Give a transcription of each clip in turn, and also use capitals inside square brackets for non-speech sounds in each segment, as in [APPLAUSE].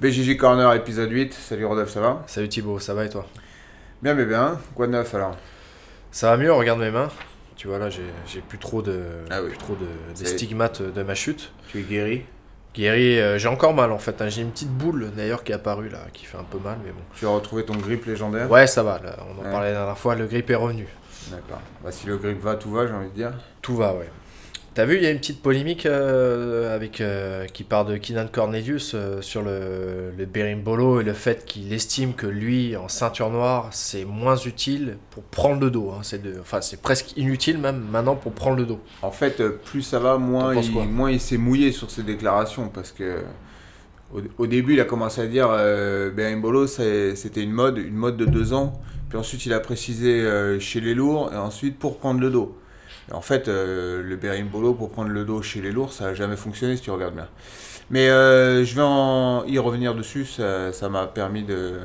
BJJ Corner épisode 8, salut Rodolphe, ça va? Salut Thibaut, ça va et toi? Bien, mais bien, quoi de neuf alors? Ça va mieux, regarde mes mains. Tu vois là, j'ai plus trop de, Ah oui. plus trop de, des stigmates de ma chute. Tu es guéri? Guéri, euh, j'ai encore mal en fait. hein. J'ai une petite boule d'ailleurs qui est apparue là, qui fait un peu mal, mais bon. Tu as retrouvé ton grip légendaire? Ouais, ça va. Là, on en Ouais. parlait la dernière fois. Le grip est revenu. D'accord. Bah, si le grip va, tout va, j'ai envie de dire. Tout va, ouais. T'as vu, il y a une petite polémique euh, avec, euh, qui part de Kinan Cornelius euh, sur le, le berimbolo et le fait qu'il estime que lui, en ceinture noire, c'est moins utile pour prendre le dos. hein. C'est enfin, c'est presque inutile même maintenant pour prendre le dos. En fait, plus ça va, moins il, moins il s'est mouillé sur ses déclarations parce que au, au début, il a commencé à dire Berimbolo, c'était une mode, une mode de deux ans. Puis ensuite, il a précisé chez les lourds et ensuite pour prendre le dos. En fait, euh, le Berimbolo pour prendre le dos chez les lourds, ça n'a jamais fonctionné si tu regardes bien. Mais euh, je vais en y revenir dessus, ça m'a permis de,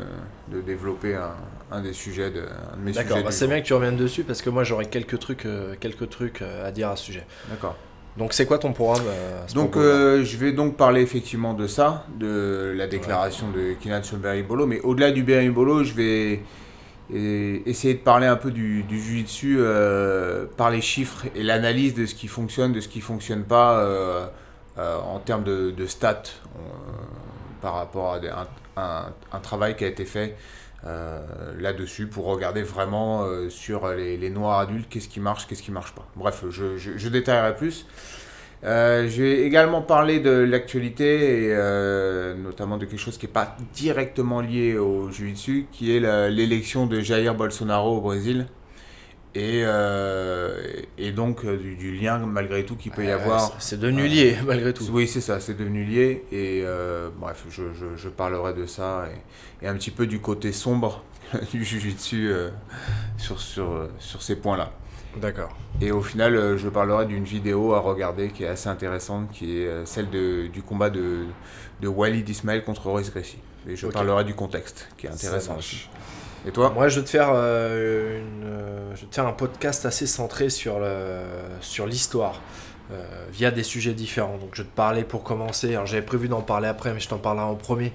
de développer un, un des sujets de, un de mes D'accord, sujets bah c'est bien que tu reviennes dessus parce que moi j'aurais quelques trucs, euh, quelques trucs à dire à ce sujet. D'accord. Donc c'est quoi ton programme à ce Donc euh, je vais donc parler effectivement de ça, de la déclaration de Kinan sur le Berimbolo, mais au-delà du Berimbolo, je vais euh, essayer de parler un peu du, du Jiu-Jitsu euh, par les chiffres et l'analyse de ce qui fonctionne, de ce qui fonctionne pas euh, euh, en termes de, de stats euh, par rapport à un, un- travail qui a été fait là-dessus pour regarder vraiment sur les, les noirs adultes qu'est-ce qui marche, qu'est-ce qui marche pas. Bref, je, je détaillerai plus. Euh, je vais également parler de l'actualité et euh, notamment de quelque chose qui n'est pas directement lié au Jiu-Jitsu, qui est l'élection de Jair Bolsonaro au Brésil. Et, euh, et donc du, du lien malgré tout qu'il peut y avoir. c'est- devenu lié malgré tout. Oui, c'est ça, c'est devenu lié. Et bref, je, je, je parlerai de ça et, et un petit peu du côté sombre [LAUGHS] du Jiu-Jitsu sur, sur, sur ces points-là. D'accord. Et au final, euh, je parlerai d'une vidéo à regarder qui est assez intéressante, qui est euh, celle de, du combat de, de Walid Ismail contre Royce Gracie. Et je parlerai du contexte, qui est intéressant aussi. Et toi Moi, je vais te faire euh, une, je vais te faire un podcast assez centré sur le, sur l'histoire, euh, via des sujets différents. Donc, je vais te parler pour commencer. Alors, j'avais prévu d'en parler après, mais je t'en parlerai en premier.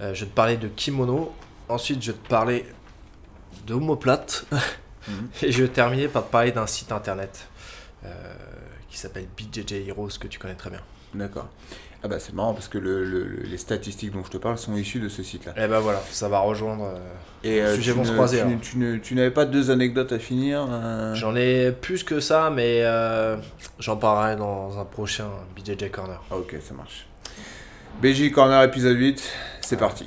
Euh, je vais te parler de kimono. Ensuite, je vais te parler de [LAUGHS] Mhm. Et je vais terminer par te parler d'un site internet euh, qui s'appelle BJJ Heroes que tu connais très bien. D'accord. Ah bah c'est marrant parce que le- le- le- les statistiques dont je te parle sont issues de ce site-là. Et ben voilà, ça va rejoindre. euh, Et Les euh, sujets tu vont se croiser, Tu, n'avais pas deux anecdotes à finir euh, J'en ai plus que ça, mais euh, j'en parlerai dans un prochain BJJ Corner. Ah, ok, ça marche. BJ Corner épisode 8, c'est parti.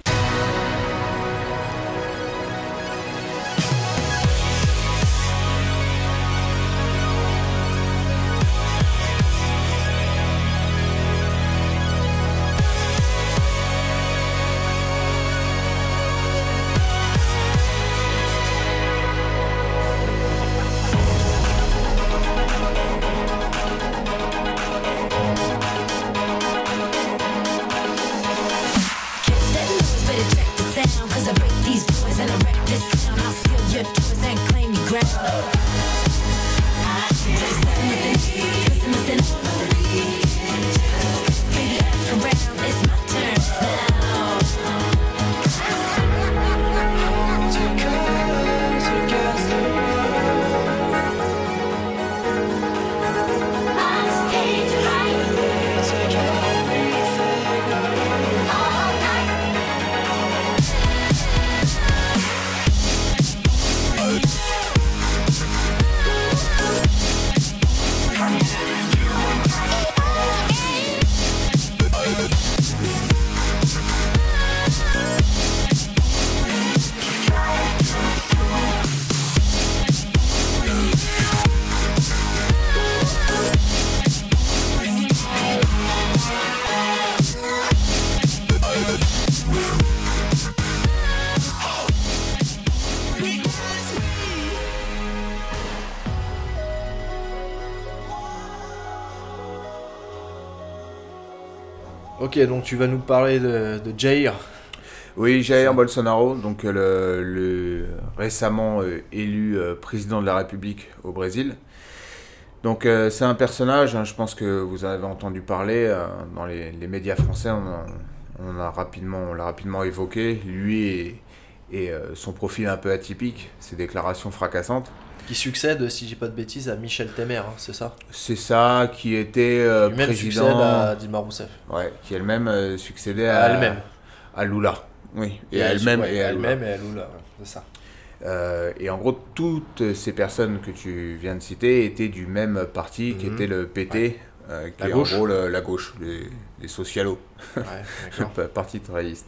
Donc tu vas nous parler de, Jair. Oui, Jair Bolsonaro, donc euh, le, récemment euh, élu euh, président de la République au Brésil. Donc c'est un personnage, hein, je pense que vous avez entendu parler dans les, médias français, on rapidement, l'a rapidement évoqué, lui et, son profil un peu atypique, ses déclarations fracassantes. Qui succède, si j'ai pas de bêtises, à Michel Temer, hein, c'est ça? C'est ça qui était euh, Lui-même président, succède à Dilma Rousseff. ouais, qui elle-même euh, succédait À à, elle-même. à Lula. Oui, et, elle-même Ouais, et à Lula. elle-même et à Lula, c'est ça. Euh, et en gros, toutes ces personnes que tu viens de citer étaient du même parti, qui Mhm. était le PT, euh, qui La est gauche. en gros le- la gauche, les, les socialos, Ouais, [LAUGHS] parti travailliste.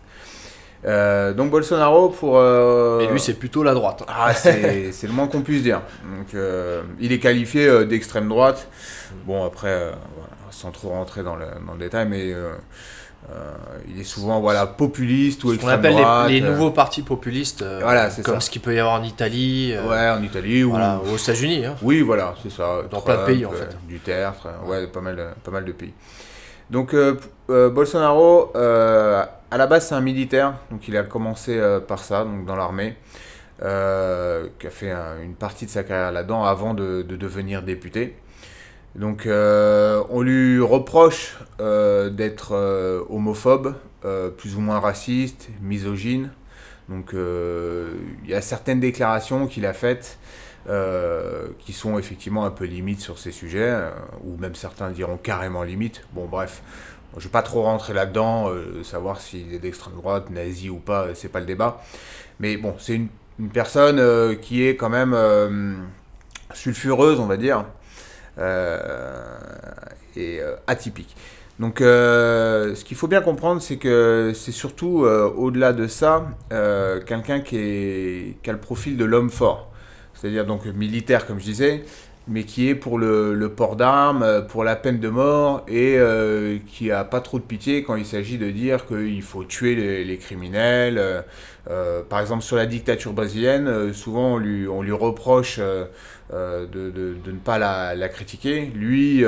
Euh, donc Bolsonaro pour... euh, Mais lui, c'est plutôt la droite. Ah, [LAUGHS] c'est le moins qu'on puisse dire. Donc, euh, il est qualifié d'extrême droite. Bon, après, voilà, sans trop rentrer dans le, dans le détail, mais il est souvent voilà, populiste ou Ce qu'on extrême appelle les- droite. les, nouveaux partis populistes, Voilà, c'est comme ça. ce qu'il peut y avoir en Italie, Ouais, en Italie ou... voilà, aux États-Unis. hein. Oui, voilà, c'est ça. Dans plein de Trump, pays, en fait. Du tertre, euh, ouais, pas mal, de- pas mal de pays. Donc, Bolsonaro, à la base, c'est un militaire. Donc, il a commencé euh, par ça, donc dans l'armée. euh, qui a fait un- une partie de sa carrière là-dedans avant de, de devenir député. Donc, euh, on lui reproche d'être homophobe, plus ou moins raciste, misogyne. Donc, il y a certaines déclarations qu'il a faites qui sont effectivement un peu limites sur ces sujets, ou même certains diront carrément limite. Bon, bref, je ne vais pas trop rentrer là-dedans, euh, savoir s'il est d'extrême droite, nazi ou pas, euh, c'est pas le débat. Mais bon, c'est une, personne euh, qui est quand même sulfureuse, on va dire, et atypique. Donc, ce qu'il faut bien comprendre, c'est que c'est surtout, au-delà de ça, quelqu'un qui, qui a le profil de l'homme fort. C'est-à-dire donc militaire, comme je disais, mais qui est pour le, port d'armes, euh, pour la peine de mort, et euh, qui a pas trop de pitié quand il s'agit de dire qu'il faut tuer les, criminels. euh, par exemple, sur la dictature brésilienne, souvent on lui, reproche de, ne pas la, critiquer. Lui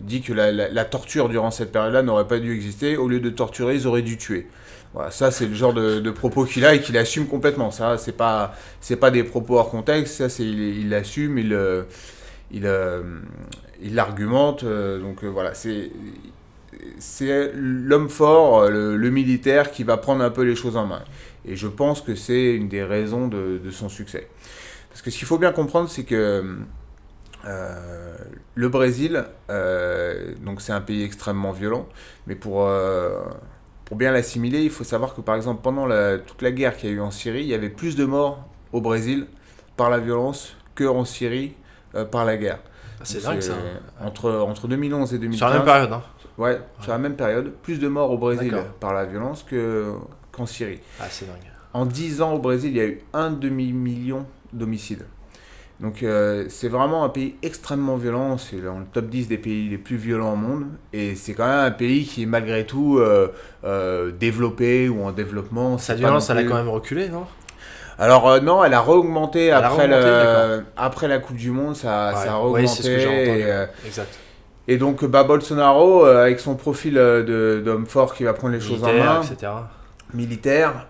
dit que la torture durant cette période-là n'aurait pas dû exister. Au lieu de torturer, ils auraient dû tuer. Voilà, ça c'est le genre de, de propos qu'il a et qu'il assume complètement. Ça, c'est pas, pas des propos hors contexte. Ça, c'est il l'assume, il, euh, il, euh, il l'argumente. euh, donc euh, voilà, c'est c'est l'homme fort, euh, le, militaire qui va prendre un peu les choses en main. Et je pense que c'est une des raisons de, de son succès. Parce que ce qu'il faut bien comprendre, c'est que euh, le Brésil, euh, donc c'est un pays extrêmement violent, mais pour, euh, pour bien l'assimiler, il faut savoir que par exemple pendant la- toute la guerre qu'il y a eu en Syrie, il y avait plus de morts au Brésil par la violence que en Syrie euh, par la guerre. Ah, C'est dingue ça. Entre, entre 2011 et 2015. Sur la même période. Hein. Ouais, sur la même période, plus de morts au Brésil par la violence que, qu'en Syrie. Ah, c'est dingue. En 10 ans au Brésil, il y a eu un demi-million d'homicides. Donc euh, c'est vraiment un pays extrêmement violent, c'est dans le top 10 des pays les plus violents au monde, et c'est quand même un pays qui est malgré tout euh, euh, développé ou en développement. Sa violence, elle a quand même reculé, non? Alors non, elle a re-augmenté a après, le- après la Coupe du Monde, ça, ça a Ouais, re-augmenté. c'est ce que j'ai entendu. et, Exact. et donc, bah, Bolsonaro, avec son profil d'homme fort qui va prendre les choses en main, etc. militaire,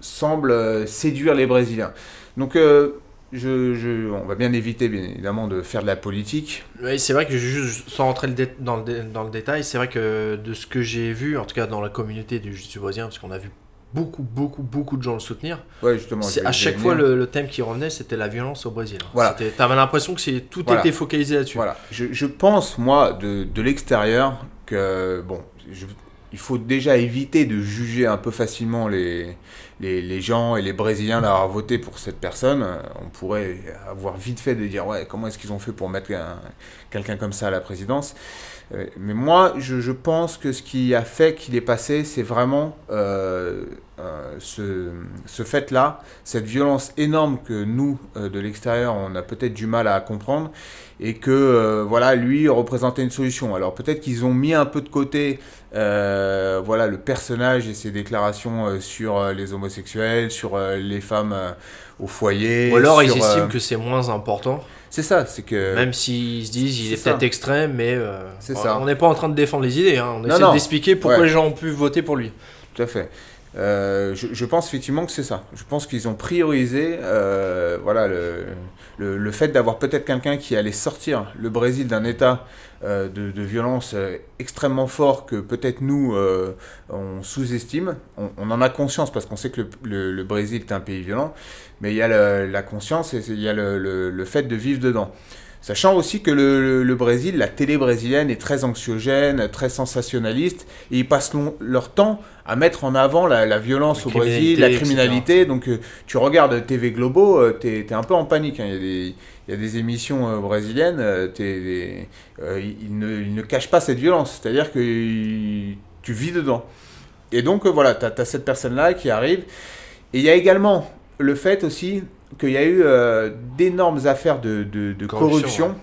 semble séduire les Brésiliens. Donc, euh, je, je- on va bien éviter, bien évidemment, de faire de la politique. Oui, c'est vrai que juste sans rentrer le dans, le dans le détail, c'est vrai que de ce que j'ai vu, en tout cas dans la communauté du brésilien, parce qu'on a vu beaucoup, beaucoup, beaucoup de gens le soutenir, Ouais, justement. c'est à chaque fois le, le thème qui revenait, c'était la violence au Brésil. Voilà. C'était- T'avais l'impression que c'est- tout Voilà. était focalisé là-dessus. Voilà. Je, je pense, moi, de, de l'extérieur, que, bon, je- il faut déjà éviter de juger un peu facilement les, gens et les Brésiliens d'avoir voté pour cette personne. Euh, On pourrait avoir vite fait de dire, ouais, comment est-ce qu'ils ont fait pour mettre un- quelqu'un comme ça à la présidence? Euh, Mais moi, je, pense que ce qui a fait qu'il est passé, c'est vraiment euh, ce, fait-là, cette violence énorme que nous, de l'extérieur, on a peut-être du mal à comprendre et que voilà lui représentait une solution. Alors peut-être qu'ils ont mis un peu de côté euh, voilà le personnage et ses déclarations euh, sur euh, les homosexuels, sur les femmes au foyer. Ou alors ils estiment que c'est moins important, c'est ça, c'est que même s'ils se disent il est peut-être extrême, mais C'est on- ça. on n'est pas en train de défendre les idées, hein. on Non, essaie d'expliquer pourquoi Ouais. les gens ont pu voter pour lui. Tout à fait. Euh, je, je pense effectivement que c'est ça. Je pense qu'ils ont priorisé euh, voilà, le, le, le fait d'avoir peut-être quelqu'un qui allait sortir le Brésil d'un état de, de violence euh, extrêmement fort que peut-être nous, euh, on sous-estime. On, en a conscience parce qu'on sait que le, le- Brésil est un pays violent, mais il y a la conscience et il y a le- le fait de vivre dedans. Sachant aussi que le, le- le Brésil, la télé brésilienne est très anxiogène, très sensationnaliste, et ils passent long- leur temps à mettre en avant la, la violence La au Brésil, la criminalité. Donc euh, tu regardes TV Globo, euh, t'es es un peu en panique. hein. Il y a des, il y a des émissions euh, brésiliennes, euh, t'es- ils, ne, ils ne cachent pas cette violence, c'est-à-dire que tu vis dedans. Et donc voilà, tu as, cette personne-là qui arrive. Et il y a également le fait aussi qu'il y a eu euh, d'énormes affaires de, de- de Corruption, corruption,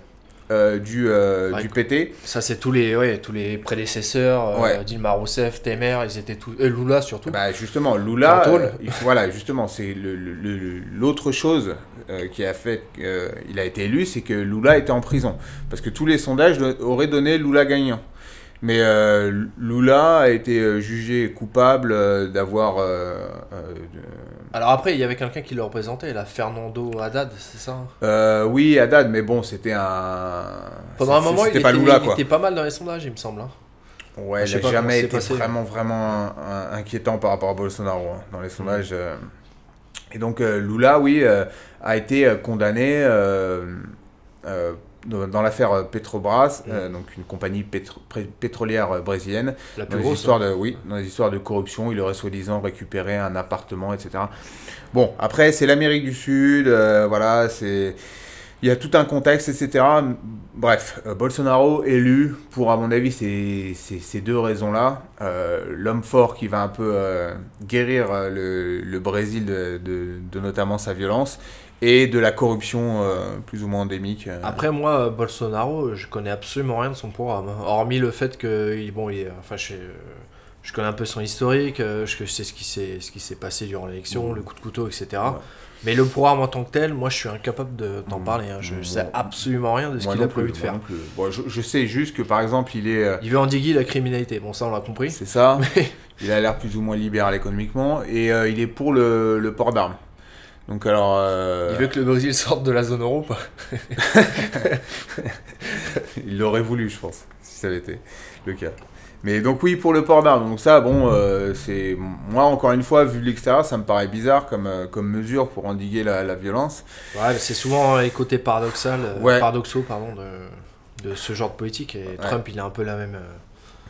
euh, du, euh, du. PT. Ça, c'est tous les, ouais, tous les prédécesseurs, Ouais. Dilma Rousseff, Temer, ils étaient tous. Et Lula surtout. Bah justement, Lula, il voilà, justement, c'est l'autre chose qui a fait qu'il a été élu, c'est que Lula était en prison. Parce que tous les sondages auraient donné Lula gagnant. Mais euh, Lula a été euh, jugé coupable euh, d'avoir... euh, euh, Alors après, il y avait quelqu'un qui le représentait, là, Fernando Haddad, c'est ça hein? Euh, oui, Haddad, mais bon, c'était un... Pendant un moment, il c'était était, pas Lula, il quoi. était pas mal dans les sondages, il me semble. hein. Ouais, sais il pas n'a jamais été passé. vraiment, vraiment inquiétant par rapport à Bolsonaro hein, dans les sondages. euh. Et donc Lula, oui, a été condamné dans dans l'affaire Petrobras, euh, donc une compagnie pétro- pétrolière euh, brésilienne. La Dans plus les, grosse. histoires hein. de, oui, dans les histoires de corruption, il aurait soi-disant récupéré un appartement, etc. Bon, après, c'est l'Amérique du Sud, euh, voilà, c'est... Il y a tout un contexte, etc. Bref, euh, Bolsonaro élu pour, à mon avis, ces, ces, ces deux raisons-là. Euh, L'homme fort qui va un peu euh, guérir euh, le, le Brésil de, de, de notamment sa violence et de la corruption euh, plus ou moins endémique. euh. Après, moi, euh, Bolsonaro, je connais absolument rien de son programme. hein. Hormis le fait que, bon, il est, enfin, je, je connais un peu son historique, euh, je, sais ce qui s'est, ce qui s'est passé durant l'élection, le coup de couteau, etc. Mais le programme en tant que tel, moi, je suis incapable de t'en Mhm. parler. hein. Je Mhm. sais absolument rien de ce Moi qu'il non a prévu plus, de moi faire. non plus. Bon, je, je sais juste que, par exemple, il est... euh, Il veut endiguer la criminalité. Bon, ça, on l'a compris. C'est ça. [LAUGHS] il a l'air plus ou moins libéral économiquement et euh, il est pour le, le port d'armes. Donc alors, euh, Il veut que le Brésil sorte de la zone euro, pas [LAUGHS] il l'aurait voulu, je pense, si ça avait été le cas. Mais donc oui, pour le port d'armes. Donc ça, bon, euh, c'est moi encore une fois, vu de l'extérieur, ça me paraît bizarre comme, euh, comme mesure pour endiguer la, la violence. Ouais, c'est souvent les côtés paradoxal, Ouais. paradoxaux pardon, de, de ce genre de politique. Et Trump, il a un peu la même. euh,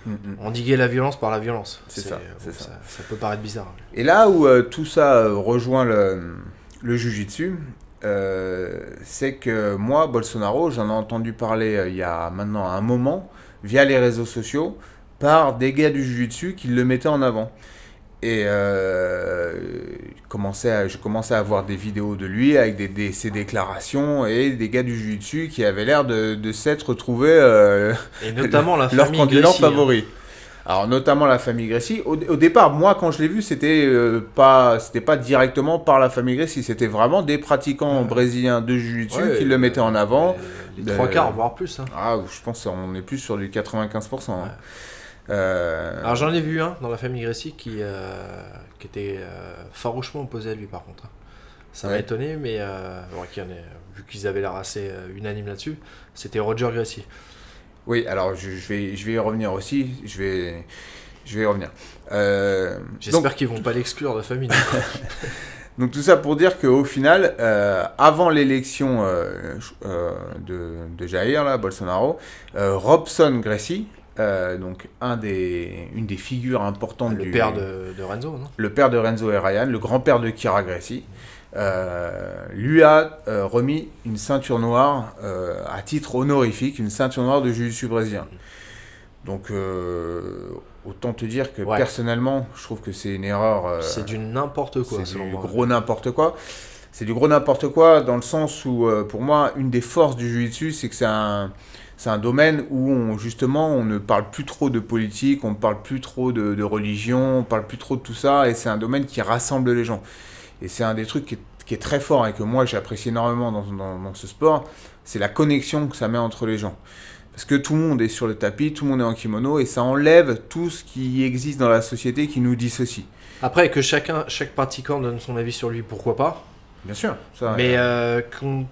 Mm, mm. endiguer la violence par la violence. C'est ça, c'est bon, ça. ça. peut paraître bizarre. Et là où euh, tout ça euh, rejoint le, le jujitsu, euh, c'est que moi, Bolsonaro, j'en ai entendu parler euh, il y a maintenant un moment, via les réseaux sociaux, par des gars du jujitsu qui le mettaient en avant. Et euh, commençais à- je commençais à voir des vidéos de lui avec des, des- ses déclarations et des gars du jujitsu qui avaient l'air de, de s'être retrouvés euh, Et notamment la [LAUGHS] leur Gracie, hein. Alors notamment la famille Grécy. Au, au départ, moi quand je l'ai vu, c'était euh, pas, c'était pas directement par la famille Grécy, c'était vraiment des pratiquants brésiliens de jiu-jitsu Ouais, qui le mettaient en avant. Les, les Euh, trois quarts, voire plus. hein. Ah, je pense qu'on est plus sur du 95%. hein. Euh, Alors j'en ai vu un dans la famille Gracie qui, qui était farouchement opposé à lui par contre. Ça m'a étonné, mais bon, qui en est- vu qu'ils avaient l'air assez unanimes là-dessus, c'était Roger Gracie. Oui, alors je, je vais, je vais y revenir aussi. Je vais, je vais y revenir. Euh, J'espère qu'ils vont pas l'exclure de la famille. [LAUGHS] Donc tout ça pour dire qu'au final, euh, avant l'élection euh, de, de Jair, là, Bolsonaro, Robson Gracie, donc un des, une des figures importantes le du père de, de Renzo, non? Le père de Renzo et Ryan, le grand-père de Kira Gracie, lui a euh, remis une ceinture noire euh, à titre honorifique, une ceinture noire de jiu-jitsu brésilien. Donc euh, autant te dire que Ouais. personnellement, je trouve que c'est une erreur. euh, C'est du n'importe quoi, c'est du moi. gros n'importe quoi. C'est du gros n'importe quoi dans le sens où, euh, pour moi, une des forces du jiu-jitsu, c'est que c'est un, c'est un domaine où, on, justement, on ne parle plus trop de politique, on ne parle plus trop de, de religion, on ne parle plus trop de tout ça, et c'est un domaine qui rassemble les gens. Et c'est un des trucs qui est, qui est très fort et que moi, j'apprécie énormément dans, dans, dans ce sport, c'est la connexion que ça met entre les gens. Parce que tout le monde est sur le tapis, tout le monde est en kimono, et ça enlève tout ce qui existe dans la société qui nous dissocie. Après, que chacun, chaque pratiquant donne son avis sur lui, pourquoi pas. Bien sûr. Ça, Mais euh, euh, qu'on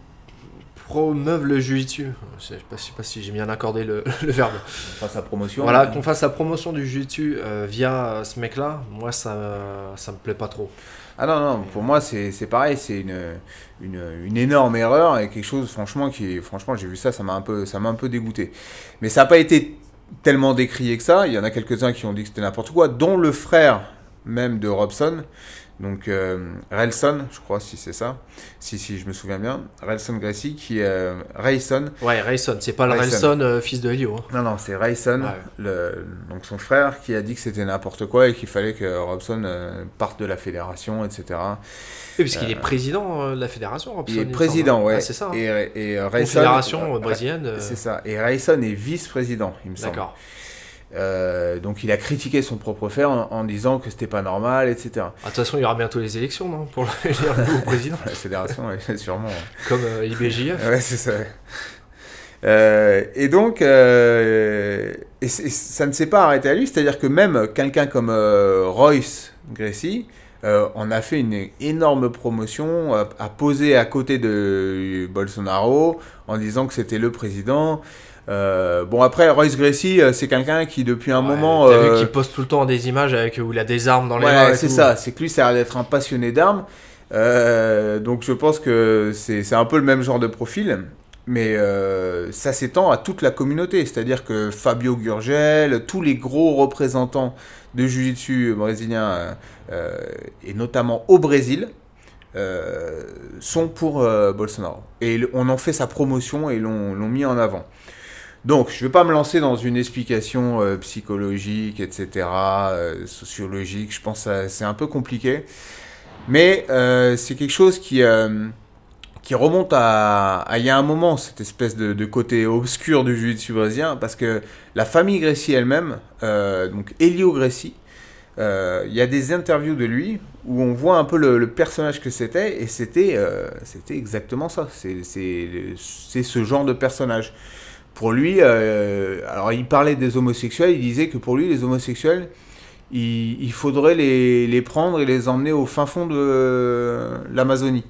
promeuve le jiu-jitsu, je sais je sais pas si j'ai bien accordé le, [LAUGHS] le verbe. on fasse sa promotion. Voilà, qu'on fasse la promotion du jiu-jitsu euh, via ce mec-là, moi ça, ça me plaît pas trop. Ah non, non, pour moi c'est pareil, c'est une, une, une énorme erreur et quelque chose franchement qui franchement j'ai vu ça, ça m'a un peu ça un peu dégoûté. Mais ça n'a pas été tellement décrié que ça, il y en a quelques-uns qui ont dit que c'était n'importe quoi, dont le frère même de Robson, donc euh, Relson, je crois si c'est ça, si si je me souviens bien, Relson Gracie qui est euh, Rayson, Ouais, Rayson, c'est pas le Rayson. Rayson euh, fils de Helio. hein. non non, c'est Rayson, Ouais. le, donc son frère qui a dit que c'était n'importe quoi et qu'il fallait que Robson euh, parte de la fédération, etc. Oui, parce qu'il est président de la fédération, Robson. Il est président, semble. ouais. Ah, c'est ça. hein. Et, et Rayson- Confédération euh, brésilienne. C'est ça. Et Rayson est vice-président, il me semble. D'accord. Euh, donc il a critiqué son propre frère en, en disant que c'était pas normal, etc. Ah, De toute façon, il y aura bientôt les élections, non Pour élire le [LAUGHS] [LAUGHS] nouveau président. La fédération, ouais, [LAUGHS] sûrement. ouais. Comme euh, IBJF. Ouais, c'est ça. Euh, et donc, euh, et ça ne s'est pas arrêté à lui, c'est-à-dire que même quelqu'un comme Royce Gracie en a fait une énorme promotion, a, a posé à côté de Bolsonaro en disant que c'était le président. Euh, bon, après, Royce Gracie, euh, c'est quelqu'un qui, depuis un Ouais, moment. T'as euh, vu qu'il poste tout le temps des images avec où il a des armes dans les mains. voilà, et c'est ça. C'est que lui, ça a l'air d'être un passionné d'armes. Euh, donc je pense que c'est un peu le même genre de profil. Mais euh, ça s'étend à toute la communauté. C'est-à-dire que Fabio Gurgel, tous les gros représentants de Jiu-Jitsu brésilien, euh, euh, et notamment au Brésil, euh, sont pour euh, Bolsonaro. Et on en fait sa promotion et l'ont mis en avant. Donc, je ne vais pas me lancer dans une explication euh, psychologique, etc., euh, sociologique. Je pense que c'est un peu compliqué. Mais euh, c'est quelque chose qui, remonte à, il y a un moment, cette espèce de, côté obscur du jiu-jitsu parce que la famille Gracie elle-même, donc Elio Gracie, il y a des interviews de lui où on voit un peu le, personnage que c'était, et c'était c'était exactement ça. C'est ce genre de personnage. Pour lui, euh, alors il parlait des homosexuels, il disait que pour lui, les homosexuels, il, il faudrait les, les prendre et les emmener au fin fond de euh, l'Amazonie.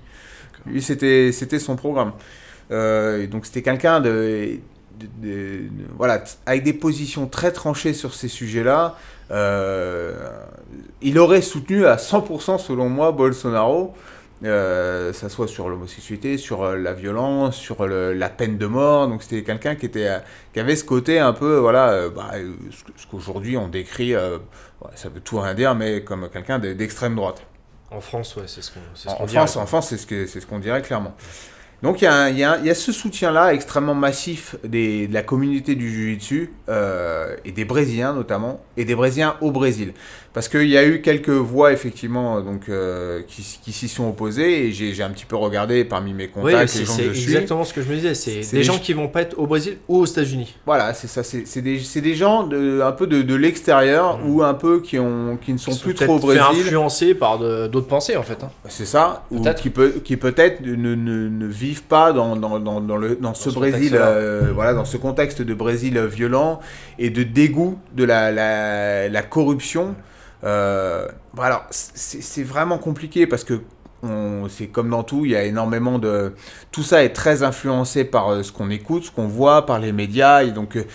Lui, c'était son programme. Euh, donc c'était quelqu'un de, de- de- de- voilà, avec des positions très tranchées sur ces sujets-là. Il aurait soutenu à 100% selon moi Bolsonaro, euh, ça soit sur l'homosexualité, sur euh, la violence, sur le- la peine de mort. Donc c'était quelqu'un qui était, euh, qui avait ce côté un peu, voilà, euh, bah, euh, ce qu'aujourd'hui on décrit, euh, ça veut tout rien dire, mais comme quelqu'un de- d'extrême droite. En France, ouais, c'est ce qu'on ce qu'on en dirait. France, en France, c'est ce que c'est ce qu'on dirait clairement. Donc il y, y y a ce soutien-là extrêmement massif des, de la communauté du Jiu-Jitsu euh, et des Brésiliens notamment et des Brésiliens au Brésil, parce qu'il y a eu quelques voix effectivement donc euh, qui, qui s'y sont opposées et j'ai un petit peu regardé parmi mes Oui, contacts gens c'est suis. exactement ce que je me disais. C'est des des gens qui vont pas être au Brésil ou aux États-Unis. Voilà, c'est ça, c'est des, des gens de, un peu de, de l'extérieur Mm. ou un peu qui ont qui ne sont, Ils plus peut-être trop au Brésil. influencer par d'autres pensées en fait. hein. C'est ça, ou Peut-être. qui, peut, qui peut-être ne, ne, ne vivent pas dans, dans, dans, dans le, dans ce ce Brésil, euh, voilà, dans ce contexte de Brésil violent et de dégoût de la, la, la corruption. Euh, bon, alors, c'est vraiment compliqué parce que c'est comme dans tout, il y a énormément de... Tout ça est très influencé par euh, ce qu'on écoute, ce qu'on voit, par les médias. Et donc, euh,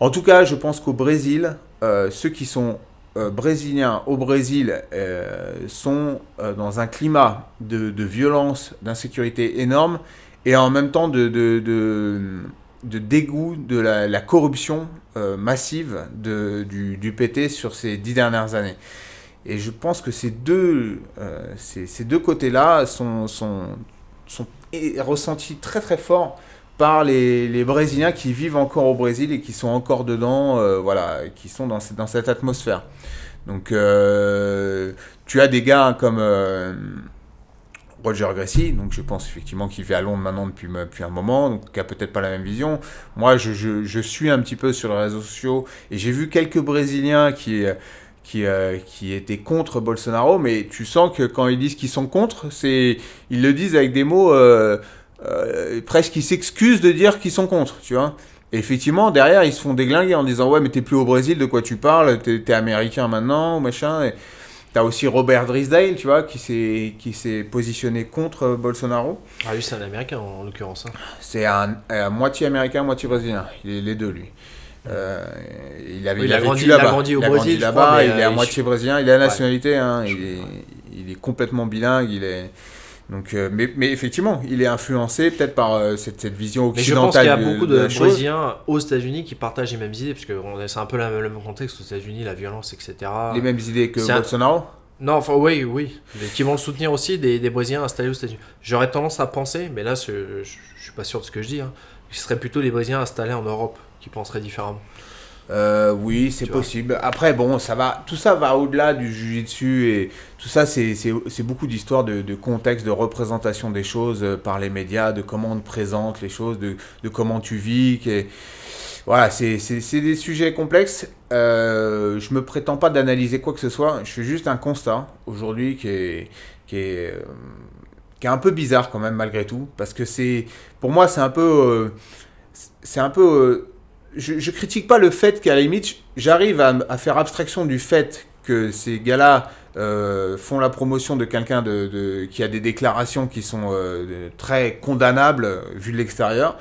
en tout cas, je pense qu'au Brésil, euh, ceux qui sont euh, brésiliens au Brésil euh, sont euh, dans un climat de, violence, d'insécurité énorme et en même temps de, dégoût de la, corruption euh, massive du, PT sur ces dix dernières années. Et je pense que ces deux, euh, côtés-là sont, sont, ressentis très très fort par les, Brésiliens qui vivent encore au Brésil et qui sont encore dedans, euh, voilà, qui sont dans, cette- atmosphère. Donc, euh, tu as des gars comme euh, Roger Gracie, donc je pense effectivement qu'il vit à Londres maintenant depuis, un moment, donc qui a peut-être pas la même vision. Moi, je, suis un petit peu sur les réseaux sociaux et j'ai vu quelques Brésiliens qui, qui, étaient contre Bolsonaro, mais tu sens que quand ils disent qu'ils sont contre, c'est ils le disent avec des mots euh, presque ils s'excusent de dire qu'ils sont contre, tu vois. Et effectivement, derrière, ils se font déglinguer en disant Ouais, mais t'es plus au Brésil, de quoi tu parles T'es américain maintenant, ou machin. Et T'as aussi Robert Drisdale, tu vois, qui s'est positionné contre euh, Bolsonaro. Ah, lui, c'est un américain en, en l'occurrence. hein. C'est un, à moitié américain, moitié brésilien. Il est les deux, lui. Euh, il, avait, Oui, il il a a grandi- il a grandi au il a Brésil, là-bas, il est euh, à moitié brésilien. Il a la Ouais. nationalité, hein, il, est, il est complètement bilingue. Il est, donc, euh, mais, mais effectivement, il est influencé peut-être par euh, cette, cette vision Mais je pense occidentale qu'il y a beaucoup de de. Brésiliens aux États-Unis qui partagent les mêmes idées, parce que c'est un peu le même contexte aux États-Unis, la violence, etc. Les mêmes idées que un- Bolsonaro. Non, enfin, oui, oui. Mais qui vont le soutenir aussi, des, des Brésiliens installés aux États-Unis. J'aurais tendance à penser, mais là, je, je, je suis pas sûr de ce que je dis, hein, que ce serait plutôt les Brésiliens installés en Europe qui penseraient différemment. Euh, oui, c'est possible. Après, bon, ça va, tout ça va au-delà du jujitsu et tout ça, c'est beaucoup d'histoires de, de contexte, de représentation des choses euh, par les médias, de comment on te présente les choses, de, de comment tu vis. qui- Voilà, c'est des sujets complexes. Euh, je me prétends pas d'analyser quoi que ce soit. Je fais juste un constat aujourd'hui qui est, qui est, euh, qui est un peu bizarre quand même malgré tout, parce que c'est, pour moi, c'est un peu, euh, c'est un peu. Je, critique pas le fait qu'à la limite, j'arrive à, faire abstraction du fait que ces gars-là euh, font la promotion de quelqu'un de, qui a des déclarations qui sont euh, très condamnables euh, vu de l'extérieur.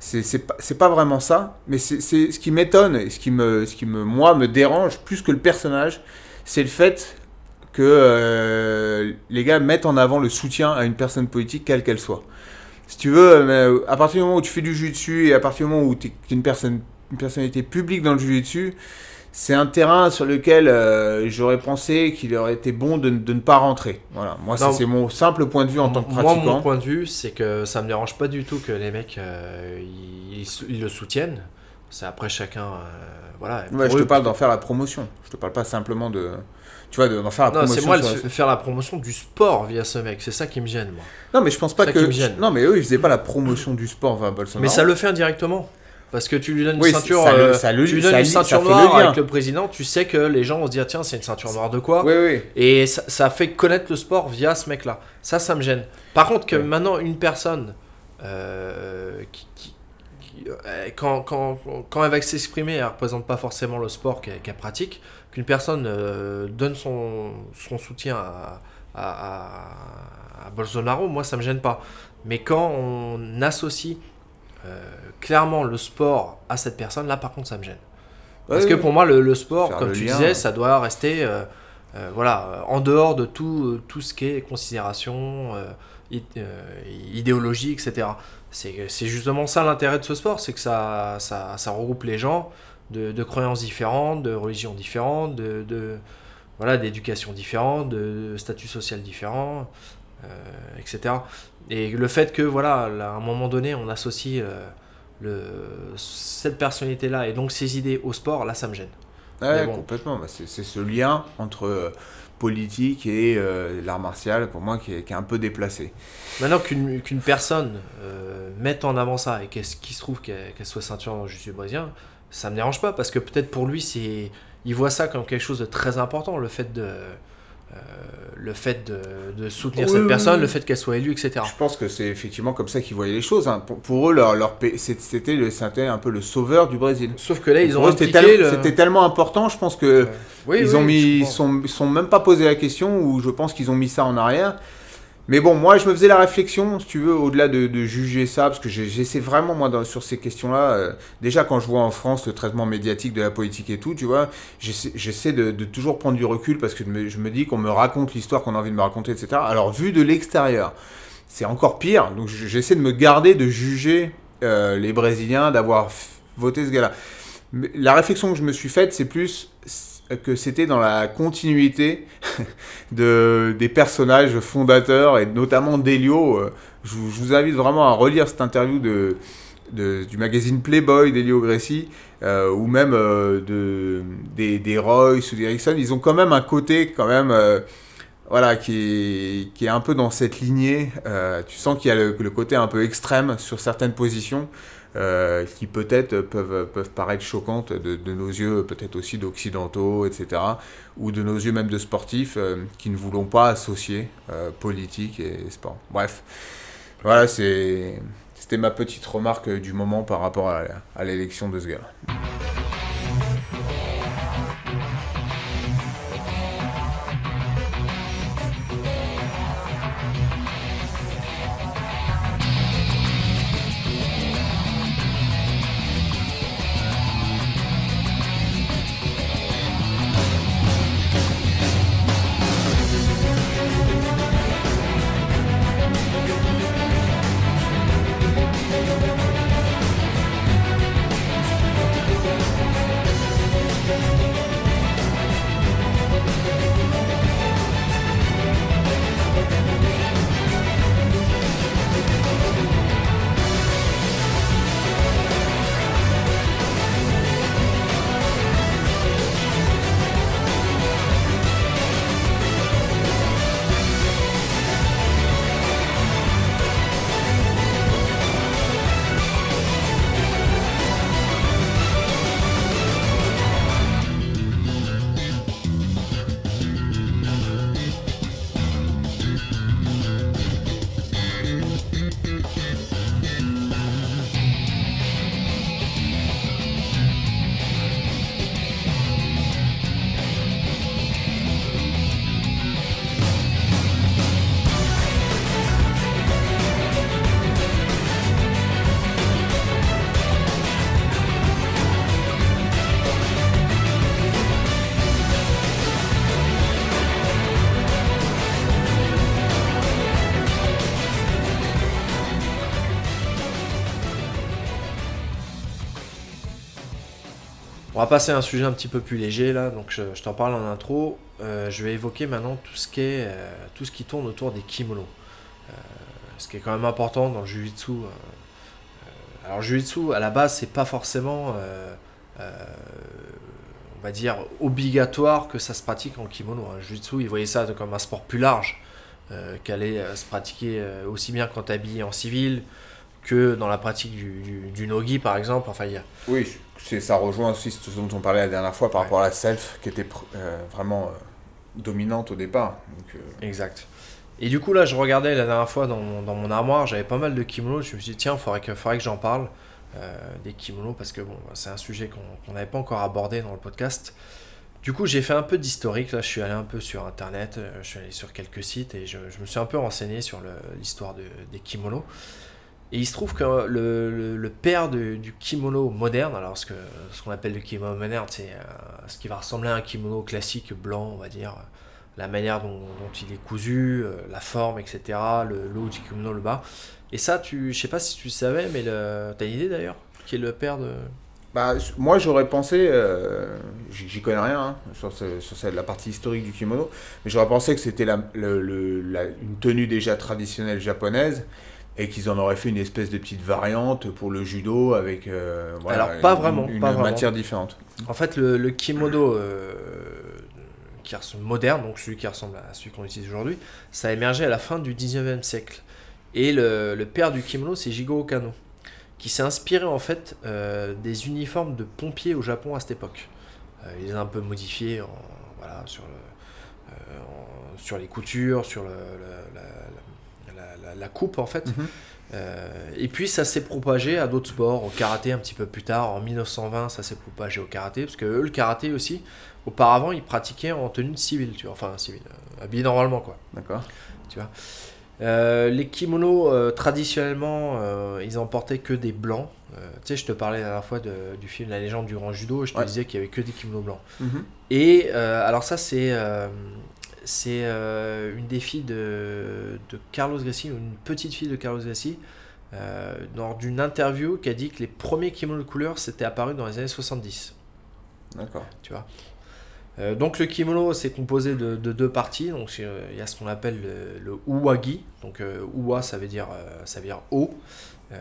C'est pas, pas vraiment ça, mais c'est ce qui m'étonne et ce qui, me, ce qui me, moi, me dérange plus que le personnage, c'est le fait que les gars mettent en avant le soutien à une personne politique, quelle qu'elle soit. Si tu veux, euh, à partir du moment où tu fais du jus dessus et à partir du moment où tu es une, personne, une personnalité publique dans le jus dessus, c'est un terrain sur lequel euh, j'aurais pensé qu'il aurait été bon de, de ne pas rentrer. Voilà, moi, c'est mon simple point de vue en tant que Moi, pratiquant. mon point de vue, c'est que ça me dérange pas du tout que les mecs euh, ils, ils le soutiennent. C'est après chacun. euh, voilà. Ouais, je te parle d'en faire la promotion. Je te parle pas simplement de. Tu vois, de- d'en faire la Non, promotion. c'est moi faire la promotion du sport via ce mec. C'est ça qui me gêne, moi. Non, mais je pense pas ça que. qui me gêne. Non, mais eux, ils faisaient pas la promotion du sport vers Bolsonaro. Mais ça le fait indirectement. Parce que tu lui donnes une Oui, ceinture, ça euh, ça tu lui donnes une ceinture le noire avec le président, tu sais que les gens vont se dire tiens c'est une ceinture noire de quoi Oui, oui. Et ça, fait connaître le sport via ce mec-là. Ça, ça me gêne. Par contre, que maintenant une personne euh, qui, qui- qui- euh, quand, quand, quand elle va s'exprimer, elle représente pas forcément le sport qu'elle qu'elle pratique. Qu'une personne euh, donne son, son soutien à, à, à- à Bolsonaro, moi ça me gêne pas. Mais quand on associe euh, clairement le sport à cette personne, là par contre ça me gêne. Parce Ouais, que pour moi, le, le sport, Faire comme le tu lien. disais, ça doit rester euh, voilà, en dehors de tout, tout ce qui est considération, id- idéologie, etc. C'est c'est justement ça l'intérêt de ce sport, c'est que ça, ça, ça regroupe les gens de, de croyances différentes, de religions différentes, de, de- voilà, d'éducation différente, de, statut social différent, euh, etc. Et le fait que, voilà, là, à un moment donné, on associe euh, le, cette personnalité-là et donc ses idées au sport, là, ça me gêne. Ouais, Mais bon. complètement. Bah, c'est ce lien entre euh, politique et euh, l'art martial, pour moi, qui est, qui est un peu déplacé. Maintenant qu'une qu'une personne mette en avant ça et qu'elle qu'il se trouve qu'elle qu'elle soit ceinture dans le jiu brésilien, ça me dérange pas parce que peut-être pour lui, c'est il voit ça comme quelque chose de très important, le fait de, euh, le fait de, de soutenir Oui, cette oui, personne, oui. le fait qu'elle soit élue, etc. Je pense que c'est effectivement comme ça qu'ils voyaient les choses. hein. Pour, pour eux, leur, leur c'était c'était un peu le sauveur du Brésil. Sauf que là, ils ont c'était tel- le... c'était tellement important, je pense que. Oui, ils ont mis, sont, sont même pas posé la question ou je pense qu'ils ont mis ça en arrière. Mais bon, moi, je me faisais la réflexion, si tu veux, au-delà de, juger ça, parce que j'essaie vraiment, moi, sur ces questions-là, euh, déjà quand je vois en France le traitement médiatique de la politique et tout, tu vois, j'essaie de, toujours prendre du recul parce que je me, dis qu'on me raconte l'histoire qu'on a envie de me raconter, etc. Alors, vu de l'extérieur, c'est encore pire, donc j'essaie de me garder de juger euh, les Brésiliens, d'avoir voté ce gars-là. La réflexion que je me suis faite, c'est plus que c'était dans la continuité [LAUGHS] de, des personnages fondateurs et notamment d'Elio. Euh, Je, vous- invite vraiment à relire cette interview de, du magazine Playboy d'Elio Gressi euh, ou même euh, de, des, des Royce ou des. Ils ont quand même un côté quand même euh, voilà, qui, est, un peu dans cette lignée. Tu sens qu'il y a le côté un peu extrême sur certaines positions. Euh, qui peut-être peuvent, peuvent paraître choquantes de, nos yeux, peut-être aussi d'occidentaux, etc ou de nos yeux même de sportifs euh, qui ne voulons pas associer euh, politique et sport. Bref, voilà, C'était ma petite remarque du moment par rapport à, à l'élection de ce gars. On va passer à un sujet un petit peu plus léger là, donc je, t'en parle en intro. Euh, je vais évoquer maintenant tout ce qui euh, tourne autour des kimonos. Euh, ce qui est quand même important dans le jujitsu. alors jujitsu à la base c'est pas forcément, on va dire obligatoire que ça se pratique en kimono. Hein. Jujitsu ils voyaient ça comme un sport plus large, qu'allait se pratiquer aussi bien quand t'es habillé en civil que dans la pratique du, du, du nogi par exemple. Enfin il y a Oui, ça rejoint aussi ce dont on parlait la dernière fois par Ouais. rapport à la self qui était euh, vraiment euh, dominante au départ. Donc, euh, Exact. Et du coup, là, je regardais la dernière fois dans mon, dans mon armoire, j'avais pas mal de kimonos. Je me suis dit, tiens, il faudrait que, faudrait que j'en parle des kimonos parce que bon, c'est un sujet qu'on n'avait pas encore abordé dans le podcast. Du coup, j'ai fait un peu d'historique. Là, je suis allé un peu sur internet, je suis allé sur quelques sites et je, je me suis un peu renseigné sur l'histoire de- des kimonos. Et il se trouve que le, le- père du kimono moderne, alors ce que- ce qu'on appelle le kimono moderne, c'est euh, ce qui va ressembler à un kimono classique blanc, on va dire, la manière dont, il est cousu, euh, la forme, etc., le, le haut du kimono, le bas. Et ça, tu, je sais pas si tu savais, mais t'as une idée d'ailleurs Qui est le père de? Bah, moi j'aurais pensé, euh, j'y connais rien hein, sur, sur la partie historique du kimono, mais j'aurais pensé que c'était la, la- une tenue déjà traditionnelle japonaise et qu'ils en auraient fait une espèce de petite variante pour le judo avec euh, voilà, Alors, pas une- vraiment, une, pas vraiment. matière différente. En fait, le, le kimono euh, qui ressemble moderne, donc celui qui ressemble à celui qu'on utilise aujourd'hui, ça a émergé à la fin du 19e siècle. Et le, le père du kimono, c'est Jigoro Kano, qui s'est inspiré en fait euh, des uniformes de pompiers au Japon à cette époque. Euh, il les a un peu modifiés en- voilà, sur, le, en- sur les coutures, sur le- le- la, coupe en fait. Mhm. Euh, et puis ça s'est propagé à d'autres sports, au karaté un petit peu plus tard, en 1920 ça s'est propagé au karaté, parce que eux le karaté aussi, auparavant ils pratiquaient en tenue civile, tu vois, enfin civile, euh, habillé normalement quoi. D'accord. Euh, les kimonos euh, traditionnellement euh, ils en portaient que des blancs. Tu sais je te parlais la dernière fois de- du film La légende du grand judo, je te Ouais. disais qu'il y avait que des kimonos blancs. Mhm. Et alors ça c'est c'est euh, une des filles de, de Carlos Gassi, une petite fille de Carlos Gassi, euh, lors d'une interview qui a dit que les premiers kimonos de couleur s'étaient apparus dans les années 70. D'accord. Tu vois. Euh, donc le kimono c'est composé de, de deux parties. Donc euh, il y a ce qu'on appelle le, le uwagi. Donc uwa ça veut dire ça veut dire haut. Euh,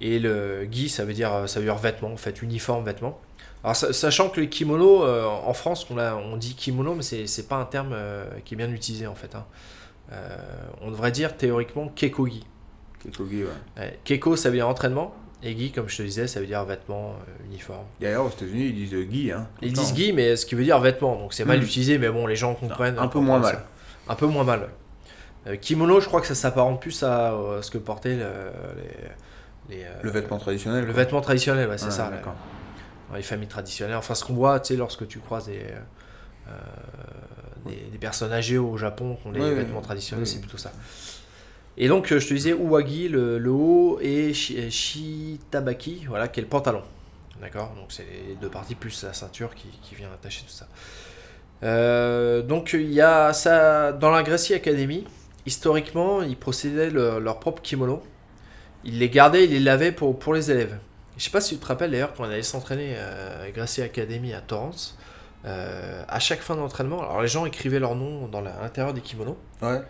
et le gi ça veut dire ça veut dire vêtement en fait uniforme vêtement. Alors sa- sachant que les kimonos euh, en France on, a, on dit kimono mais c'est, pas un terme euh, qui est bien utilisé en fait. hein. Euh, on devrait dire théoriquement kekogi. Kekogi, ouais. Keko ça veut dire entraînement et gi comme je te disais ça veut dire vêtement uniforme. D'ailleurs, aux États-Unis, ils disent Guy. Hein, Ils disent gi, mais ce qui veut dire vêtement, donc c'est mal Hmm. utilisé, mais bon, les gens comprennent. Un peu moins mal. ça. Un peu moins mal. Kimono, je crois que ça s'apparente plus à, ce que portaient le- les, les, Le vêtement traditionnel. le quoi. vêtement traditionnel, ouais, c'est Ouais, ça. d'accord. Les familles traditionnelles. Enfin, ce qu'on voit, tu sais, lorsque tu croises des, euh, des, des personnes âgées au Japon qui ont des vêtements traditionnels, Oui. c'est plutôt ça. Et donc, euh, je te disais, Uwagi, le, le haut, et shi- euh, Shitabaki, voilà, qui est le pantalon. D'accord? Donc, c'est les deux parties plus la ceinture qui, qui vient attacher tout ça. Euh, donc, il y a ça dans la Gracie Academy. Historiquement, ils procédaient le- leur propre kimono. Ils les gardaient, ils les lavaient pour, pour les élèves. Je sais pas si tu te rappelles d'ailleurs quand on allait s'entraîner euh, à Gracie Academy à Torrance. euh, à chaque fin d'entraînement, alors les gens écrivaient leur nom dans l'intérieur des kimonos Ouais.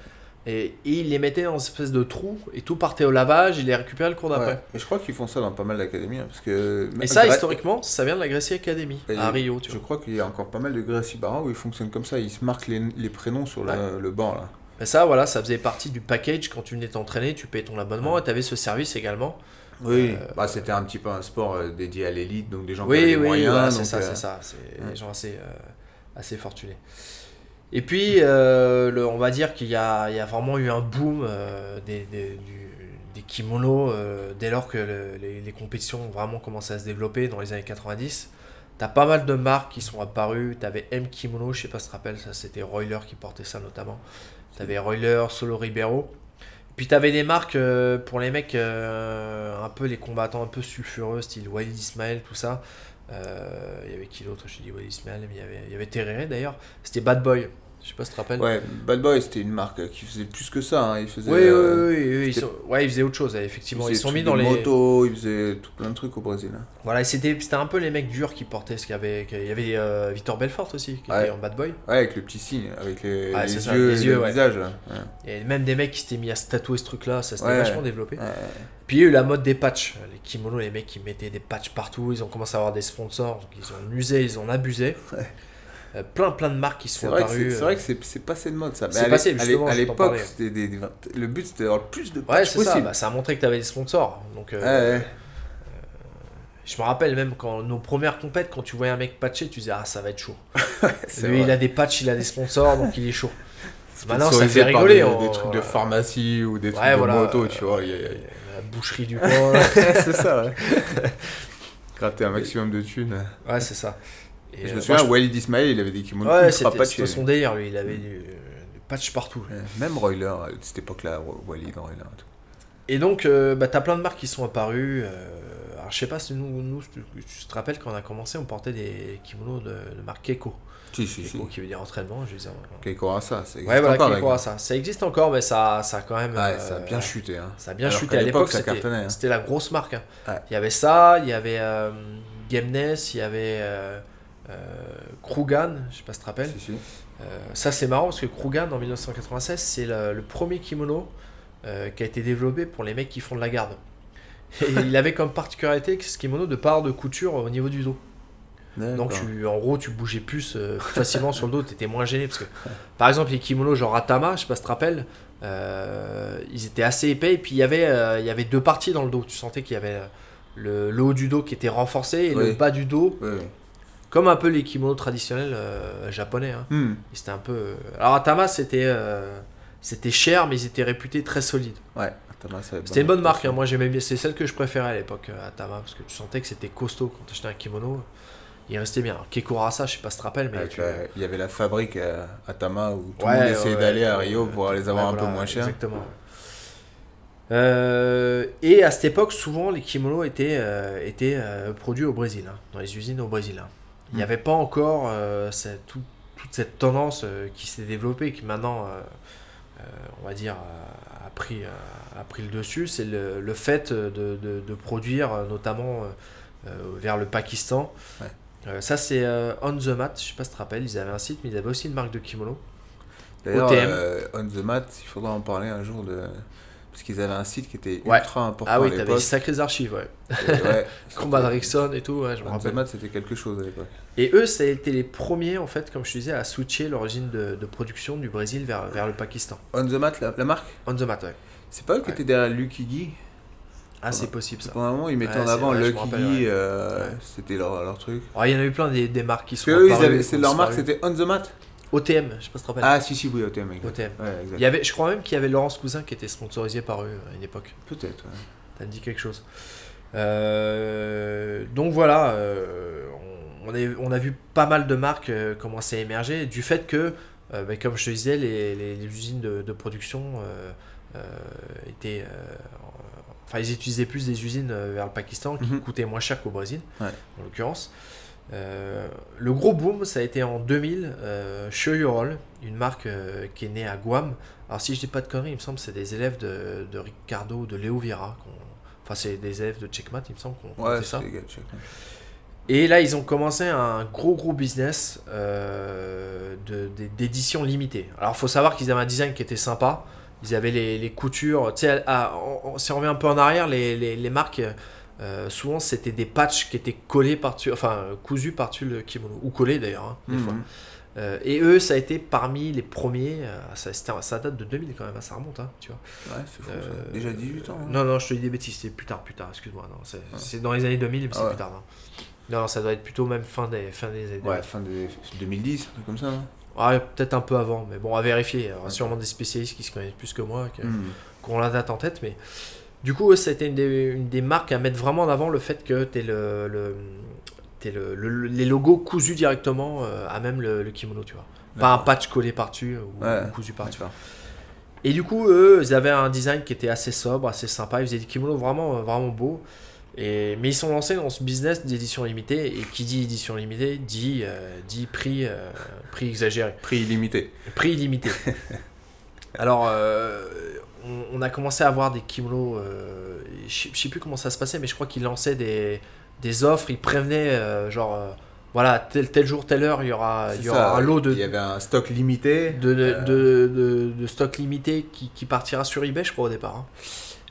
et, et ils les mettaient dans une espèce de trou et tout partait au lavage, ils les récupéraient le cours d'après. ouais. Mais je crois qu'ils font ça dans pas mal d'académies. hein, parce que... Et ça, historiquement, ça vient de la Gracie Academy Et à Rio, tu Je vois. crois qu'il y a encore pas mal de Gracie Barra où ils fonctionnent comme ça. Ils se marquent les, les prénoms sur le, le banc là. Et ça, voilà, ça faisait partie du package quand tu venais t'entraîner, tu payais ton abonnement et tu avais ce service également. Oui. Euh, Bah, c'était un petit peu un sport euh, dédié à l'élite, donc des gens qui avaient Oui, moyens. voilà, c'est donc, ça, euh, c'est ça. C'est des gens assez, euh, assez fortunés. Et puis, euh, le- on va dire qu'il y a, il y a vraiment eu un boom euh, des, des, du- des kimonos euh, dès lors que le- les, les compétitions ont vraiment commencé à se développer dans les années 90. T'as pas mal de marques qui sont apparues. T'avais M Kimono, je sais pas si tu te rappelles, ça c'était Royler qui portait ça notamment. T'avais Royler, Solo Ribeiro. Puis t'avais des marques euh, pour les mecs euh, un peu les combattants un peu sulfureux, style Wild Ismail, tout ça. Euh, Il y avait qui d'autre? Te dis Wild Ismail, mais il y avait, y avait d'ailleurs. C'était Bad Boy. Je sais pas si tu te rappelles. Ouais, Bad Boy c'était une marque qui faisait plus que ça. hein. Ils faisaient, Oui, oui, euh, oui, ils sont- ouais, ils faisaient autre chose, effectivement. Ils faisaient sont des mis dans les. motos, ils faisaient tout plein de trucs au Brésil. hein. Voilà, et c'était c'était un peu les mecs durs qui portaient ce qu'il y avait. Il y avait euh, Victor Belfort aussi, qui Ouais. était en Bad Boy. Ouais, avec le petit signe, avec les, les ça, yeux, les yeux, le ouais. visage. Ouais. Et même des mecs qui s'étaient mis à se tatouer ce truc-là, ça s'était vachement développé. Puis il y a eu la mode des patchs. Les kimonos, les mecs qui mettaient des patchs partout, ils ont commencé à avoir des sponsors, donc ils ont usé, ils en abusaient. Ouais. Euh, plein plein de marques qui sont apparues. c'est euh, vrai que c'est c'est passé de mode ça. Mais C'est passé, justement, À l'époque, le but c'était d'avoir le plus de Ouais, patchs c'est ça, bah, ça a montré que tu avais des sponsors. Donc, euh, Ouais, ouais. Je me rappelle même quand nos premières compètes, quand tu voyais un mec patché, tu disais Ah, ça va être chaud. [LAUGHS] Lui, vrai. il a des patchs, il a des sponsors, donc il est chaud. [LAUGHS] Maintenant, ça Sponsorisé fait rigoler. Des, on- des trucs de pharmacie ou des trucs Ouais, de moto, tu vois. il y a- il y a- La boucherie du coin. [LAUGHS] c'est ça, ouais. Gratter un maximum de thunes. ouais, c'est ça. Et, je euh, me souviens, Walid Ismail, il avait des kimonos Ouais, ultra c'était patchés. c'était son délire, lui. Il avait du, du patch partout. Ouais, Même Royler, à cette époque-là, Walid, Royler. et tout. Et donc, euh, bah, t'as plein de marques qui sont apparues. euh, alors, je sais pas si nous, nous tu, tu te rappelles quand on a commencé, on portait des kimonos de, de marque Keiko. Si, si, si. Keiko qui veut dire entraînement, je disais. Keiko Rasa, ça existe Ouais, voilà, encore. Keiko ça. Ça existe encore, mais ça, ça a quand même. Ouais, euh, ça a bien chuté. Hein. Ça a bien Alors chuté. À l'époque, ça c'était cartonnait. hein. c'était la grosse marque. hein. Ouais. Il y avait ça, il y avait euh, Gamness, il y avait euh, euh, Krugan, je sais pas si tu te rappelles. Si, si. Euh, ça, c'est marrant parce que Krugan en 1996, c'est le, le premier kimono euh, qui a été développé pour les mecs qui font de la garde. Et [LAUGHS] il avait comme particularité que ce kimono de part de couture au niveau du dos. Donc, tu, en gros, tu bougeais plus, euh, plus facilement sur le dos, tu étais moins gêné. Parce que, par exemple, les kimonos genre Atama, je sais pas si tu te rappelles, euh, ils étaient assez épais. Et puis, il y avait, euh, il y avait deux parties dans le dos. Tu sentais qu'il y avait euh, le, le haut du dos qui était renforcé et le bas du dos. Comme un peu les kimonos traditionnels euh, japonais. hein. Hmm. C'était un peu. euh, Alors, Atama, c'était euh, c'était cher, mais ils étaient réputés très solides. Ouais, C'était une bonne marque. hein. Moi, j'aimais bien. C'est celle que je préférais à l'époque, Atama, parce que tu sentais que c'était costaud quand tu achetais un kimono. Il restait bien. Alors, Keiko Rasa, je sais pas si tu te rappelles, mais tu- la- Il y avait la fabrique à Atama où tout Ouais, le monde essayait ouais, d'aller à Rio pour les avoir ouais, un peu moins cher. Exactement. Euh, et à cette époque, souvent, les kimonos étaient, euh, étaient euh, produits au Brésil, hein, dans les usines au Brésil. hein. Il n'y Mm. avait pas encore euh, cette- tout- toute cette tendance euh, qui s'est développée, qui maintenant, euh, on va dire, a, pris, a, pris le dessus. C'est le, le fait de, de- de produire, notamment vers le Pakistan. Ouais. Ça, c'est On The Mat, je sais pas si tu te rappelles, ils avaient un site, mais ils avaient aussi une marque de kimono. D'ailleurs, On The Mat, il faudra en parler un jour de. Parce qu'ils avaient un site qui était Ouais. ultra important Ah oui, t'avais des sacrées archives, ouais. Et ouais, [LAUGHS] Combat de c'était- Rickson et tout, ouais, je me On The rappelle. Mat, c'était quelque chose à l'époque. Et eux, ça a été les premiers, en fait, comme je te disais, à switcher l'origine de, de production du Brésil vers, vers le Pakistan. On The Mat, la, la marque On the mat, ouais. C'est pas eux qui étaient derrière Lucky Guy Ah, c'est possible ça. Pendant un moment, ils mettaient Ouais, en avant Lucky Guy, euh, c'était leur, leur truc. Il y en a eu plein des, des marques qui sont c'est leur marque, c'était On The Mat OTM, je sais pas si tu te rappelles. Ah, si, si, oui, OTM. exact. OTM. Ouais, exact. Il y avait, je crois même qu'il y avait Laurence Cousin qui était sponsorisé par eux à une époque. Peut-être, ouais. Ça me dit quelque chose. Euh, donc voilà, euh, on, on est- on a vu pas mal de marques euh, commencer à émerger du fait que, euh, bah, comme je te disais, les, les- les usines de, de production euh, euh, étaient. euh, Enfin, ils utilisaient plus des usines euh, vers le Pakistan qui Mhm. coûtaient moins cher qu'au Brésil, Ouais. en l'occurrence. Euh, le gros boom, ça a été en 2000, euh, Show Your All, une marque euh, qui est née à Guam. Alors, si je dis pas de conneries, il me semble que c'est des élèves de, de Ricardo ou de Léo Vira. Enfin, c'est des élèves de Checkmate, il me semble qu'on Ouais, ça. gars. Et là, ils ont commencé un gros, gros business euh, d'édition limitée. Alors, faut savoir qu'ils avaient un design qui était sympa. Ils avaient les, les coutures. Tu sais, si on revient un peu en arrière, les, les- les marques, euh, souvent, c'était des patchs qui étaient collés par-dessus, enfin, cousus par-dessus le kimono. Ou collés d'ailleurs, hein, des Mhm. fois. Euh, et eux, ça a été parmi les premiers. euh, ça, date de 2000 quand même, hein, ça remonte, hein, tu vois. Ouais, c'est fou, ça. Déjà 18 ans. hein. Non, non, je te dis des bêtises, c'est plus tard, plus tard, excuse-moi. Non, c'est, c'est dans les années 2000, mais c'est Ah ouais. plus tard. Non. non, ça doit être plutôt même fin des, fin des années 2000. Ouais, fin de 2010, un truc comme ça. Ouais, peut-être un peu avant, mais bon, à vérifier. Il y aura sûrement des spécialistes qui se connaissent plus que moi, qui ont la date en tête, mais du coup, été une des, une des marques à mettre vraiment en avant le fait que t'es le, le, le, le- les logos cousus directement euh, à même le, le kimono, tu vois. Pas un patch collé par-dessus ou, Ouais, ou cousu par-dessus. Et du coup, eux, ils avaient un design qui était assez sobre, assez sympa. Ils faisaient des kimonos vraiment, euh, vraiment beaux. Et, mais ils sont lancés dans ce business d'édition limitée. Et qui dit édition limitée dit, euh, dit prix, euh, prix exagéré, Prix illimité. prix illimité. [LAUGHS] Alors, euh, on, on a commencé à avoir des kimonos. euh, je sais- plus comment ça se passait, mais je crois qu'ils lançaient des, des offres. Ils prévenaient, euh, genre, euh, voilà, tel, tel jour, telle heure, il y aura, il y aura ça, un lot de, Il y avait un stock limité. de, de, Euh, de, de- de stock limité qui, qui partira sur eBay, je crois, au départ. hein.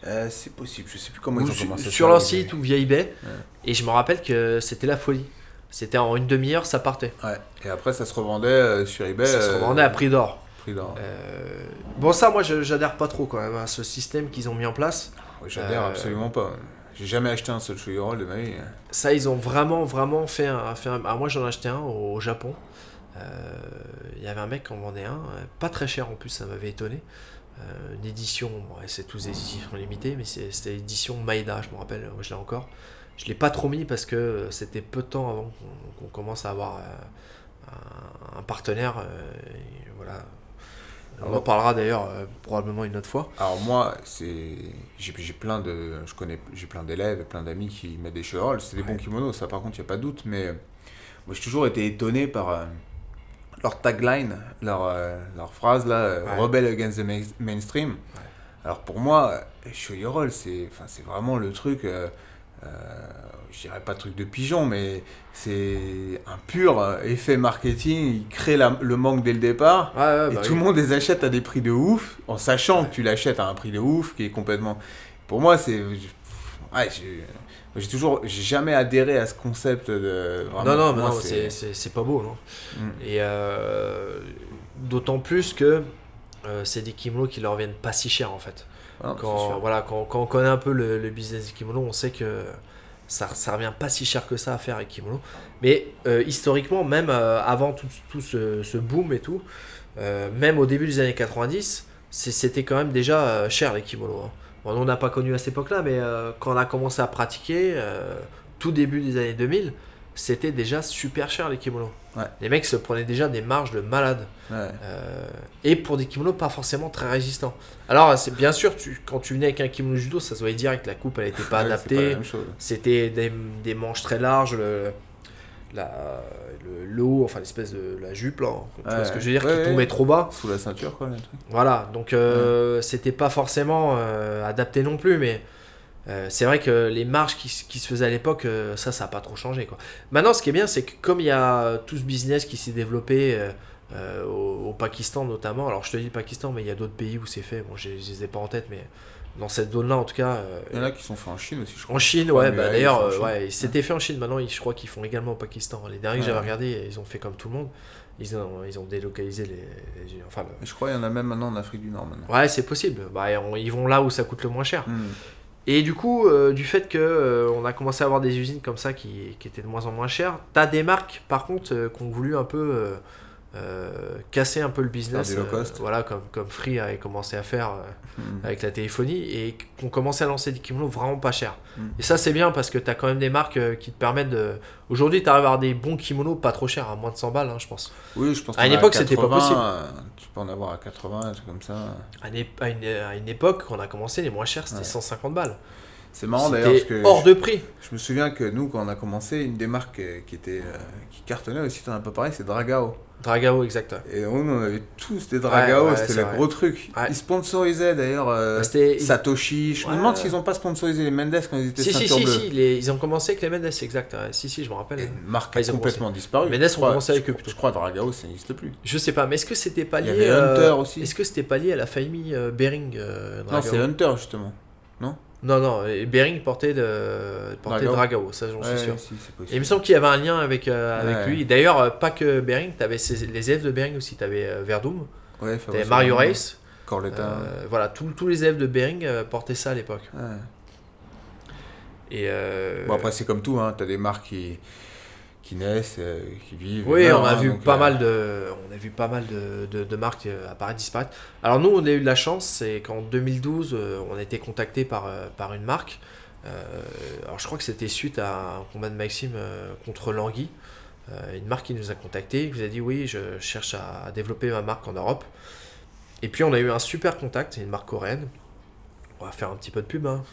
euh, c'est possible, je sais plus comment ils ont commencé sur leur site ou via eBay. Et je me rappelle que c'était la folie. C'était en une demi-heure, ça partait. Ouais. Et après, ça se revendait euh, sur eBay. ça se revendait à prix d'or. Euh, Bon, ça, moi, j'adhère pas trop quand même à ce système qu'ils ont mis en place. J'adhère euh, absolument pas. J'ai jamais acheté un seul show roll de ma vie. Ça, ils ont vraiment, vraiment fait un. Fait un- ah, moi, j'en ai acheté un au, Japon. Euh, Il y avait un mec qui en vendait un, pas très cher en plus, ça m'avait étonné. Une édition, bon, c'est tous des éditions limitées, mais c'est- c'était l'édition Maeda, je me rappelle, moi je l'ai encore. Je l'ai pas trop mis parce que c'était peu de temps avant qu'on commence à avoir euh, un, un partenaire. euh, voilà. On en parlera d'ailleurs euh, probablement une autre fois. Alors moi, c'est j'ai plein de je connais j'ai plein d'élèves, et plein d'amis qui mettent des show rolls. C'est des bons kimonos, ça par contre, il y a pas de doute. Mais euh, moi, j'ai toujours été étonné par euh, leur tagline, leur, leur phrase là, Ouais. Rebel against the main- mainstream. Alors pour moi, roll, c'est enfin c'est vraiment le truc. Je dirais pas truc de pigeon, mais c'est un pur effet marketing. Ils créent la- le manque dès le départ. Ouais, ouais, Et bah tout oui. le monde les achète à des prix de ouf, en sachant que tu l'achètes à un prix de ouf, qui est complètement. Pour moi, c'est. Ouais, j'ai toujours. J'ai jamais adhéré à ce concept de. vraiment, Non, non, non, c'est- pas beau, non Mm. Et euh, d'autant plus que euh, c'est des kimonos qui leur viennent pas si cher en fait. Ah, Quand, voilà, quand, quand on connaît un peu le, le business des kimonos, on sait que ça, revient pas si cher que ça à faire avec kimono. Mais euh, historiquement, même euh, avant tout, ce, boom et tout, euh, même au début des années 90, c'est- c'était quand même déjà cher les kimonos. hein. Bon, on n'a pas connu à cette époque-là, mais quand on a commencé à pratiquer, tout début des années 2000, c'était déjà super cher les kimonos. Ouais. Les mecs se prenaient déjà des marges de malade. Ouais. Euh, et pour des kimonos pas forcément très résistants. Alors, c'est bien sûr, tu, quand tu venais avec un kimono judo, ça se voyait direct, la coupe elle était pas Ouais, adaptée. C'était des, des manches très larges, le, la, le, le haut, enfin l'espèce de la jupe là, tu vois ce que je veux dire, qui tombait trop bas. Sous la ceinture, quoi. Voilà, donc euh, c'était pas forcément euh, adapté non plus, mais euh, c'est vrai que les marges qui, qui se faisaient à l'époque, euh, ça, ça a pas trop changé. Quoi. Maintenant, ce qui est bien, c'est que comme il y a tout ce business qui s'est développé euh, au, au Pakistan notamment, alors je te dis le Pakistan, mais il y a d'autres pays où c'est fait, bon, je, je les ai pas en tête, mais dans cette zone-là, en tout cas. Il y en a qui sont faits en Chine aussi, je crois. en Chine, Ouais, bah, d'ailleurs, ouais, c'était fait en Chine, maintenant je crois qu'ils font également au Pakistan. Les derniers que j'avais regardés, ils ont fait comme tout le monde. Ils ont, ils ont délocalisé les. les- enfin, le- je crois qu'il y en a même maintenant en Afrique du Nord maintenant. Ouais, c'est possible. Bah, on- ils vont là où ça coûte le moins cher. Hmm. Et du coup, euh, du fait que euh, on a commencé à avoir des usines comme ça qui, qui étaient de moins en moins chères, t'as des marques par contre euh, qui ont voulu un peu euh, casser un peu le business. Low cost. voilà, comme, comme Free avait commencé à faire euh, Mm. avec la téléphonie et qu'on commençait à lancer des kimonos vraiment pas chers. Mm. Et ça, c'est bien parce que tu as quand même des marques qui te permettent de. Aujourd'hui, tu arrives à avoir des bons kimonos pas trop chers, à moins de 100 balles, hein, je pense. Oui, je pense À une époque, c'était pas 80, possible. Tu peux en avoir à 80, un truc comme ça. À une, à une- à une époque, quand on a commencé, les moins chers, c'était Ouais. 150 balles. C'est marrant d'ailleurs parce C'était que hors de prix. je me souviens que nous, quand on a commencé, une des marques euh, qui était euh, qui cartonnait aussi, t'en as pas parlé, c'est Dragao. Dragao, exact. Et on en avait tous des Dragao, Ouais, ouais, c'était le vrai. gros truc. Ouais. Ils sponsorisaient d'ailleurs euh, Bah, Satoshi. Je me demande s'ils ont pas sponsorisé les Mendes quand ils étaient Si, si, ceinture si, bleue. si, les- ils ont commencé avec les Mendes, exact. Si, si, je me rappelle. Et marque ont complètement disparu. Mendes, Je on crois- commençait avec eux plutôt. Je crois Dragao, ça n'existe plus. Je sais pas, mais est-ce que c'était pas Il lié y avait euh, Hunter aussi. Est-ce que c'était pas lié à la famille euh, Bering euh, Non, c'est Hunter justement. Non, non, et Bering portait, de... portait Dragao. Dragao, ça j'en Ouais, suis sûr. si, Et il me semble qu'il y avait un lien avec, euh, avec lui. D'ailleurs, euh, pas que Bering, t'avais les élèves de Bering aussi. T'avais euh, Verdum, Ouais, t'avais Mario Race. Corletta. euh, voilà, tous les élèves de Bering portaient ça à l'époque. Et euh, Bon, après, c'est comme tout, hein. t'as des marques qui, qui naissent, euh, qui vivent. Oui, on a hein, vu pas euh, mal de, on a vu pas mal de, de- de marques euh, apparaître, disparaître. Alors nous, on a eu de la chance, c'est qu'en 2012, euh, on a été contacté par, par une marque. Alors je crois que c'était suite à un combat de Maxime contre Langui. Une marque qui nous a contacté, qui nous a dit oui, je cherche à, à développer ma marque en Europe. Et puis on a eu un super contact, c'est une marque coréenne. On va faire un petit peu de pub. hein.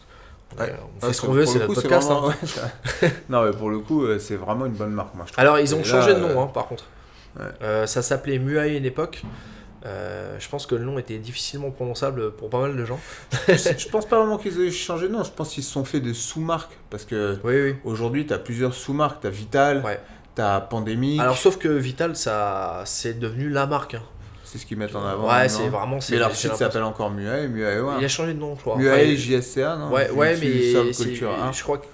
Ouais. on Ah, fait ce qu'on veut, c'est notre podcast. vraiment- hein. [LAUGHS] non, mais pour le coup, euh, c'est vraiment une bonne marque, moi, je. Alors, ils ont là, changé de nom, euh, hein, par contre. ouais. Euh, ça s'appelait Muay une époque. Euh, je pense que le nom était difficilement prononçable pour pas mal de gens. je pense pas vraiment qu'ils aient changé de nom, je pense qu'ils se sont fait des sous-marques. Parce que Oui, oui. aujourd'hui, t'as plusieurs sous-marques. T'as Vital, Ouais. t'as Pandemic. Alors, sauf que Vital, ça, c'est devenu la marque. hein. C'est ce qu'ils mettent en avant. ouais, c'est vraiment. c'est- Mais leur site s'appelle encore Muay, Muay Il a changé de nom, je crois. Muay Enfin, JSCA, non Ouais, ouais, mais c'est- Subculture, hein. je crois que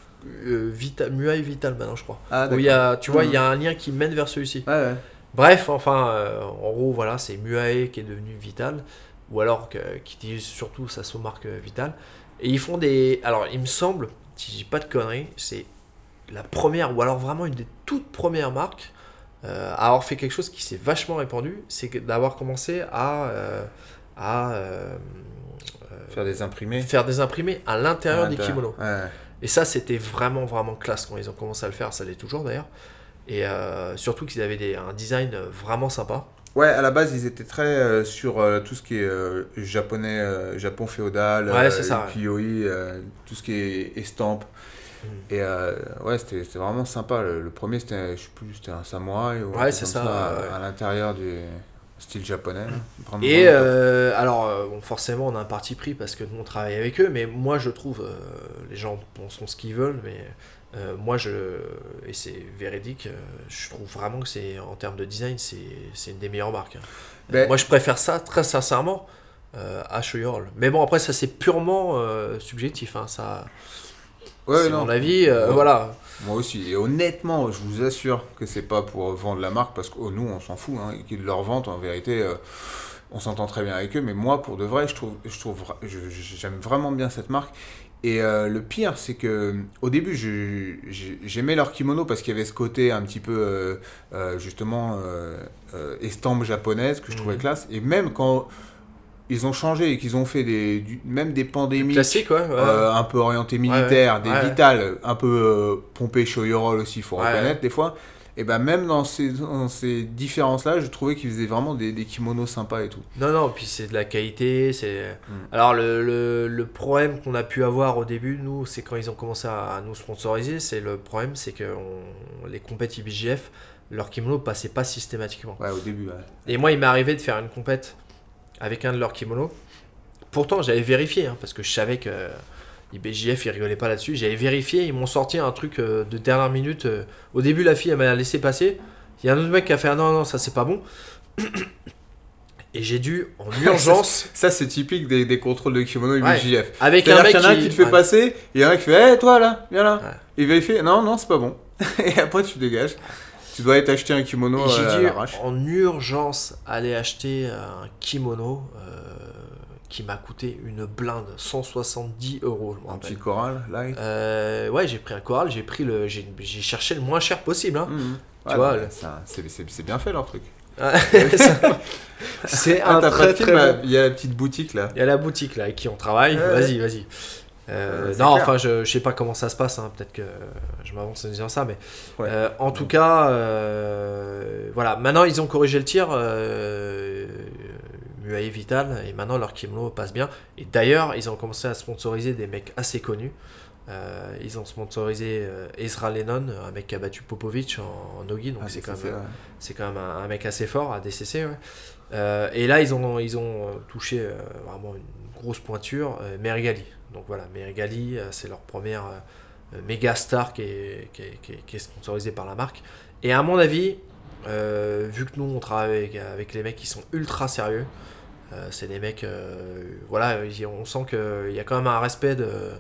euh, Vital, Muay Vital maintenant, je crois. Ah, Où il y a, tu vois, il y a un lien qui mène vers celui-ci. Ouais, ouais. Bref, enfin, euh, en gros, voilà, c'est Muay qui est devenu Vital, ou alors que- qui utilise surtout sa sous-marque euh, Vital. Et ils font des. Alors, il me semble, si je dis pas de conneries, c'est la première, ou alors vraiment une des toutes premières marques euh, avoir fait quelque chose qui s'est vachement répandu, c'est d'avoir commencé à, euh, à euh, Faire des imprimés. faire des imprimés à l'intérieur des kimonos. Ouais. Et ça, c'était vraiment, vraiment classe quand ils ont commencé à le faire. Ça l'est toujours d'ailleurs. Et euh, surtout qu'ils avaient des, un design vraiment sympa. Ouais, à la base, ils étaient très euh, sur euh, tout ce qui est euh, japonais, euh, Japon féodal, Ouais, euh, ça, ouais. euh, tout ce qui est estampe. Et euh, ouais, c'était vraiment sympa. Le, le premier, c'était, je sais plus, c'était un samouraï ou Ouais, c'est ça, à, ouais. à l'intérieur du style japonais. Vraiment, Et euh, alors, euh, bon, forcément, on a un parti pris parce que nous, on travaille avec eux. Mais moi, je trouve, euh, les gens penseront ce qu'ils veulent, mais moi, je, et c'est véridique, je trouve vraiment que c'est, en termes de design, c'est, c'est une des meilleures marques. Ben- moi, je préfère ça, très sincèrement, à Shoyoroll. Mais bon, après, ça, c'est purement subjectif. hein, ça, Ouais, c'est mon avis. euh, Ouais. Voilà. Moi aussi. Et honnêtement, je vous assure que c'est pas pour vendre la marque parce que oh, nous, on s'en fout. Hein, et qu'ils leur vendent, en vérité, euh, on s'entend très bien avec eux. Mais moi, pour de vrai, je trouve, je trouve, j'aime vraiment bien cette marque. Et euh, le pire, c'est que au début, j'aimais leur kimono parce qu'il y avait ce côté un petit peu, euh, justement, estampe japonaise que je trouvais Mhm. classe. Et même quand ils ont changé et qu'ils ont fait des, du- même des pandémies Classique, ouais. ouais. euh, un peu orienté militaire, ouais. des vitales, un peu euh, pompé Shoyorol aussi, il faut reconnaître des fois. Et ben même dans ces, dans ces différences-là, je trouvais qu'ils faisaient vraiment des, des kimonos sympas et tout. Non, non, puis c'est de la qualité. c'est Mm. Alors, le, le, le problème qu'on a pu avoir au début, nous, c'est quand ils ont commencé à, à nous sponsoriser. C'est le problème, c'est que on- les compètes IBJF, leurs kimonos passaient pas systématiquement. Ouais, au début. ouais. Et moi, il m'est arrivé de faire une compète avec un de leurs kimonos. Pourtant, j'avais vérifié, hein, parce que je savais que IBJF, ils rigolaient pas là-dessus. J'avais vérifié, ils m'ont sorti un truc euh, de dernière minute. euh, au début, la fille, elle m'a laissé passer. Il y a un autre mec qui a fait ah, non, non, ça c'est pas bon. Et j'ai dû, en [LAUGHS] urgence, Ça, c'est typique des, des contrôles de kimono Ouais. IBJF. avec un mec qu'il y en a un qui, qui te fait ouais. passer, et il y en a un qui fait Hé, toi là, viens là. Ouais. Il vérifie Non, non, c'est pas bon. [LAUGHS] et après, tu dégages. Tu dois aller t'acheter un kimono euh, à l'arrache. en urgence aller acheter un kimono euh, qui m'a coûté une blinde, 170 euros, je Un petit choral, light. Euh, ouais, j'ai pris un coral, j'ai pris le, j'ai j'ai cherché le moins cher possible. hein. Mhm. tu Ouais, vois, c'est- c'est c'est bien fait leur truc. [LAUGHS] c'est Ah, un très très bon- Il y a la petite boutique là. Il y a la boutique là avec qui on travaille. Ouais. Vas-y, vas-y. Euh, c'est non, clair. enfin, je, je sais pas comment ça se passe. hein, Peut-être que je m'avance en disant ça, mais Ouais. euh, en tout cas, euh, voilà. Maintenant, ils ont corrigé le tir. Euh, Muay Vital et maintenant leur kimono passe bien. Et d'ailleurs, ils ont commencé à sponsoriser des mecs assez connus. Euh, ils ont sponsorisé euh, Ezra Lennon, un mec qui a battu Popovic en, en nogi, donc Ah, c'est quand quand même un, un mec assez fort à DCC. ouais. Euh, et là, ils ont, ils ont euh, touché euh, vraiment une grosse pointure, euh, Merigali. Donc voilà, Merigali, euh, c'est leur première euh, méga star qui est, sponsorisée par la marque. Et à mon avis, euh, vu que nous, on travaille avec, les mecs qui sont ultra sérieux, c'est des mecs, voilà, on sent qu'il y a quand même un respect de,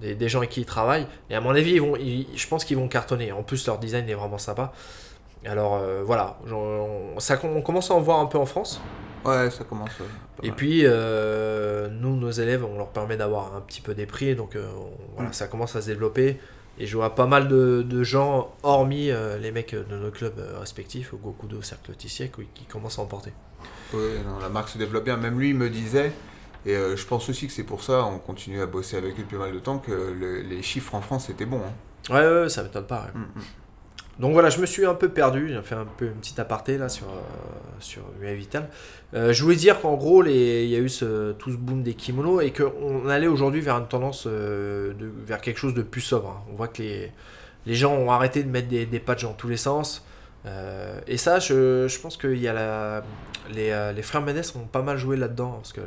des, gens avec qui ils travaillent. Et à mon avis, ils je pense qu'ils vont cartonner. En plus, leur design est vraiment sympa. Alors voilà, ça, on commence à en voir un peu en France. Ouais, ça commence. ouais, Et puis, euh, nous, nos élèves, on leur permet d'avoir un petit peu des prix. Donc euh, on- voilà, Mm. ça commence à se développer. Et je vois pas mal de, de gens, hormis euh, les mecs de nos clubs respectifs, au Gokudo, Cercle Tissier, qui, qui commencent à emporter. Non, la marque se développe bien. Même lui, il me disait, et je pense aussi que c'est pour ça, on continue à bosser avec lui depuis mal de temps, que le- les chiffres en France étaient bons. hein. Ouais, ouais, ouais, ça m'étonne pas. ouais. Mm, mm. Donc voilà, je me suis un peu perdu, j'ai fait un peu une petite aparté là sur, euh, sur Vital. Euh, je voulais dire qu'en gros, les- il y a eu tout ce boom des kimonos et qu'on allait aujourd'hui vers une tendance, euh, vers quelque chose de plus sobre. hein. On voit que les, les gens ont arrêté de mettre des, des patchs dans tous les sens. Euh, et ça, je, je pense qu'il y a les, les frères Mendes ont pas mal joué là-dedans. Parce que,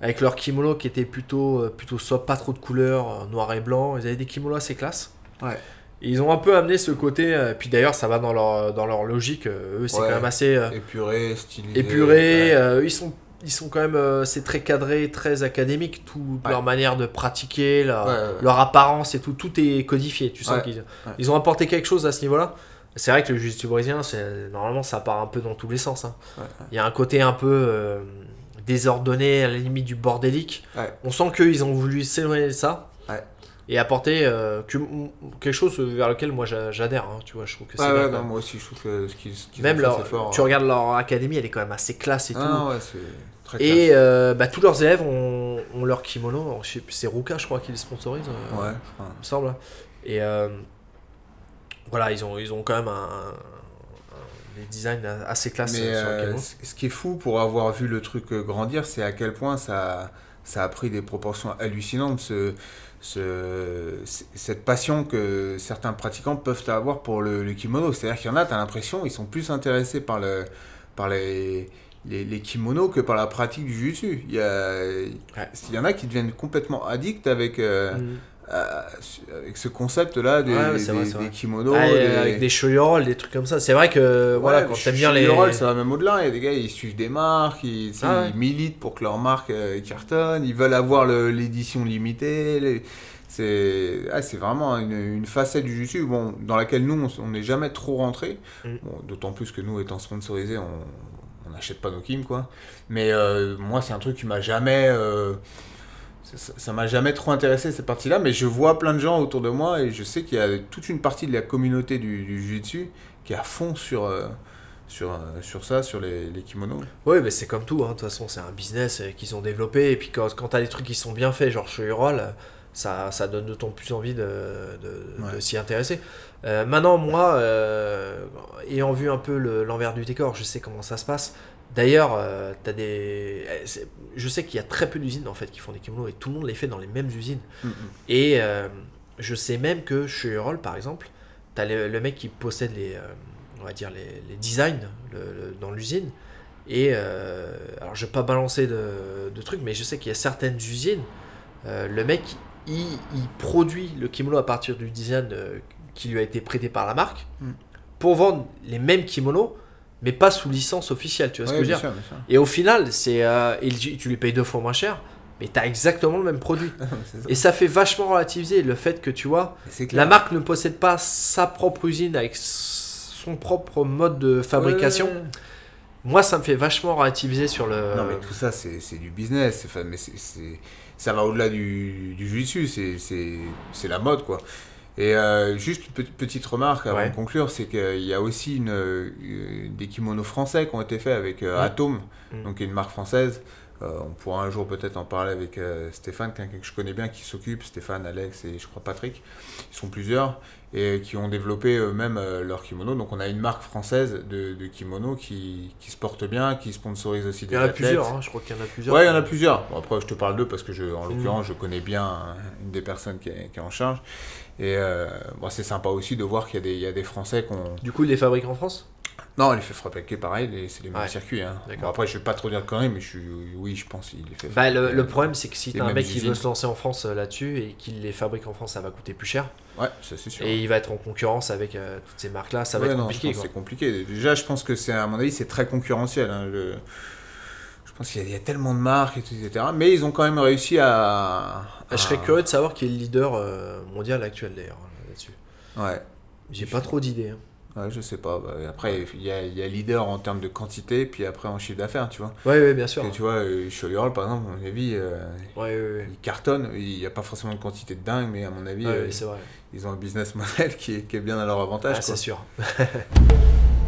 avec leur kimono qui était plutôt, plutôt sobre, pas trop de couleurs, noir et blanc, ils avaient des kimonos assez classe. Ouais. Et ils ont un peu amené ce côté, euh, puis d'ailleurs ça va dans leur, dans leur logique, euh, eux c'est Ouais. quand même assez euh, Épuré, stylisé. épuré, ouais. euh, ils, sont, ils sont quand même, c'est très cadré, très académique, toute Ouais. leur manière de pratiquer, leur, leur apparence et tout, tout est codifié, tu sens qu'ils ils ont apporté quelque chose à ce niveau-là. C'est vrai que le jiu-jitsu brésilien, c'est- normalement ça part un peu dans tous les sens. hein. Il y a un côté un peu désordonné, à la limite du bordélique. On sent qu'ils ont voulu s'éloigner de ça. Et apporter euh, que- quelque chose vers lequel moi j'a- j'adhère. hein, tu vois, je trouve que c'est bien, ouais, moi aussi, je trouve que ce qu'ils qu'ils Même leur, c'est fort. tu regardes leur académie, elle est quand même assez classe et Ah, tout. non, ouais, c'est très classe. Et euh, bah, tous leurs élèves ont, ont leur kimono. C'est Ruka, je crois, qui les sponsorise. euh, Ouais, il me semble. Et euh, voilà, ils ont, ils ont quand même un, un- des designs assez classe Mais euh, ce qui est fou pour avoir vu le truc euh, grandir, c'est à quel point ça, ça a pris des proportions hallucinantes, ce, ce- cette passion que certains pratiquants peuvent avoir pour le, le kimono. C'est-à-dire qu'il y en a, tu as l'impression, ils sont plus intéressés par, le, par les, les, les kimonos que par la pratique du jiu-jitsu. Il y, a, il y en a qui deviennent complètement addicts avec, euh, Mhm. À- avec ce des, Ouais, c'est vrai, des- kimonos. Ah, des- euh, Avec des des trucs comme ça. C'est vrai que voilà, Ouais, quand chez- t'aimes bien les. Leroy, ça va même au-delà. Il y a des gars, ils suivent des marques, ils, Ah ouais. militent pour que leur marque euh, cartonne, ils veulent avoir l'édition limitée. les- C'est ah, c'est vraiment une, une facette du jiu bon, dans laquelle nous, on n'est jamais trop rentré. Mm. Bon, D'autant plus que nous, étant sponsorisés, on n'achète pas nos kims, quoi. Mais euh, moi, c'est un truc qui m'a jamais... ça- m'a jamais trop intéressé cette partie-là, mais je vois plein de gens autour de moi et je sais qu'il y a toute une partie de la communauté du, du jiu-jitsu qui est à fond sur, euh, sur, euh, sur ça, sur les, les kimonos. Oui, mais c'est comme tout, hein. de toute façon, c'est un business euh, qu'ils ont développé. Et puis quand, quand t'as des trucs qui sont bien faits, genre shoyorol, ça, ça donne d'autant plus envie de, de, s'y intéresser. Euh, maintenant, moi, ayant vu un peu le- l'envers du décor, je sais comment ça se passe. D'ailleurs, euh, t'as des... eh, je sais qu'il y a très peu d'usines en fait qui font des kimonos et tout le monde les fait dans les mêmes usines. Et euh, je sais même que chez Eurol, par exemple, tu as le, le mec qui possède les, euh, on va dire les, les designs le- le- dans l'usine. Et alors, je vais pas balancer de, de trucs, mais je sais qu'il y a certaines usines, le mec, il, il produit le kimono à partir du design qui lui a été prêté par la marque Mm. pour vendre les mêmes kimonos, mais pas sous licence officielle. Tu vois ce Ouais, que je veux dire sûr. Et au final, c'est euh, tu lui payes deux fois moins cher, mais tu as exactement le même produit. [LAUGHS] Et ça fait vachement relativiser le fait que tu vois, la marque ne possède pas sa propre usine avec son propre mode de fabrication. Ouais, ouais, ouais. Moi, ça me fait vachement relativiser sur le. Non, mais tout ça, c'est du business. Enfin, mais c'est- ça va au-delà du, du C'est c'est la mode, quoi. Et euh, juste une petite- remarque avant Ouais. de conclure, c'est qu'il y a aussi une, euh, des kimonos français qui ont été faits avec euh, Ouais. Atom, Mm. donc une marque française. Euh, on pourra un jour peut-être en parler avec euh, Stéphane, quelqu'un que je connais bien qui s'occupe, Stéphane, Alex et je crois Patrick. Ils sont plusieurs et qui ont développé eux-mêmes euh, leurs kimonos. Donc on a une marque française de, de kimonos qui, qui se porte bien, qui sponsorise aussi Il des y en a athlètes. plusieurs, hein, je crois qu'il y en a plusieurs. Ouais, il y en a plusieurs. Bon, après, je te parle d'eux parce que, je, en Mm. l'occurrence, je connais bien euh, une des personnes qui est, qui est en charge. Et euh, bon, c'est sympa aussi de voir qu'il y, a des- il y a des Français qui ont... Du coup, il les fabrique en France? Non, il les fait fabriquer pareil, c'est les mêmes Ouais. circuits. Hein. Bon, après, je vais pas trop dire de conneries, mais je suis, oui, je pense qu'il les fait Bah, le, fabriquer. le problème, c'est que si les t'as un mec qui veut se lancer en France euh, là-dessus et qu'il les fabrique en France, ça va coûter plus cher. Ouais, ça c'est sûr. Et il va être en concurrence avec euh, toutes ces marques-là, ça va être non, compliqué. c'est compliqué. Déjà, je pense que c'est, à mon avis, c'est très concurrentiel. hein, le- Pense qu'il y, a- il y a tellement de marques, etc. Mais ils ont quand même réussi à... Je serais curieux de savoir qui est le leader euh, mondial actuel d'ailleurs là-dessus. Ouais. J'ai pas trop d'idées. hein. Ouais, je sais pas. Bah, après, il y a, il y a leader en termes de quantité, puis après en chiffre d'affaires, tu vois. Ouais, ouais, bien sûr. Et tu vois, euh, Choleral, par exemple, à mon avis, euh, Ouais, ouais, ouais. il cartonne. Il n'y a pas forcément de quantité de dingue, mais à mon avis, euh, vrai. ils ont un business [LAUGHS] model qui est, qui est bien à leur avantage. Ah, c'est sûr. [LAUGHS]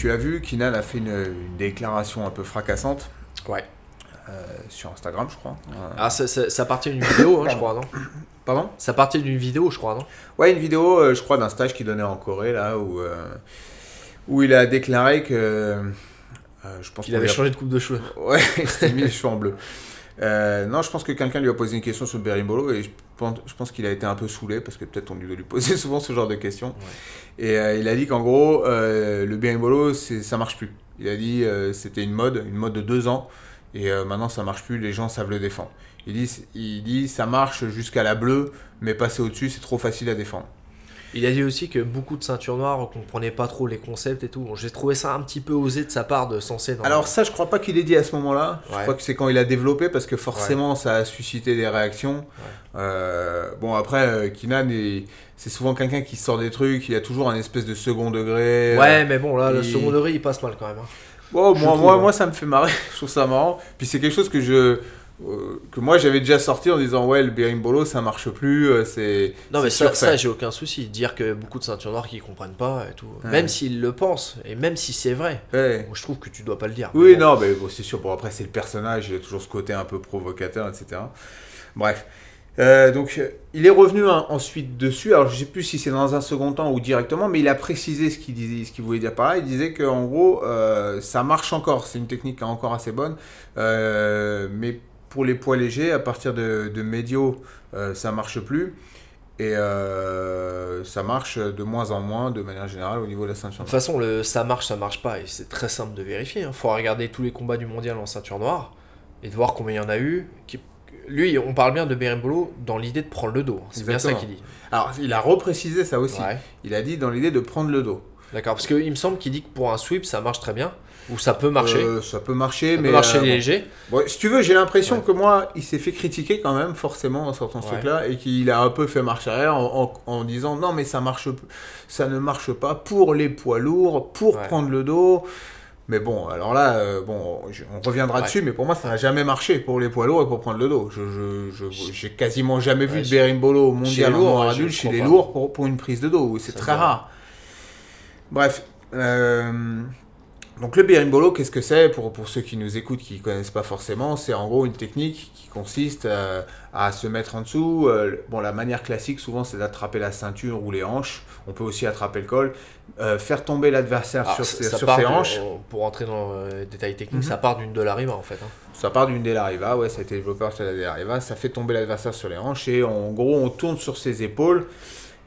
tu as vu, Kinan a fait une, une déclaration un peu fracassante Ouais. euh, sur Instagram, je crois. Euh, Ah, ça, ça, ça partait d'une vidéo, hein, je crois, non [CLEARS THROAT] Pardon Ça partait d'une vidéo, je crois, non Ouais, une vidéo, euh, je crois, d'un stage qu'il donnait en Corée, là, où, euh, où il a déclaré que. je pense Qu'il avait a- changé de coupe de cheveux. Ouais, [LAUGHS] il s'est mis les cheveux en bleu. Non, je pense que quelqu'un lui a posé une question sur le berimbolo et je pense, je pense qu'il a été un peu saoulé parce que peut-être on lui doit lui poser [LAUGHS] souvent ce genre de questions. Et euh, il a dit qu'en gros, euh, le berimbolo, c'est- ça marche plus. Il a dit euh, c'était une mode, une mode de deux ans et maintenant ça marche plus, les gens savent le défendre. Il dit, il dit ça marche jusqu'à la bleue, mais passer au-dessus, c'est trop facile à défendre. Il a dit aussi que beaucoup de ceintures noires comprenaient pas trop les concepts et tout. Bon, J'ai trouvé ça un petit peu osé de sa part de censer dans Alors ça, je crois pas qu'il ait dit à ce moment-là. Je Ouais. crois que c'est quand il a développé parce que forcément, ça a suscité des réactions. Euh, bon après, euh, Kinan, est- c'est souvent quelqu'un qui sort des trucs. Il a toujours un espèce de second degré. Ouais, mais bon, là, le second degré, il passe mal quand même. hein. Moi, trouve, moi, hein. moi, ça me fait marrer. [LAUGHS] je trouve ça marrant. Puis c'est quelque chose que je euh, que moi j'avais déjà sorti en disant ouais le berimbolo ça marche plus euh, c'est Non, mais ça, ça, j'ai aucun souci. Dire que beaucoup de ceintures noires qui comprennent pas et tout. Ouais. Même s'ils le pensent, et même si c'est vrai, Ouais. je trouve que tu dois pas le dire. Oui, Mais bon. non, mais bon, c'est sûr. Bon, après, c'est le personnage, il a toujours ce côté un peu provocateur, etc. Bref. Euh, donc, il est revenu hein, ensuite dessus. Alors, je sais plus si c'est dans un second temps ou directement, mais il a précisé ce qu'il disait, ce qu'il voulait dire par là. Il disait qu'en gros, euh, ça marche encore. C'est une technique encore assez bonne. Mais pour les poids légers, à partir de, de médio, euh, ça marche plus. Et euh, ça marche de moins en moins de manière générale au niveau de la ceinture. De toute façon, le ça marche, ça marche pas, et c'est très simple de vérifier. Il faut regarder tous les combats du mondial en ceinture noire et de voir combien il y en a eu. Qui- Lui, on parle bien de Berimbolo dans l'idée de prendre le dos. C'est bien ça qu'il dit. Alors, il a reprécisé ça aussi. Ouais. Il a dit dans l'idée de prendre le dos. D'accord, parce qu'il me semble qu'il dit que pour un sweep, ça marche très bien. Ou ça peut marcher. Euh, ça peut marcher, ça mais. peut marcher euh, léger. Bon, si tu veux, j'ai l'impression Ouais. que moi, il s'est fait critiquer quand même, forcément, en sortant ce Ouais. truc-là, et qu'il a un peu fait marche arrière en, en- en disant non, mais ça marche, ça ne marche pas pour les poids lourds, pour Ouais. prendre le dos. Mais bon, alors là, euh, bon, je- on reviendra dessus, mais pour moi, ça n'a jamais marché pour les poids lourds et pour prendre le dos. Je, j'ai quasiment jamais vu de berimbolo mondial je adulte chez les lourds pour, pour une prise de dos. C'est très rare. Bref. Donc le berimbolo, qu'est-ce que c'est pour, pour ceux qui nous écoutent, qui ne connaissent pas forcément? C'est en gros une technique qui consiste euh, à se mettre en dessous. euh, bon, la manière classique, souvent, c'est d'attraper la ceinture ou les hanches. On peut aussi attraper le col. euh, faire tomber l'adversaire Alors, sur, ses, sur ses de- hanches. pour entrer dans les détails techniques, Mhm. ça part d'une Dollarima en fait. hein. Ça part d'une Delariva, ouais, ça a été développé par la Delariva. Ça fait tomber l'adversaire sur les hanches et en gros, on tourne sur ses épaules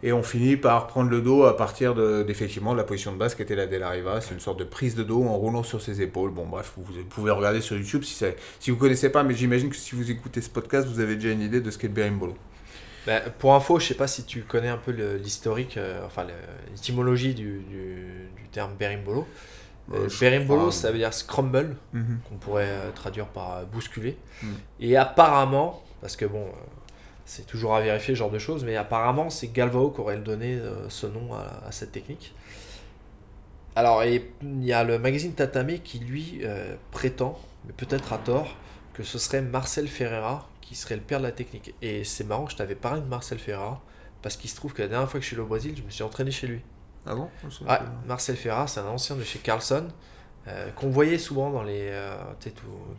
et on finit par prendre le dos à partir de, d'effectivement de la position de base qui était la Delariva. C'est une sorte de prise de dos en roulant sur ses épaules. Bon, bref, vous, vous pouvez regarder sur YouTube si, ça, si vous connaissez pas, mais j'imagine que si vous écoutez ce podcast, vous avez déjà une idée de ce qu'est le berimbolo. Bah, pour info, je sais pas si tu connais un peu l'historique, euh, enfin l'étymologie du, du- du terme berimbolo. Euh, berimbolo, ça veut dire scramble, Mhm. qu'on pourrait euh, traduire par euh, bousculer. Mm. Et apparemment, parce que bon, c'est toujours à vérifier ce genre de choses, mais apparemment c'est Galvao qui aurait donné euh, ce nom à, à cette technique. Alors, il y a le magazine Tatame qui lui euh, prétend, mais peut-être à tort, que ce serait Marcel Ferreira qui serait le père de la technique. Et c'est marrant, je t'avais parlé de Marcel Ferreira, parce qu'il se trouve que la dernière fois que je suis allé au Brésil, je me suis entraîné chez lui. Ah bon? Ouais. Marcel Ferra, c'est un ancien de chez Carlson, euh, qu'on voyait souvent dans les, euh, tout-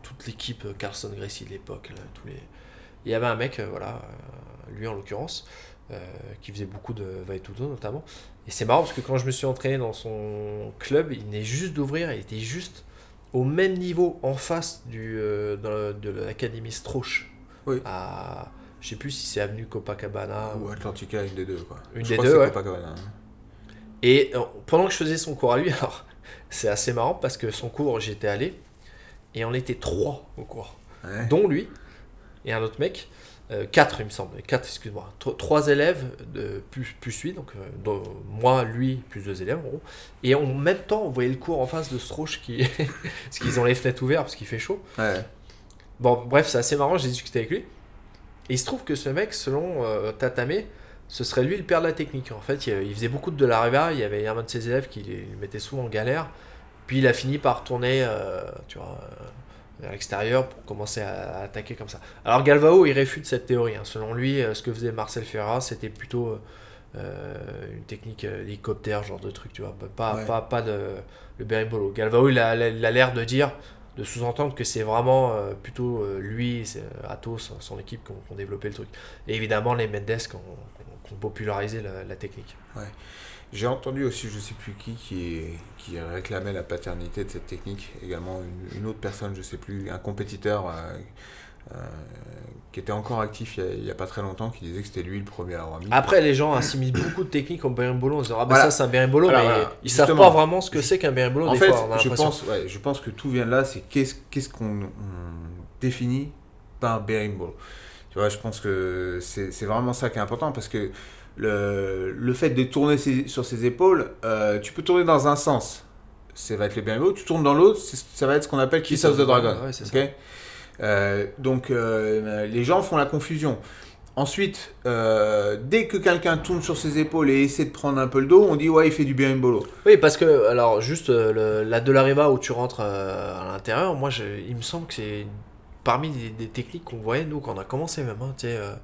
toute l'équipe Carlson Gracie de l'époque. tous les... Il y avait un mec, euh, voilà, euh, lui en l'occurrence, euh, qui faisait beaucoup de Vaetudo notamment. Et c'est marrant parce que quand je me suis entraîné dans son club, il venait juste d'ouvrir, il était juste au même niveau en face du, de l'académie Strauch. Oui. À, je sais plus si c'est avenue Copacabana Ou Atlantica, une des deux, quoi. Une Je des crois deux, c'est ouais. Copacabana, hein. Et pendant que je faisais son cours à lui, [LAUGHS] alors c'est assez marrant parce que son cours, j'étais allé et on était trois au cours, Ouais. dont lui et un autre mec, euh, quatre il me semble, quatre excuse-moi, Tro- trois élèves de plus plus lui, donc euh, dont moi, lui, plus deux élèves en gros, et en même temps on voyait le cours en face de Strauch qui, [LAUGHS] parce qu'ils ont les fenêtres ouvertes parce qu'il fait chaud. Ouais. Bon, bref, c'est assez marrant, j'ai discuté avec lui. Et il se trouve que ce mec, selon euh, Tatame, ce serait lui le père de la technique. En fait, il, il faisait beaucoup de Dolariva, il y avait un de ses élèves qui le mettait souvent en galère. Puis il a fini par tourner, euh, tu vois, vers l'extérieur pour commencer à, à attaquer comme ça. Alors Galvao, il réfute cette théorie. hein. Selon lui, euh, ce que faisait Marcel Ferra, c'était plutôt euh, euh, une technique hélicoptère, genre de truc, tu vois. Pas, Ouais. pas, pas de, le berimbolo. Galvao, il a il a l'air de dire de sous-entendre que c'est vraiment euh, plutôt euh, lui, Athos, son équipe qui ont, développé le truc. Et évidemment les Mendes qui ont, popularisé la, la technique. J'ai entendu aussi, je sais plus qui, qui, qui réclamait la paternité de cette technique. Également une, une autre personne, je sais plus, un compétiteur euh, euh, qui était encore actif il y, a, pas très longtemps, qui disait que c'était lui le premier à l'avoir mis. Après les gens assimilent beaucoup de techniques au berimbolo en disant ah bah Voilà. ça c'est un berimbolo Alors, mais voilà, ils savent justement. pas vraiment ce que c'est qu'un berimbolo en des fait, fois, on a je, pense, ouais, je pense que tout vient de là, c'est qu'est-ce qu'on on définit par berimbolo. Tu vois, je pense que c'est c'est vraiment ça qui est important parce que le, le fait de tourner ses- sur ses épaules, euh, tu peux tourner dans un sens, ça va être le berimbolo, tu tournes dans l'autre, ça va être ce qu'on appelle Kiss of the Dragon. Ouais, Euh, donc euh, les gens font la confusion. Ensuite, euh, dès que quelqu'un tourne sur ses épaules et essaie de prendre un peu le dos, on dit ouais il fait du berimbolo. Oui, parce que, alors, juste le- la Dolariva où tu rentres euh, à l'intérieur, moi, je- il me semble que c'est parmi des, des techniques qu'on voyait, nous, quand on a commencé même, hein, tu sais, euh,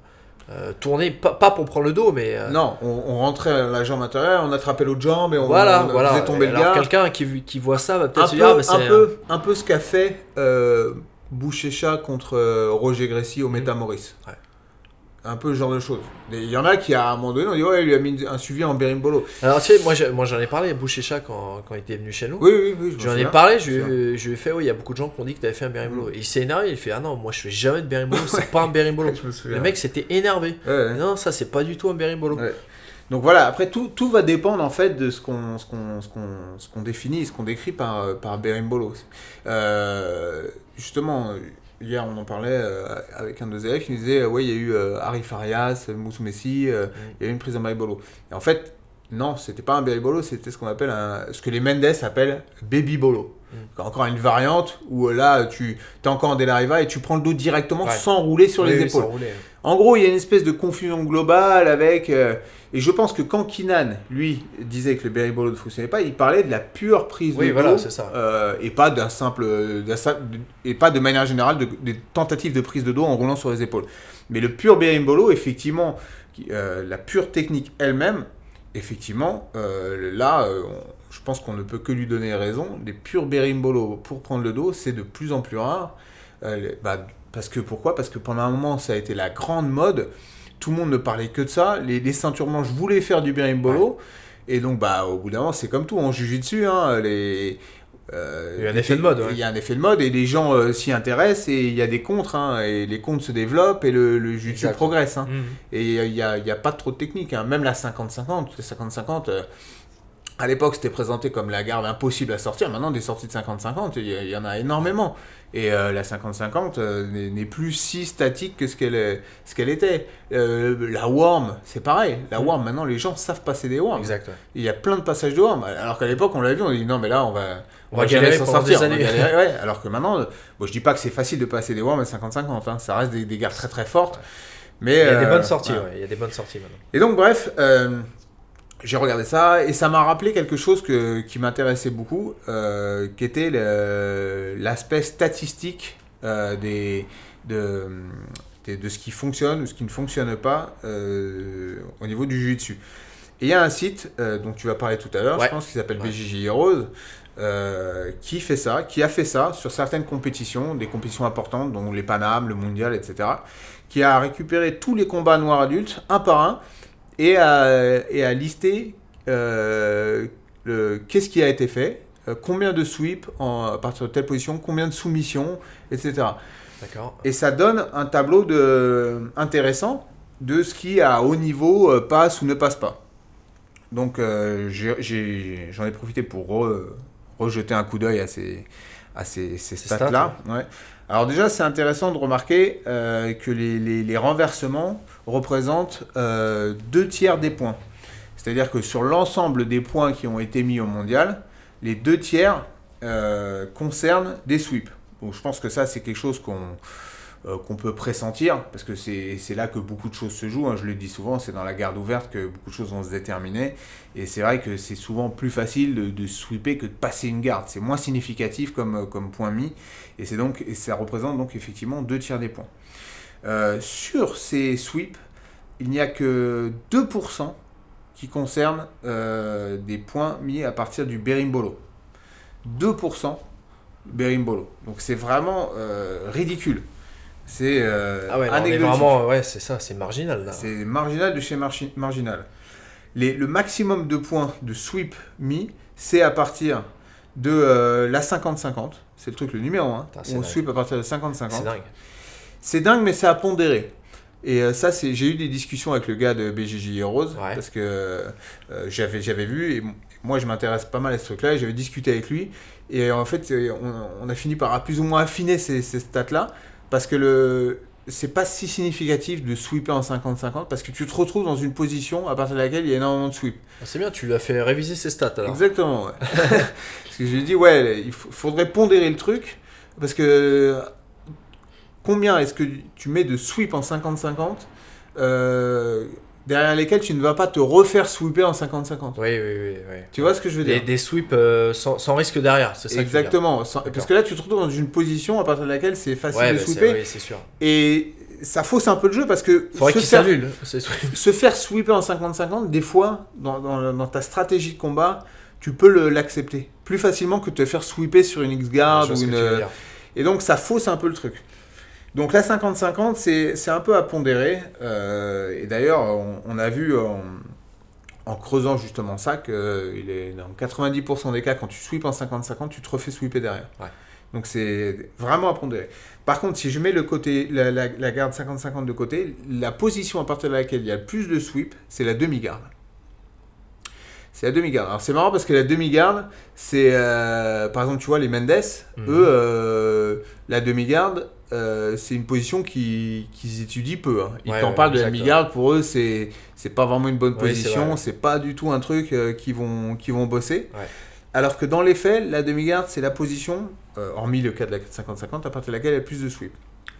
euh, tourner, pas, pas pour prendre le dos, mais. euh, Non, on, on rentrait la jambe intérieure, on attrapait l'autre jambe et on, voilà, on voilà. faisait tomber le gars. quelqu'un qui, qui voit ça va peut-être se peu, dire, ah, mais un, peu, un peu ce qu'a fait euh, Bouchécha contre euh, Roger Grécy au Métamoris. Ouais. Un peu ce genre de choses. Il y en a qui, à un moment donné, ont dit Ouais, il lui a mis un suivi en berimbolo. Alors, tu sais, moi, moi j'en ai parlé à Bouchécha quand, quand il était venu chez nous. Oui, oui, oui. je J'en ai parlé, je Je lui, ai- je lui ai fait, oui, il y a beaucoup de gens qui ont dit que tu avais fait un berimbolo. Et il s'est énervé, il fait, ah non, moi je fais jamais de berimbolo, c'est [LAUGHS] pas un berimbolo. Le mec s'était énervé. Ouais, ouais. Non, ça c'est pas du tout un berimbolo. Ouais. Donc voilà, après tout, tout va dépendre en fait de ce qu'on ce qu'on ce qu'on définit, ce qu'on décrit par euh, par berimbolo. Euh, justement, hier on en parlait euh, avec un de nos élèves qui nous disait euh, ouais il y a eu euh, Harry Farias, Moussou Messi, euh, il y a eu une prise en berimbolo. Et en fait, non, c'était pas un berry bolo, c'était ce qu'on appelle un, ce que les Mendes appellent baby bolo. Mm. Encore une variante où euh, là, tu es encore en Delariva et tu prends le dos directement Ouais. sans rouler sur Oui, les oui, épaules. sans rouler. En gros, il y a une espèce de confusion globale avec. euh, et je pense que quand Kinan, lui, disait que le berry bolo ne fonctionnait pas, il parlait de la pure prise Oui, de voilà, dos, ça. euh, et pas d'un simple, et pas de manière générale de, des tentatives de prise de dos en roulant sur les épaules. Mais le pur berimbolo, effectivement, qui- euh, la pure technique elle-même, effectivement, là, je pense qu'on ne peut que lui donner raison. Les purs berimbolo pour prendre le dos, c'est de plus en plus rare. Bah, parce que pourquoi? Parce que pendant un moment, ça a été la grande mode. Tout le monde ne parlait que de ça. Les, les ceintures blanches voulaient faire du berimbolo. Et donc, bah, au bout d'un moment, c'est comme tout en jujitsu. Hein, les, euh, Il y a un effet de mode, ouais. Il y a un effet de mode et les gens euh, s'y intéressent et il y a des contres. hein, et les contres se développent et le, le progresse. hein. Mhm. Et il n'y a, pas trop de technique. hein. Même la 50-50, la 50-50, euh, à l'époque, c'était présenté comme la garde impossible à sortir. Maintenant, des sorties de 50-50, il y, en a énormément. Et euh, la 50-50 euh, n'est plus si statique que ce qu'elle est- ce qu'elle était. Euh, la worm, c'est pareil. La Mhm. worm, maintenant, les gens savent passer des worms. Exact. Il y a plein de passages de worm. Alors qu'à l'époque, on l'a vu, on a dit non, mais là, on va, On va galérer sortir. des on va années. galérer, ouais. [LAUGHS] Alors que maintenant, bon, je dis pas que c'est facile de passer des worms à 50-50. hein. Ça reste des, des très très fortes. Mais, Il y a des bonnes sorties, ouais. Il y a des bonnes sorties maintenant. Et donc, bref, j'ai regardé ça et ça m'a rappelé quelque chose que, qui m'intéressait beaucoup, euh, qui était l'aspect statistique euh, des, de, de ce qui fonctionne ou ce qui ne fonctionne pas euh, au niveau du jiu-jitsu. Et il y a un site dont tu vas parler tout à l'heure, Ouais. je pense, qui s'appelle Ouais. BJJ Heroes, qui fait ça, qui a fait ça sur certaines compétitions, des compétitions importantes, dont les Panam, le Mondial, etc., qui a récupéré tous les combats noirs adultes, un par un, et à, et à lister euh, qu'est-ce qui a été fait, euh, combien de sweeps en, à partir de telle position, combien de soumissions, etc. Et ça donne un tableau de, intéressant de ce qui à haut niveau euh, passe ou ne passe pas. Donc j'en ai, profité pour re- rejeter un coup d'œil à ces, à ces, ces stats-là. Ouais. Alors déjà, c'est intéressant de remarquer que les, les- les renversements représentent euh, deux tiers des points. C'est-à-dire que sur l'ensemble des points qui ont été mis au mondial, les deux tiers euh, concernent des sweeps. Je pense que ça, c'est quelque chose qu'on euh, peut pressentir, parce que c'est là que beaucoup de choses se jouent. hein. je le dis souvent, c'est dans la garde ouverte que beaucoup de choses vont se déterminer. Et c'est vrai que c'est souvent plus facile de, sweeper que de passer une garde. C'est moins significatif comme, comme point mis. Et, donc, et ça représente donc effectivement deux tiers des points. Euh, sur ces sweeps, il n'y a que 2% qui concernent euh, des points mis à partir du berimbolo. 2% berimbolo. Donc c'est vraiment euh, ridicule. C'est Ah ouais, vraiment, ouais, c'est ça, c'est marginal là. C'est marginal de chez marginal. Les- le maximum de points de sweep mis, c'est à partir de la 50-50. C'est le truc, le numéro 1. Putain, c'est On dingue. sweep à partir de C'est 50-50. dingue. C'est dingue, mais c'est à pondérer. Et euh, ça, c'est, j'ai eu des discussions avec le gars de BJJ Heroes Ouais. parce que euh, j'avais, j'avais vu et moi je m'intéresse pas mal à ce truc-là et j'avais discuté avec lui et en fait euh, on, on a fini par plus ou moins affiner ces, ces stats-là parce que le c'est pas si significatif de sweeper en 50-50 parce que tu te retrouves dans une position à partir de laquelle il y a énormément de sweep. Ah, C'est bien, tu l'as fait réviser ses stats alors. Exactement, ouais. [LAUGHS] parce que je lui ai dit, ouais, il faudrait pondérer le truc, parce que combien est-ce que tu mets de sweep en 50-50 euh, derrière lesquels tu ne vas pas te refaire sweeper en 50-50 Oui, oui, oui. oui. Tu vois ce que je veux Des, dire? des sweeps euh, sans, sans risque derrière, c'est ça que. Exactement, sans- parce que là tu te retrouves dans une position à partir de laquelle c'est facile Ouais, de bah, sweeper, oui, c'est sûr. et ça fausse un peu le jeu parce que Faudrait se qu'il faire- sweeps. [LAUGHS] se faire sweeper en 50-50, des fois, dans, dans- dans ta stratégie de combat, tu peux l'accepter plus facilement que te faire sweeper sur une X-Guard ou une... Et donc ça fausse un peu le truc. Donc la 50-50, c'est un peu à pondérer. euh, et d'ailleurs, on, on a vu en, en creusant justement ça que il est dans 90% des cas, quand tu sweeps en 50-50, tu te refais sweeper derrière. Ouais. Donc c'est vraiment à pondérer. Par contre, si je mets le côté, la, la- la garde 50-50 de côté, la position à partir de laquelle il y a le plus de sweep, c'est la demi-garde. C'est la demi-garde. Alors c'est marrant parce que la demi-garde, c'est euh, par exemple, tu vois, les Mendes, Mhm. eux, euh, la demi-garde, euh, c'est une position qui- qu'ils étudient peu. hein. Ils Ouais, t'en ouais, parlent de la exact, demi-garde, pour eux, c'est c'est pas vraiment une bonne position, c'est pas du tout un truc euh, qu'ils vont, qu'ils vont bosser. Alors que dans les faits, la demi-garde, c'est la position, euh, hormis le cas de la 50-50, à partir de laquelle il y a plus de sweep.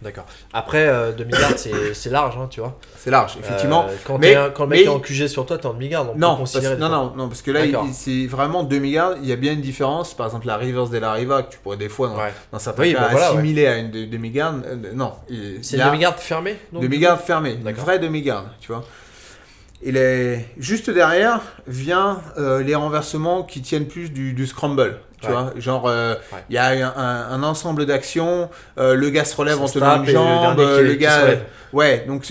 D'accord. Après, euh, demi-garde, c'est large, hein, tu vois. C'est large, effectivement. Euh, quand, Mais- quand le mec mais- est en QG sur toi, t'es en demi-garde. On Non, parce, non, non, non, parce que là, c'est vraiment demi-garde. Il y a bien une différence. Par exemple, la Rivers de la Riva, que tu pourrais des fois, dans, Ouais. dans certains Oui, cas, bah voilà, ouais. assimiler à une de- demi-garde. Euh, non. C'est une demi-garde fermée Demi-garde fermée, une vraie demi-garde, tu vois. Et les... juste derrière vient les renversements qui tiennent plus du, du scramble, tu Ouais. vois. Genre, euh, il Ouais. y a un, ensemble d'actions, euh, le gars se relève Ça en tenant une le jambe, qui- euh, le qui gars... Ouais, donc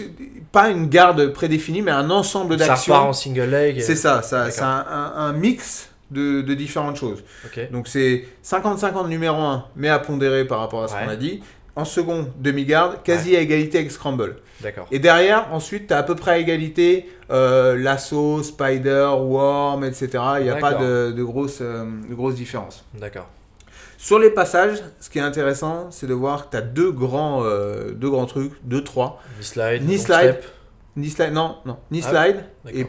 pas une garde prédéfinie, mais un ensemble Ça d'actions. repart en single leg. et- C'est ça, ça c'est un, un- un mix de, de différentes choses. Donc c'est 50-50 numéro 1, mais à pondérer par rapport à ce Ouais. qu'on a dit. En second, demi-garde, quasi à égalité avec Scramble. D'accord. Et derrière, ensuite, tu as à peu près à égalité euh, lasso, spider, worm, etc. Il n'y a pas de, de grosses, euh, de grosses différences. D'accord. Sur les passages, ce qui est intéressant, c'est de voir que tu as deux grands, euh, deux grands trucs, deux, trois. Knee slide. Long slide. Knee slide, non, non, knee Ah, slide et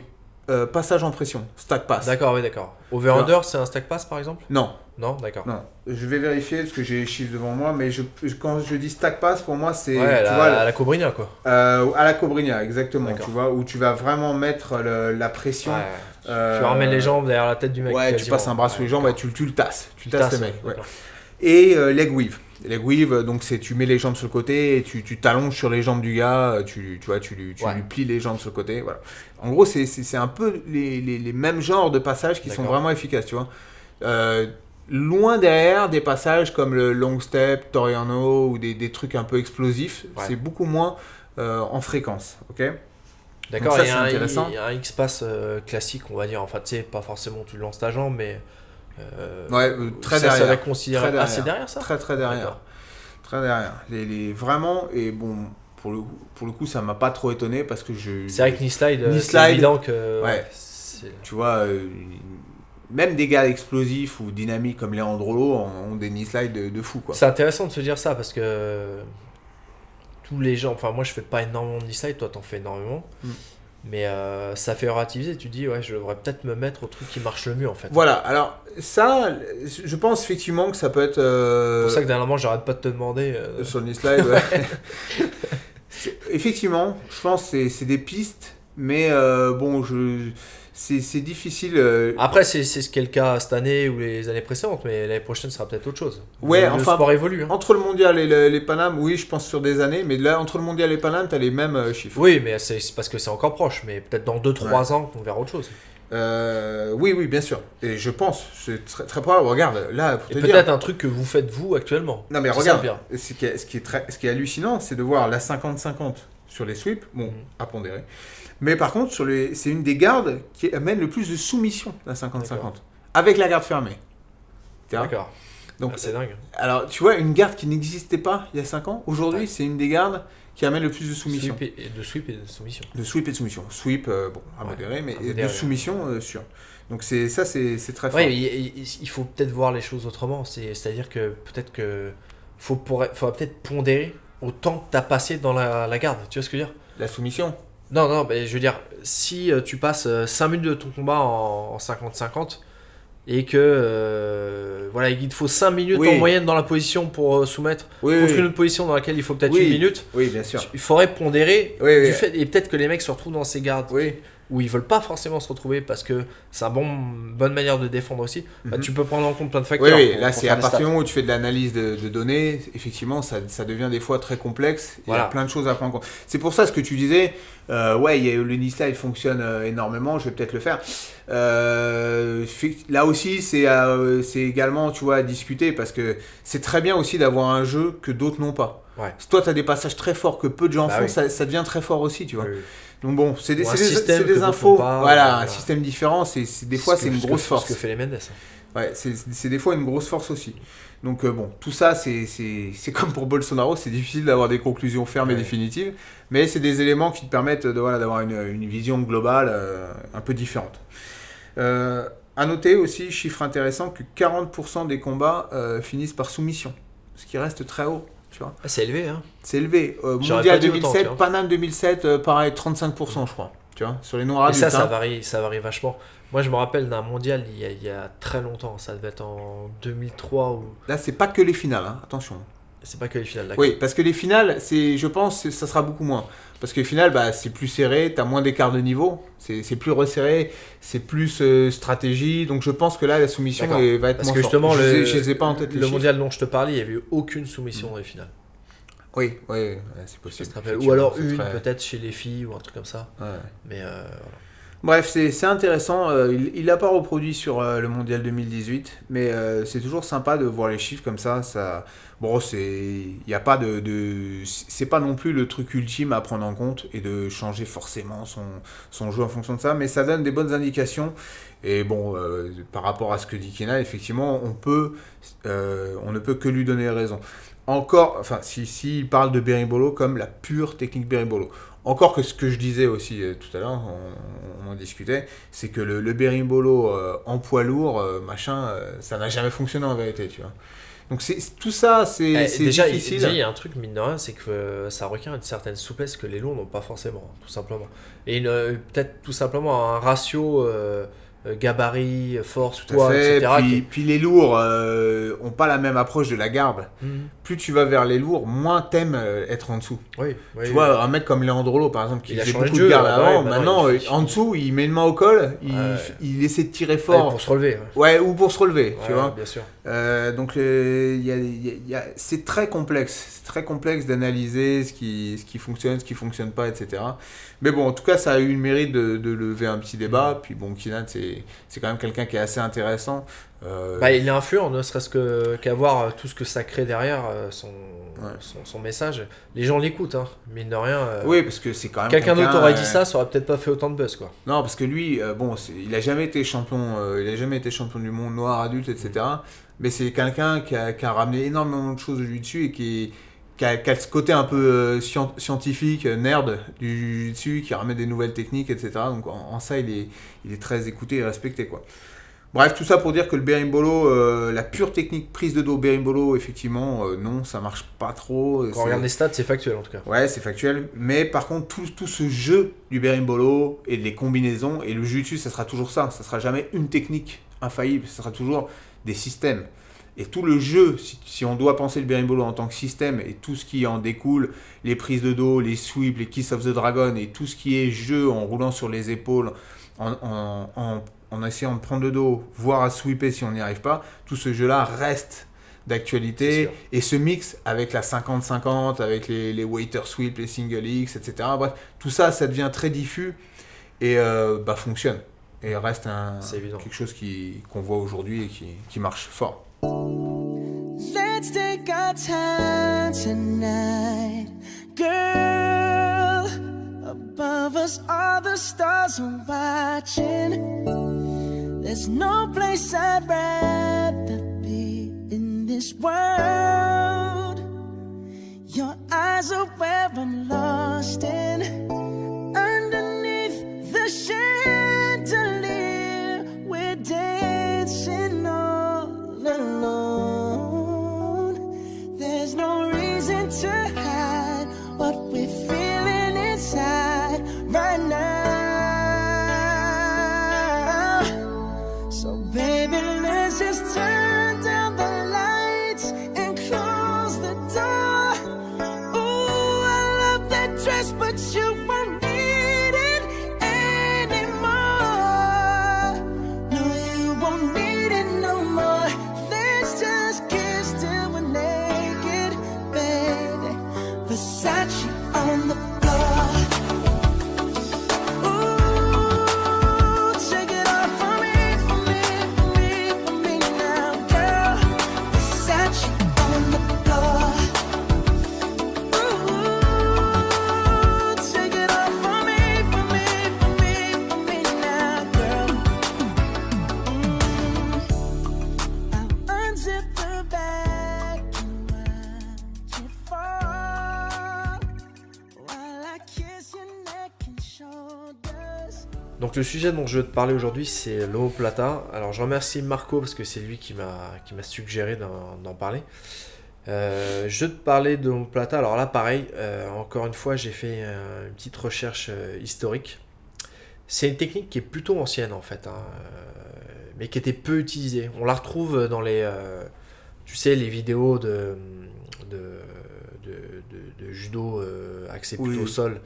euh, passage en pression, stack pass. D'accord, oui, d'accord. Over-under, c'est un stack pass par exemple? Non, Non, d'accord. non. Je vais vérifier parce que j'ai les chiffres devant moi, mais je, quand je dis stack pass, pour moi, c'est Ouais, tu la, Cobrinha quoi. euh, à la Cobrinha, exactement. Tu vois, où tu vas vraiment mettre le- la pression. Ouais. euh, Tu ramènes les jambes derrière la tête du mec. Ouais, tu passes un bras sous les jambes, d'accord. tu, tu le tasses. Tu, Tu tasses, tasses, le mec. ouais. Et euh, leg weave. Leg weave, euh, donc c'est tu mets les jambes sur le côté et tu tu t'allonges sur les jambes du gars, tu, tu vois, tu, lui- plies les jambes sur le côté. Voilà. En gros, c'est- un peu les, les, les mêmes genres de passages qui sont vraiment efficaces, tu vois. Euh, loin derrière des passages comme le long step, Toriano ou des, des trucs un peu explosifs, Ouais. c'est beaucoup moins euh, en fréquence, ok? D'accord, ça, il y a un, y a un X-Pass euh, classique, on va dire. Enfin, tu sais, pas forcément tu lances ta jambe, mais. euh, Ouais, très ça, ça derrière. considérer. Très Ah, c'est derrière. ça? Très très derrière. Très derrière. Les, les- vraiment, et bon, pour le, pour le coup, ça m'a pas trop étonné parce que je. C'est vrai que knee slide, euh, slide, évident que. ouais. Tu vois, euh, même des gars explosifs ou dynamiques comme Leandrolo ont, ont des knee slides de, de fou, quoi. C'est intéressant de se dire ça parce que tous les gens, enfin moi je fais pas énormément de knee slide, toi t'en fais énormément, Mm. mais euh, ça fait relativiser. Tu dis ouais, je devrais peut-être me mettre au truc qui marche le mieux en fait. Voilà, alors ça, je pense effectivement que ça peut être. C'est euh, pour ça que dernièrement j'arrête pas de te demander. euh, Sur le slide, ouais. [LAUGHS] C'est- effectivement, je pense que c'est- c'est des pistes, mais bon, je. C'est difficile. euh, Après c'est ce qui est le cas cette année ou les années précédentes, mais l'année prochaine sera peut-être autre chose. Ouais, le, le enfin, sport évolue. hein. Entre le mondial et le- les Panam, oui, je pense sur des années, mais là, entre le mondial et les Panam, tu as les mêmes euh, chiffres. Oui, mais c'est parce que c'est encore proche, mais peut-être dans 2-3 ans on verra autre chose. Euh, oui, oui, bien sûr. Et je pense, c'est très, très probable. Regarde, là, pour Et te peut-être un truc que vous faites vous actuellement. Non, mais regarde, ce qui est, ce qui est, très, ce qui est hallucinant, c'est de voir la 50-50 sur les sweeps, bon, Mhm. à pondérer. Mais par contre, sur les, c'est une des gardes qui amène le plus de soumission, la 50-50, D'accord. avec la garde fermée. D'accord. Donc, Ah, c'est dingue. alors, tu vois, une garde qui n'existait pas il y a 5 ans, aujourd'hui, Ouais. c'est une des gardes qui amène le plus de soumission. Sweep et, et de sweep et de soumission. De sweep et de soumission. Sweep, euh, bon, à Ouais, modérer, mais à modérer, de soumission, euh, sûr. Donc c'est ça, c'est c'est très fort. Ouais, il, faut peut-être voir les choses autrement. C'est- C'est-à-dire que peut-être que faut pour, faudra peut-être pondérer autant que tu as passé dans la, la garde. Tu vois ce que je veux dire? La soumission. Non, non, mais je veux dire, si euh, tu passes 5 minutes de ton combat en en 50-50 et que euh, voilà, il te faut 5 minutes Oui. en moyenne dans la position pour euh, soumettre Oui, contre oui, une autre position dans laquelle il faut peut-être une minute, oui, bien sûr. il faudrait pondérer du fait et peut-être que les mecs se retrouvent dans ces gardes Oui, où ils veulent pas forcément se retrouver parce que c'est une bon, bonne manière de défendre aussi. Bah, Mhm. tu peux prendre en compte plein de oui, facteurs. oui. pour- là c'est à partir du moment où tu fais de l'analyse de, de données, effectivement, ça, ça devient des fois très complexe. Il y a plein de choses à prendre en compte. C'est pour ça ce que tu disais, euh, ouais, il y a- le knee slide fonctionne euh, énormément, je vais peut-être le faire. Euh, là aussi, c'est euh, c'est également, tu vois, à discuter parce que c'est très bien aussi d'avoir un jeu que d'autres n'ont pas. Ouais. Si toi, tu as des passages très forts que peu de gens Bah font, oui. ça, ça devient très fort aussi, tu vois. Oui, oui. Donc bon, c'est des, infos. pas, voilà, voilà. un système différent, c'est des fois Ce c'est une grosse que- force. Ce que fait les Mendes. Ouais, c'est des fois une grosse force aussi. Donc euh, bon, tout ça, c'est- comme pour Bolsonaro, c'est difficile d'avoir des conclusions fermes et définitives, mais c'est des éléments qui te permettent de, voilà, d'avoir une, une vision globale euh, un peu différente. Euh, à noter aussi, chiffre intéressant, que 40% des combats euh, finissent par soumission, ce qui reste très haut. Vois. C'est élevé, hein. C'est élevé. Euh, mondial pas dit autant, 2007, tu vois. Paname 2007, euh, pareil, 35%, je crois. Tu vois, sur les noirs Et adultes. ça, ça hein. varie, ça varie vachement. Moi, je me rappelle d'un mondial il y, a, il y a très longtemps. Ça devait être en 2003 ou. Là, c'est pas que les finales, hein, attention. C'est pas que les finales, d'accord. Oui, parce que les finales, c'est, je pense, que ça sera beaucoup moins. Parce que les finales, bah, c'est plus serré, t'as moins d'écart de niveau, c'est, c'est plus resserré, c'est plus euh, stratégie. Donc je pense que là, la soumission D'accord. est- va être Parce moins que forte. justement, je, le, ai- je les ai pas en tête. les le chiffres. mondial dont je te parlais, il n'y avait eu aucune soumission dans les finales. Oui, oui, ouais, c'est Je possible. te rappelle. Ou Effectivement, alors c'est une, très- peut-être chez les filles ou un truc comme ça. ouais. Mais euh, Bref, c'est intéressant. euh, il- l'a pas reproduit sur euh, le mondial 2018, mais euh, c'est toujours sympa de voir les chiffres comme ça. ça... Bon, c'est, pas pas non plus le truc ultime à prendre en compte et de changer forcément son, jeu en fonction de ça, mais ça donne des bonnes indications. Et bon, euh, par rapport à ce que dit Kena, effectivement, on peut, on ne peut que lui donner raison. Encore, enfin, si, si il parle de Berimbolo comme la pure technique Berimbolo. Encore que ce que je disais aussi euh, tout à l'heure, on, on en discutait, c'est que le, le berimbolo euh, en poids lourd, euh, machin, ça n'a jamais fonctionné en vérité, tu vois. Donc c'est tout ça, c'est eh, difficile. déjà, il y a un truc, mine de rien, c'est que ça requiert une certaine souplesse que les lourds n'ont pas forcément, tout simplement. Et une, peut-être tout simplement un ratio gabarit, force, Tout à poids, fait. etc. Puis, qui est- puis les lourds euh, ont pas la même approche de la garde. Mhm. Plus tu vas vers les lourds, moins t'aimes euh, être en dessous. Oui, oui, tu oui. vois, un mec comme Leandrolo, par exemple, qui Il faisait beaucoup de jeu, garde avant, ouais, maintenant, il euh, en dessous, il met une main au col, il, Ouais. il essaie de tirer fort. pour se relever. ouais. Ou pour se relever, tu vois. Bien sûr. Euh, donc euh, il y a- y a- y a- c'est très complexe, c'est très complexe d'analyser ce qui, ce qui fonctionne, ce qui fonctionne pas, etc. Mais bon, en tout cas, ça a eu le mérite de, de lever un petit débat. Puis bon, Kinan, c'est c'est quand même quelqu'un qui est assez intéressant. Euh, Bah, il est influent, ne serait-ce que- qu'à voir euh, tout ce que ça crée derrière euh, son, Ouais. son, son message. Les gens l'écoutent, hein, mine de rien. euh, oui, parce que c'est quand même Quelqu'un d'autre aurait dit ça, ça aurait peut-être pas fait autant de buzz, quoi. Non, parce que lui, euh, bon, il a jamais été champion, il a jamais été champion du monde noir adulte, etc. Mais c'est quelqu'un qui a, qui a ramené énormément de choses du dessus et qui, qui, a, qui a ce côté un peu scien- scientifique, nerd du dessus, qui ramène des nouvelles techniques, etc. Donc en, en ça, il est, il est très écouté et respecté, quoi. Bref, tout ça pour dire que le berimbolo, euh, la pure technique prise de dos berimbolo, effectivement, euh, non, ça marche pas trop. Quand C'est- on regarde les stats, c'est factuel en tout cas. Ouais, c'est factuel. Mais par contre, tout, tout ce jeu du berimbolo et les combinaisons et le jiu-jitsu, ça sera toujours ça. Ça sera jamais une technique infaillible. Ça sera toujours des systèmes. Et tout le jeu, si, si on doit penser le berimbolo en tant que système et tout ce qui en découle, les prises de dos, les sweeps, les kiss of the dragon et tout ce qui est jeu en roulant sur les épaules, en, en, en- en essayant de prendre le dos, voire à sweeper si on n'y arrive pas, tout ce jeu-là reste d'actualité et se mixe avec la 50-50, avec les, les waiter sweep, les single X, etc. Bref, tout ça, ça devient très diffus et euh, bah, fonctionne. Et reste un, quelque chose qui- qu'on voit aujourd'hui et qui, qui marche fort. Let's take our time tonight, girl. Above us, all the stars are watching. There's no place I'd rather be in this world. Your eyes are where I'm lost in. Underneath the chandelier, we're dancing all alone. There's no reason to hide what we're feeling Donc le sujet dont je veux te parler aujourd'hui, c'est l'homoplata. Alors je remercie Marco parce que c'est lui qui m'a suggéré d'en parler. Euh, je te parlais de mon plata. Alors là, pareil, euh, encore une fois, j'ai fait euh, une petite recherche historique. C'est une technique qui est plutôt ancienne en fait, hein, mais qui était peu utilisée. On la retrouve dans les, tu sais, les vidéos de, de, de, de- de judo axé Oui. plutôt au sol.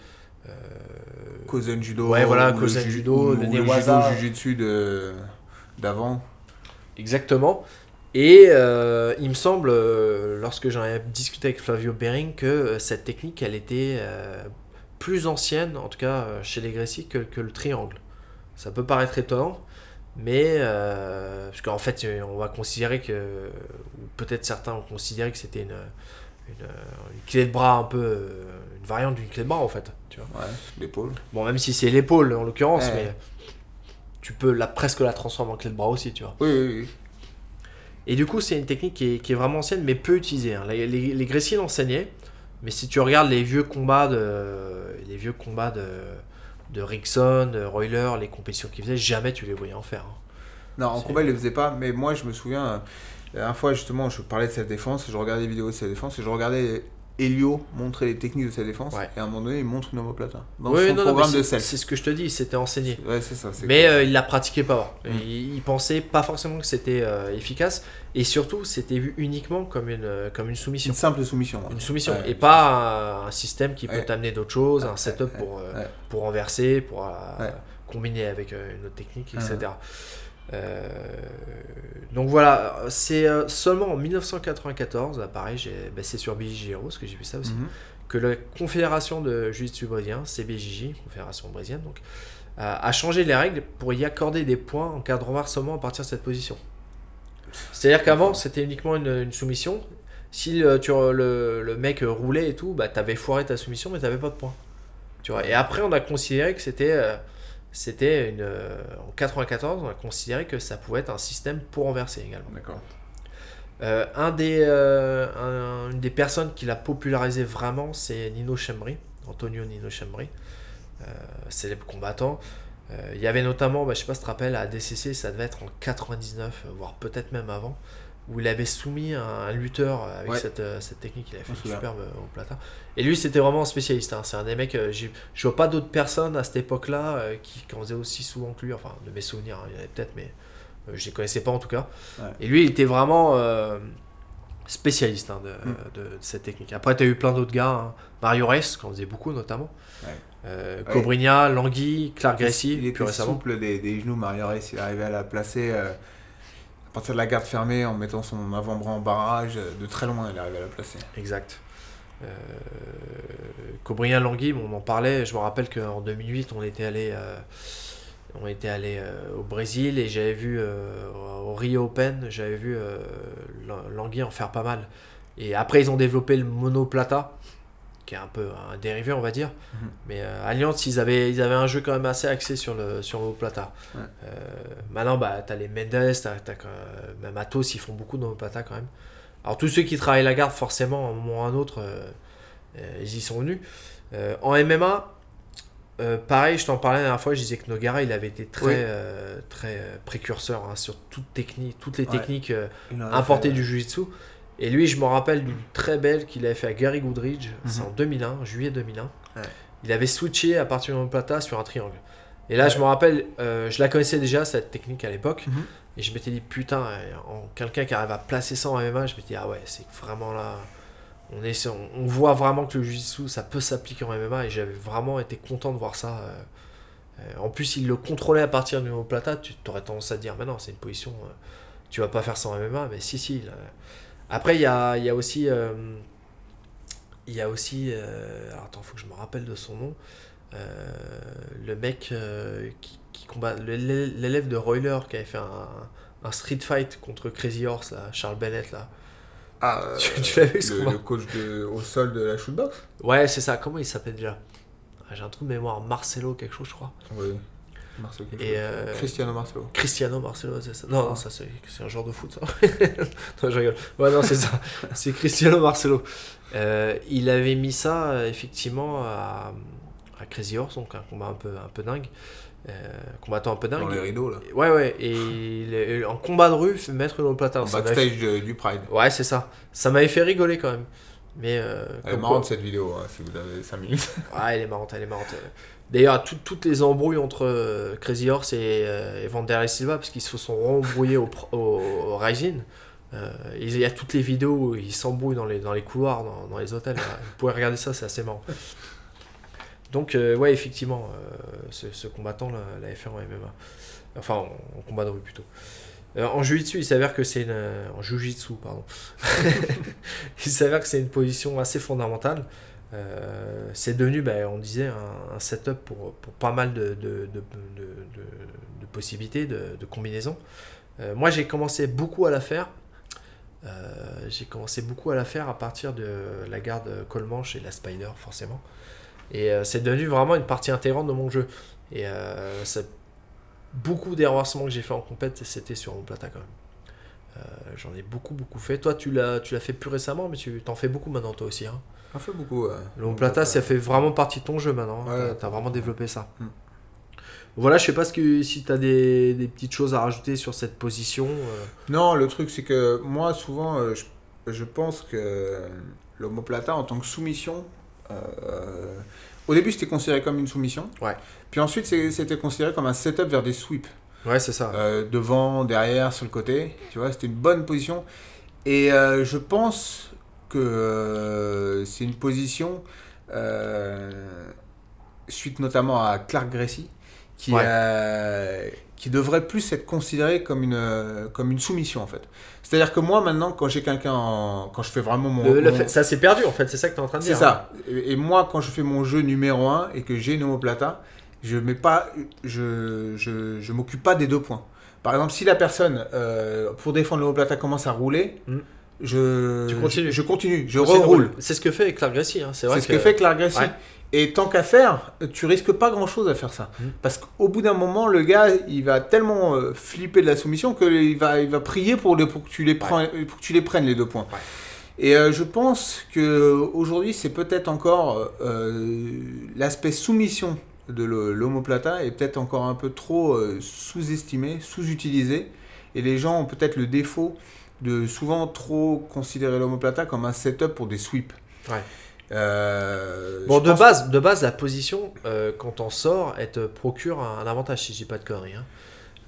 Kozen Judo. Ouais, voilà, Kozen ju- Judo, le le Newaza. Jujutsu d'avant. Exactement. Et euh, il me semble, euh, lorsque j'en ai discuté avec Flavio Bering, que euh, cette technique, elle était euh, plus ancienne, en tout cas chez les Grécies, que, que le triangle. Ça peut paraître étonnant, mais euh, parce qu'en fait, on va considérer que, peut-être certains ont considéré que c'était une, une, euh, une clé de bras un peu, euh, une variante d'une clé de bras en fait. Tu vois. Ouais, l'épaule. Bon, même si c'est l'épaule en l'occurrence, Ouais. mais tu peux la, presque la transformer en clé de bras aussi, tu vois. Oui, oui, oui. Et du coup, c'est une technique qui est, qui est vraiment ancienne, mais peu utilisée. hein. Les, les, les Gréciers l'enseignaient, mais si tu regardes les vieux combats de, les vieux combats de, de Rickson, de Royler, les compétitions qu'ils faisaient, jamais tu les voyais en faire. hein. Non, en combat, il le faisait pas, mais moi, je me souviens, la dernière fois, justement, je parlais de cette défense, je regardais des vidéos de cette défense, et je regardais Elio montrer les techniques de cette défense, Ouais. et à un moment donné, il montre une omoplata. Dans Oui, son non, non, programme mais de self. C'est ce que je te dis, c'était enseigné. Ouais, ça. Mais cool. euh, il la pratiquait pas. Mm. Il, il pensait pas forcément que c'était euh, efficace, et surtout, c'était vu uniquement comme une, euh, comme une soumission. une simple soumission. hein. Une soumission, Ouais. et pas un, un système qui peut t'amener d'autres choses, un setup pour, euh, pour renverser, pour combiner avec une autre technique, Mhm. etc. Euh, donc voilà, c'est euh, seulement en 1994, là, pareil, j'ai- bah, c'est sur BJJ Heroes que j'ai vu ça aussi, Mhm. que la Confédération de Jiu-Jitsu brésilien, CBJJ, Confédération brésilienne, donc, a a changé les règles pour y accorder des points en cas de renversement à partir de cette position. C'est-à-dire qu'avant, c'était uniquement une, une soumission. Si le, tu, le, le mec roulait et tout, bah, t'avais foiré ta soumission, mais t'avais pas de points. Tu vois. Et après, on a considéré que c'était. euh, c'était une. euh, en 94, on a considéré que ça pouvait être un système pour renverser également. D'accord. Euh, un des, euh, un- une des personnes qui l'a popularisé vraiment, c'est Nino Chembri, Antonio Nino Chembri, euh, célèbre combattant. Il y avait notamment, bah, je sais pas si tu te rappelles, à DCC, ça devait être en 99, euh, voire peut-être même avant, où il avait soumis un, lutteur avec Ouais. cette, euh, cette technique, il fait me une souviens. superbe euh, au plata. Et lui, c'était vraiment un spécialiste. hein. C'est un des mecs, euh, je vois pas d'autres personnes à cette époque-là euh, qui, qui en faisaient aussi souvent que lui, enfin, de mes souvenirs, hein, il y en avait peut-être, mais euh, je les connaissais pas en tout cas. Ouais. Et lui, il était vraiment spécialiste hein, de, Mm. de- de cette technique. Après, tu as eu plein d'autres gars, hein. Mario Ress, qui en faisait beaucoup notamment. Ouais. Cobrinha, Langui, Clark Gracie, il était plus récemment. souple des, des genoux, Mario Reyes, il arrivait à la placer partir de la garde fermée en mettant son avant-bras en barrage. euh, De très loin, il arrivait à la placer. Exact. Euh, Cobrinha, Langui, on en parlait. Je me rappelle qu'en 2008, on était allé, euh, on était allé euh, au Brésil et j'avais vu au Rio Open, j'avais vu Lang- Langui en faire pas mal. Et après, ils ont développé le monoplata, qui est un peu un dérivé, on va dire. Mhm. Mais euh, Allianz, ils avaient, ils avaient un jeu quand même assez axé sur le, sur le plata. Ouais. Euh, maintenant, bah, tu as les Mendes, euh, même Atos, ils font beaucoup de plata quand même. Alors, tous ceux qui travaillent la garde, forcément, à un moment ou à un autre, euh, ils y sont venus. En MMA, pareil, je t'en parlais la dernière fois, je disais que Nogara, il avait été très, Oui. très précurseur hein, sur toute technique, toutes les Ouais. techniques importées fait, du Jiu-Jitsu. Et lui, je me rappelle d'une très belle qu'il avait fait à Gary Goodridge, c'est Mhm. en 2001, juillet 2001. Ouais. Il avait switché à partir du plata sur un triangle. Et là, Ouais. je me rappelle, euh, je la connaissais déjà, cette technique à l'époque. Mhm. Et je m'étais dit, putain, euh, en- quelqu'un qui arrive à placer ça en MMA, je m'étais dit, ah ouais, c'est vraiment là. On, est, on voit vraiment que le Jiu-Jitsu, ça peut s'appliquer en MMA. Et j'avais vraiment été content de voir ça. euh. En plus, il le contrôlait à partir du plata. Tu aurais tendance à te dire, mais non, c'est une position. tu vas pas faire ça en MMA. Mais si, si. là. Après, il y a, y a aussi. euh, il y a aussi. euh, alors attends, faut que je me rappelle de son nom. Euh, le mec euh, qui, qui combat. L'élève de Royler qui avait fait un, un street fight contre Crazy Horse, là, Charles Bennett, là. Ah, [LAUGHS] euh, Tu- tu l'as vu, ce le, combat le coach de, au sol de la shootbox? Ouais, c'est ça. Comment il s'appelle déjà? Ah, J'ai un trou de mémoire. Marcelo, quelque chose, je crois. Oui. Marcelo. Et euh, Cristiano Marcelo. Cristiano Marcelo, c'est ça. Non, non, ça c'est un genre de foot, ça. [LAUGHS] non, je rigole. Ouais, non, c'est ça. [LAUGHS] C'est Cristiano Marcelo. Euh, il avait mis ça, euh, effectivement, à, à Crazy Horse, donc un combat un peu, un peu dingue. Euh, combattant un peu dingue. Dans les rideaux, là. Ouais, ouais, et il est- en combat de rue, mettre une omoplata. En backstage de- du Pride. fait- Ouais, c'est ça. Ça m'avait fait rigoler quand même. Mais euh, Elle est marrante quoi- cette vidéo, hein, si vous avez 5 minutes. Ouais, elle est marrante, elle est marrante. D'ailleurs, tout- toutes les embrouilles entre euh, Crazy Horse et, euh, et Silva, parce qu'ils se sont rembrouillés au, Rising. Euh, il y a toutes les vidéos où ils s'embrouillent dans les, couloirs, dans, les hôtels. Vous pouvez regarder ça, c'est assez marrant. Donc, euh, ouais, effectivement, ce, combattant l'avait fait en MMA. Enfin, en, combat de rue plutôt. En jiu-jitsu, il s'avère que c'est. En jiu-jitsu, pardon. [LAUGHS] il s'avère que c'est une position assez fondamentale. Euh, c'est devenu, ben, on disait, un, setup pour, pour pas mal de, de, de, de- possibilités, de, combinaisons. Euh, moi, j'ai commencé beaucoup à la faire. Euh, j'ai commencé beaucoup à la faire à partir de la garde Colemanche et la Spider, forcément. Et c'est devenu vraiment une partie intégrante de mon jeu. Et ça- beaucoup des que j'ai fait en compète, c'était sur mon plata quand même. J'en ai beaucoup, beaucoup fait. Toi, tu l'as tu l'as fait plus récemment, mais tu t'en fais beaucoup maintenant, toi aussi. Hein. On fait beaucoup. ouais. Le plata, ça fait vraiment partie de ton jeu maintenant. hein. Ouais. T'as- T'as vraiment développé ça. Mm. Voilà, je sais pas ce que, si t'as des, des petites choses à rajouter sur cette position. euh. Non, le truc, c'est que moi, souvent, euh, je, je pense que l'homoplata, en tant que soumission, euh, au début, c'était considéré comme une soumission. Ouais. Puis ensuite, c'était considéré comme un setup vers des sweeps. Ouais, c'est ça. Euh, devant, derrière, sur le côté. Tu vois, c'était une bonne position. Et je pense que euh, c'est une position, euh, suite notamment à Clark Gracie, qui, Ouais. euh, qui devrait plus être considérée comme une, comme une soumission en fait. C'est-à-dire que moi maintenant, quand j'ai quelqu'un, en- quand je fais vraiment mon... Le- le mon- fait- ça s'est perdu en fait, c'est ça que t'es en train de c'est dire. ça. Et, et moi, quand je fais mon jeu numéro 1 et que j'ai une homoplata, je mets pas, je, je, je m'occupe pas des deux points. Par exemple, si la personne, euh, pour défendre l'homoplata, commence à rouler, Mm. Je, Tu continues. je, je continue, je reroule. C'est ce que fait Clark Gracie. Hein. C'est ce que fait Clark Gracie. Ouais. Et tant qu'à faire, tu risques pas grand chose à faire ça. Mm. Parce qu'au bout d'un moment, le gars, il va tellement euh, flipper de la soumission qu'il va, il va prier pour, les, pour, que tu les prends- pour que tu les prennes, les deux points. Ouais. Et euh, je pense que aujourd'hui, c'est peut-être encore euh, l'aspect soumission de l'homoplata est peut-être encore un peu trop sous-estimé, sous-utilisé. Et les gens ont peut-être le défaut de souvent trop considérer l'homoplata comme un setup pour des sweeps. Ouais. Euh, Bon, de base, de base, la position, euh, quand on sort, elle te procure un, un avantage, si je dis pas de conneries. hein.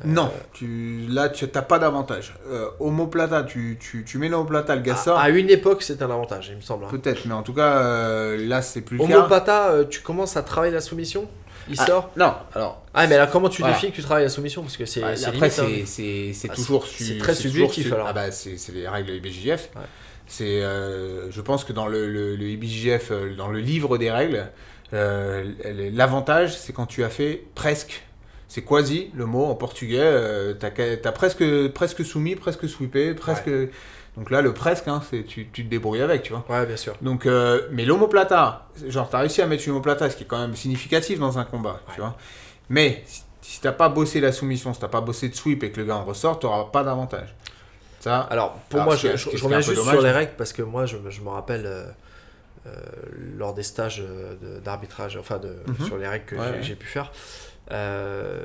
Non, tu, là, tu n'as pas d'avantage. Euh, homoplata, tu, tu, tu mets l'homoplata, le gars À, sort. à une époque, c'est un avantage, il me semble. hein. Peut-être, mais en tout cas, euh, là, c'est plus le. Homoplata, euh, tu commences à travailler la soumission? Il Ah, sort Non, alors. Ah, mais alors comment tu Voilà. définis que tu travailles la soumission Parce que c'est bah, après, hein. c'est c'est Ah, toujours. c'est- très subjectif, su- alors. Ah, bah, c'est les règles IBJJF. Ouais. C'est, euh, je pense que dans le, le, le IBJJF, euh, dans le livre des règles, euh, l'avantage, c'est quand tu as fait presque. C'est quasi le mot en portugais. euh, t'as as presque, presque soumis, presque sweepé, presque. Donc là, le presque, hein, c'est tu, tu te débrouilles avec, tu vois. Ouais, bien sûr. Donc, euh, mais l'homoplata, genre, t'as réussi à mettre une homoplata, ce qui est quand même significatif dans un combat, tu vois. Mais si, si t'as pas bossé la soumission, si t'as pas bossé de sweep et que le gars en ressort, t'auras pas d'avantage. Ça, Alors, pour Alors, moi, je, reviens juste dommage. sur les règles parce que moi, je, me- je me rappelle euh, euh, lors des stages d'arbitrage, enfin, de, Mhm. sur les règles que Ouais, j'ai- ouais. j'ai pu faire. Euh,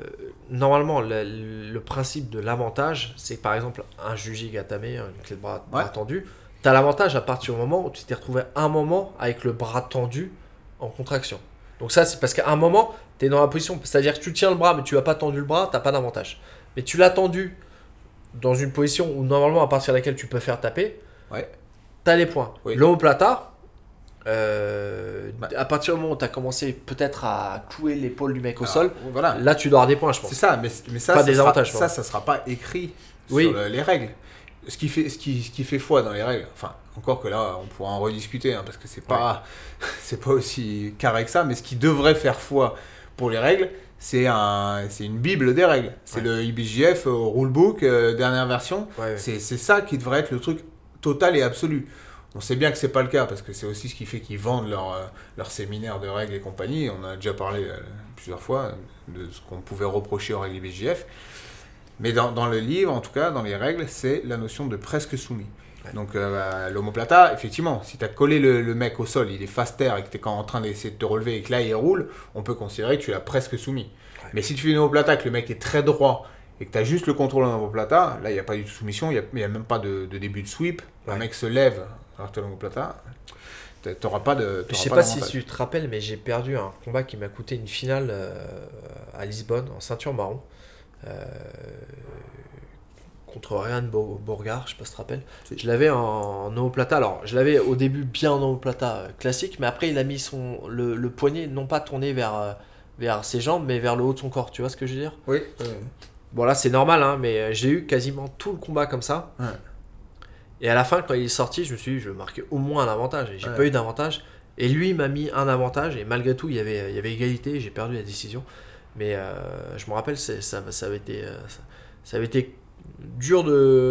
normalement, le, le principe de l'avantage, c'est par exemple un juge gatamé, une clé de bras, bras Ouais. tendu. Tu as l'avantage à partir du moment où tu t'es retrouvé un moment avec le bras tendu en contraction. Donc, ça, c'est parce qu'à un moment, tu es dans la position, c'est-à-dire que tu tiens le bras, mais tu n'as pas tendu le bras, tu pas d'avantage. Mais tu l'as tendu dans une position où normalement à partir de laquelle tu peux faire taper, Ouais. tu as les points. Oui. L'homoplata, euh, Bah. à partir du moment où tu as commencé peut-être à clouer l'épaule du mec au alors, sol, Voilà. là tu dois avoir des points, je pense. C'est ça, mais, mais ça, Pas ça des sera, avantages, ça, pardon. ça sera pas écrit Oui. sur le- les règles. Ce qui, fait, ce, qui, ce qui fait foi dans les règles, enfin, encore que là, on pourra en rediscuter, hein, parce que c'est pas, [LAUGHS] c'est pas aussi carré que ça, mais ce qui devrait faire foi pour les règles, c'est un, une bible des règles. C'est Ouais. le IBJF, euh, rulebook, euh, dernière version. Ouais, c'est ça qui devrait être le truc total et absolu. On sait bien que c'est pas le cas parce que c'est aussi ce qui fait qu'ils vendent leur, euh, leur séminaire de règles et compagnie. On a déjà parlé euh, plusieurs fois de ce qu'on pouvait reprocher aux règles IBJF. Mais dans, dans le livre, en tout cas, dans les règles, c'est la notion de presque soumis. Ouais. Donc euh, bah, l'homoplata, effectivement, si tu as collé le, le mec au sol, il est fast terre et que tu es en train d'essayer de te relever et que là il roule, on peut considérer que tu l'as presque soumis. Ouais. Mais si tu fais une omoplata, que le mec est très droit et que tu as juste le contrôle en omoplata, là, il n'y a pas du tout de soumission, il n'y a, même pas de, de début de sweep. Ouais. Le mec se lève alors que tu as l'omoplata. Tu n'auras pas de. Je t'auras sais pas pas si tu te rappelles, mais j'ai perdu un combat qui m'a coûté une finale euh, à Lisbonne en ceinture marron. euh, contre Ryan Bo- Bourgard, je sais pas si tu te rappelles. Je l'avais en, en omoplata. Alors, je l'avais au début bien en omoplata euh, classique, mais après, il a mis son, le, le poignet non pas tourné vers, vers ses jambes, mais vers le haut de son corps. Tu vois ce que je veux dire? Oui. Bon, là, c'est normal, hein, mais j'ai eu quasiment tout le combat comme ça. Ouais. Et à la fin, quand il est sorti, je me suis dit, je vais marquer au moins un avantage. Et j'ai Ouais. pas eu d'avantage. Et lui, m'a mis un avantage. Et malgré tout, il y avait, il y avait égalité. J'ai perdu la décision. Mais euh, je me rappelle, ça, ça, avait été, euh, ça, ça avait été dur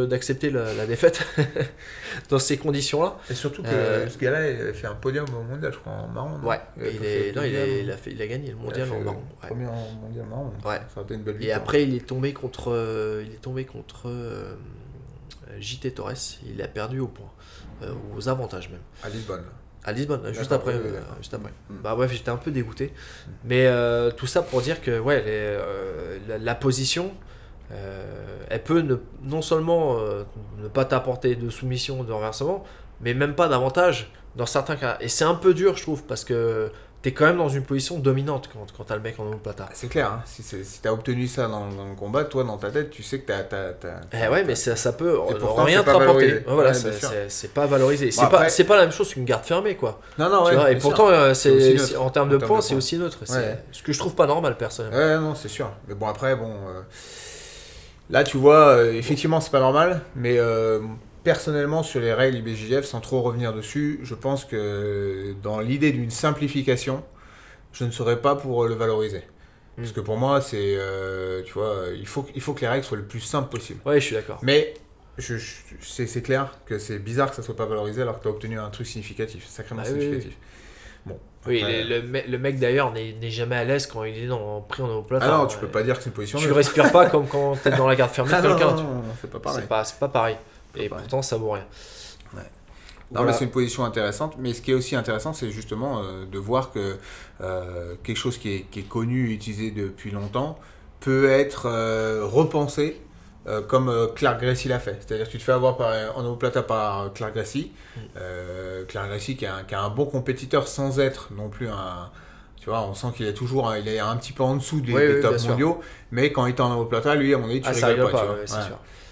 d'accepter la, la défaite [LAUGHS] dans ces conditions-là. Et surtout que Euh, ce gars-là, il avait fait un podium au mondial, je crois, en marron. Ouais, Il est, non, il, a fait, il a gagné le mondial en marron. ouais. Premier en mondial marron. Ouais. Ça a été une belle Et victoire. après, il est tombé contre, il est tombé contre euh, JT Torres. Il a perdu au point, euh, aux avantages même. À Lisbonne. À Lisbonne, juste après. euh, juste après. Mm. Bah bref, j'étais un peu dégoûté. Mais euh, tout ça pour dire que ouais, les, euh, la, la position, euh, elle peut ne, non seulement euh, ne pas t'apporter de soumission, de renversement, mais même pas d'avantage dans certains cas. Et c'est un peu dur, je trouve, parce que t'es quand même dans une position dominante quand, quand t'as le mec en omoplata. C'est clair, hein. si, c'est- si t'as obtenu ça dans, dans le combat, toi, dans ta tête, tu sais que t'as. Eh ouais, mais ça, ça peut pourtant, rien c'est te rapporter. voilà, Ouais, c'est- c'est c'est pas valorisé. C'est après- pas, c'est pas la même chose qu'une garde fermée, quoi. Non, non, ouais. Tu vois, et pourtant, euh, C'est c'est c'est- en termes de points, c'est aussi neutre. C'est Ouais. Ce que je trouve pas normal, personnellement. Ouais, non, c'est sûr. Mais bon, après, bon. euh, Là, tu vois, euh, effectivement, c'est pas normal. Mais euh, personnellement, sur les règles IBJJF, sans trop revenir dessus, je pense que dans l'idée d'une simplification, je ne serais pas pour euh, le valoriser. Parce Mm. que pour moi, c'est. euh, tu vois, il faut, il faut que les règles soient le plus simples possible. Ouais, je suis d'accord. Mais je, je- c'est clair que c'est bizarre que ça soit pas valorisé alors que tu as obtenu un truc significatif, sacrément Bah oui, significatif. Bon. Oui, après- le, le me- le mec d'ailleurs n'est jamais à l'aise quand il est dans, pris en omoplata. Ah non, tu peux pas dire que c'est une position Tu neutre. respires pas comme quand t'es [LAUGHS] dans la garde fermée de Ah quelqu'un. non, tu- non, non, c'est pas pareil. C'est pas, c'est pas pareil. Et pareil. pourtant, ça vaut rien. Ouais. Voilà. c'est une position intéressante. Mais ce qui est aussi intéressant, c'est justement euh, de voir que euh, quelque chose qui est, qui est connu et utilisé depuis longtemps peut être euh, repensé comme Clark Gracie l'a fait. C'est-à-dire que tu te fais avoir par, en omoplata par Clark Gracie. Mm. Clark Gracie qui est, un, qui un bon compétiteur sans être non plus un... Tu vois, on sent qu'il est toujours un- il est un petit peu en dessous des, Oui, des oui, top bien sûr. mondiaux. Mais quand il est en omoplata, lui, à mon avis, tu Ah, rigoles rigole pas. pas, tu ouais, vois. Ouais.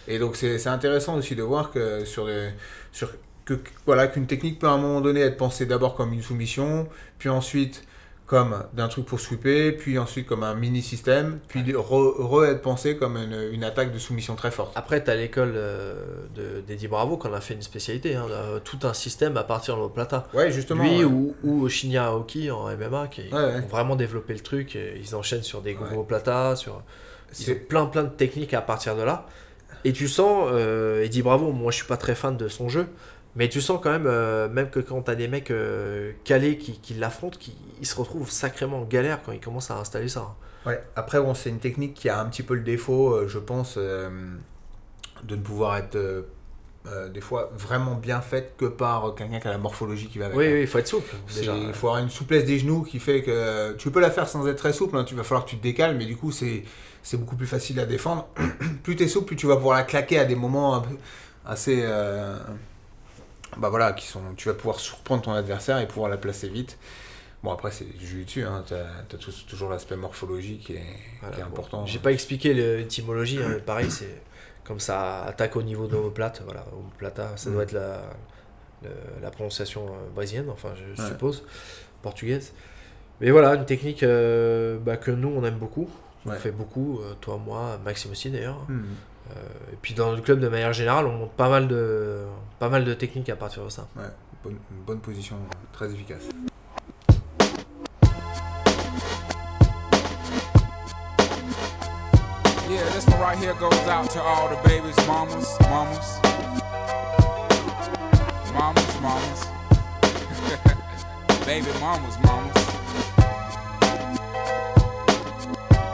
Et donc c'est intéressant aussi de voir que sur les, sur que voilà qu'une technique peut à un moment donné être pensée d'abord comme une soumission, puis ensuite comme d'un truc pour sweeper, puis ensuite comme un mini système, puis re, re être pensée comme une, une attaque de soumission très forte. Après, t'as l'école euh, de- d'Eddie Bravo qu'on a fait une spécialité. hein, euh, tout un système à partir de l'omoplata. Ouais, justement. Lui ouais. ou, ou Shinya Aoki en MMA qui Ouais, ont vraiment développé le truc. et Ils enchaînent sur des gros plata, sur ils ont plein plein de techniques à partir de là. Et tu sens, euh, Eddie Bravo, moi je suis pas très fan de son jeu, mais tu sens quand même, euh, même que quand t'as des mecs euh, calés qui, qui l'affrontent, qui, ils se retrouvent sacrément en galère quand ils commencent à installer ça. Ouais. Après, bon, c'est une technique qui a un petit peu le défaut, euh, je pense, de ne pouvoir être euh, des fois vraiment bien faite que par euh, quelqu'un qui a la morphologie qui va avec. Oui, hein. oui, il faut être souple déjà. Il faut avoir une souplesse des genoux qui fait que tu peux la faire sans être très souple. hein. Tu vas falloir que tu te décales, mais du coup, c'est c'est beaucoup plus facile à défendre. [CLEARS THROAT] plus tu es souple, plus tu vas pouvoir la claquer à des moments un peu assez. euh, bah voilà, qui sont, tu vas pouvoir surprendre ton adversaire et pouvoir la placer vite. Bon, après, c'est du jiu-jitsu. Hein. Tu as, toujours l'aspect morphologique qui est, Voilà, qui est bon. important. J'ai pas expliqué l'étymologie, hein, pareil, c'est comme ça attaque au niveau de l'omoplate. Voilà, omoplata, ça doit Mm. être la, la prononciation euh, brésilienne, enfin, je Ouais. suppose, portugaise. Mais voilà, une technique euh, bah, que nous on aime beaucoup. On Ouais. fait beaucoup, euh, toi, moi, Maxime aussi d'ailleurs. Euh, et puis dans le club de manière générale, on monte pas mal de, pas mal de techniques à partir de ça. Ouais, bonne, une bonne position, très efficace. Yeah, this one right here goes out to all the babies, mamas, mamas. Mamas, mamas. [LAUGHS] Baby mamas, mamas.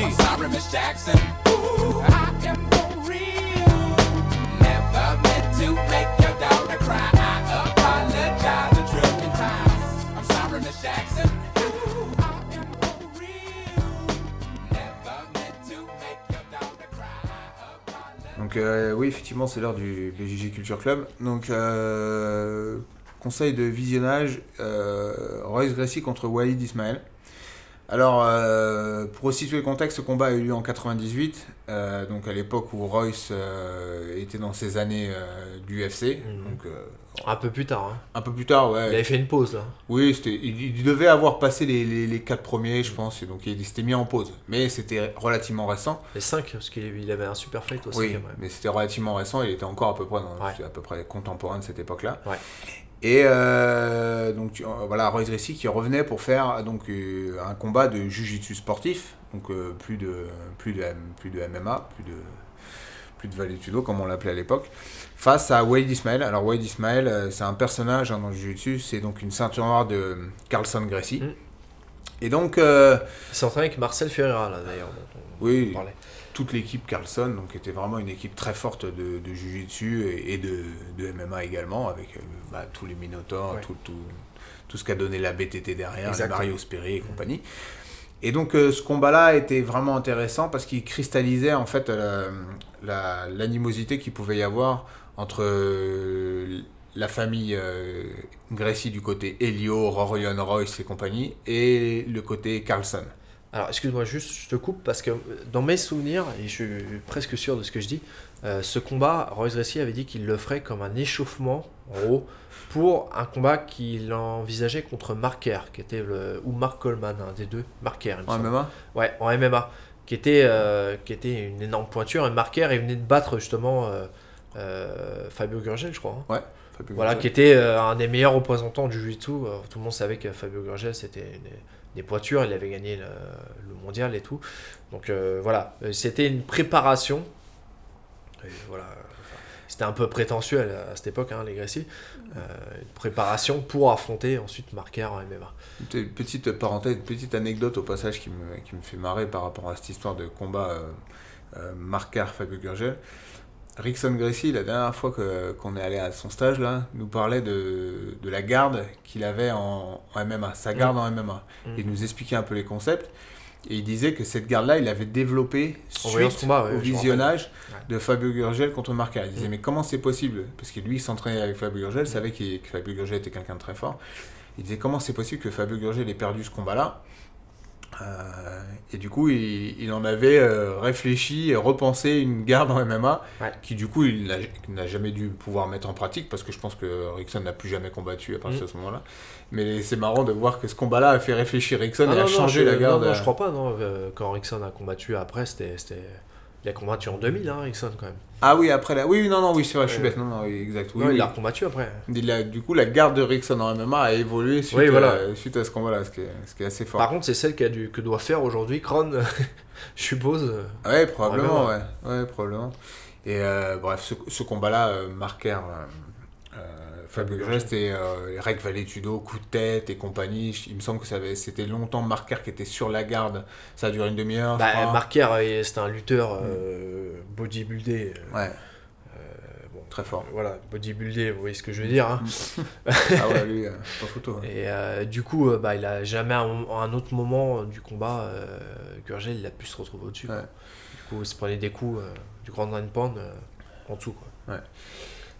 Yeah, I'm yeah. sorry, Miss Jackson. Ooh, I am for real. Never meant to make your daughter cry. I apologize a trillion times. I'm sorry, Miss Jackson. Ooh, I am for real. Never meant to make your daughter cry. I apologize. Donc euh, oui, effectivement, c'est l'heure du BJJ Culture Club. Donc euh, conseil de visionnage, euh, Royce Gracie contre Walid Ismail. Alors, euh, pour resituer le contexte, ce combat a eu lieu en 98, euh, donc à l'époque où Royce euh, était dans ses années euh, du UFC. Mhm. Donc euh, Un peu plus tard. hein. un peu plus tard, Il ouais. avait fait une pause là. Oui, c'était, il, il devait avoir passé les, les, les quatre premiers, je pense, et donc il s'était mis en pause. Mais c'était relativement récent. Les 5, parce qu'il il avait un super fight au Oui, ouais. mais c'était relativement récent, il était encore à peu près, dans, Ouais. à peu près contemporain de cette époque-là. Ouais. Et euh, donc euh, voilà, Royce Gracie qui revenait pour faire donc euh, un combat de jujitsu sportif, donc euh, plus de plus de plus de MMA, plus de plus de Valetudo comme on l'appelait à l'époque, face à Wade Ismail. Alors Wade Ismail, c'est un personnage hein, dans le jujitsu, c'est donc une ceinture noire de Carlson Gracie. Mm. Et donc euh, Il s'entraînait avec Marcel Ferreira là d'ailleurs. Oui. on parlait. Toute l'équipe Carlson, donc était vraiment une équipe très forte de, de Jiu-Jitsu et, et de, de MMA également, avec euh, bah, tous les Minotaurs, Ouais. tout, tout, tout ce qu'a donné la BTT derrière. Mario Sperry et compagnie. Et donc euh, ce combat-là était vraiment intéressant parce qu'il cristallisait en fait euh, la- l'animosité qu'il pouvait y avoir entre euh, la famille Gracie du côté Helio, Rorion Royce et compagnie, et le côté Carlson. Alors, excuse-moi, juste, je te coupe parce que euh, dans mes souvenirs, et je suis presque sûr de ce que je dis, euh, ce combat, Royce Gracie avait dit qu'il le ferait comme un échauffement, en gros, pour un combat qu'il envisageait contre Marker, qui était le, ou Mark Coleman, un des deux, Marker, En semble. MMA Ouais, en MMA, qui était, euh, qui était une énorme pointure. Et Marker, il venait de battre justement euh, Fabio Gurgel, je crois. hein. Ouais. Fabio Voilà, Gurgel. qui était un des meilleurs représentants du Jiu-Jitsu. Tout le monde savait que Fabio Gurgel, c'était une- des pointures, il avait gagné le, le mondial et tout. Donc euh, voilà, Euh, c'était une préparation. Voilà, c'était un peu prétentieux à, cette époque, hein, les Gracie. Euh, une préparation pour affronter ensuite Marker en MMA. Une petite parenthèse, une petite anecdote au passage qui me, qui me fait marrer par rapport à cette histoire de combat euh, euh, Marcar Fabio Gurgel. Rickson Gracie, la dernière fois qu'on est allé à son stage, là, nous parlait de, de la garde qu'il avait en, en MMA, sa garde en MMA. Mm. Il nous expliquait un peu les concepts. Et il disait que cette garde-là, il avait développé En voyant suite ce combat, ouais, au visionnage de Fabio Gurgel contre Marcar. Il disait, Mm. mais comment c'est possible? Parce que lui, il s'entraînait avec Fabio Gurgel, savait qu'il- que Fabio Gurgel était quelqu'un de très fort. Il disait, comment c'est possible que Fabio Gurgel ait perdu ce combat-là? Et du coup, il, il en avait euh, réfléchi et repensé une garde en MMA Ouais. qui, du coup, il n'a- jamais dû pouvoir mettre en pratique parce que je pense que Rickson n'a plus jamais combattu à partir Mm. de ce moment-là. Mais c'est marrant de voir que ce combat-là a fait réfléchir Rickson Ah et non, a non, changé je- la garde. Non, non, euh, je crois pas. Non. Euh, quand Rickson a combattu après, c'était. Il a combattu en 2000, hein, Rickson, quand même. Ah oui, après là. Oui, non, non, oui, c'est vrai, je suis bête. Non, non, oui, exact. Oui, non, oui. il a combattu après. Il a- du coup, la garde de Rickson en MMA a évolué suite, Oui, voilà. suite à ce combat-là, ce, qui est- ce qui est assez fort. Par contre, c'est celle qu'a dû, que doit faire aujourd'hui Kron, [LAUGHS] je suppose. ouais, probablement, en ouais. Ouais, probablement. Et euh, bref, ce, ce combat-là, euh, euh, euh, Fabio Gurgel, c'était euh, Rec Valetudo, coup de tête et compagnie. Il me semble que ça avait- c'était longtemps Marker qui était sur la garde. Ça a duré une demi-heure. Bah. Marker, euh, c'était un lutteur euh, bodybuildé. euh, Ouais, bon, très fort. voilà, bodybuildé, vous voyez ce que je veux dire. hein. [LAUGHS] ah ouais, lui, euh, pas photo. hein. Et euh, du coup, euh, bah, il a jamais à un, autre moment du combat, euh, Gurgel, il a pu se retrouver au-dessus. Ouais. Du coup, il se prenait des coups euh, du grand pound euh, en dessous. Quoi.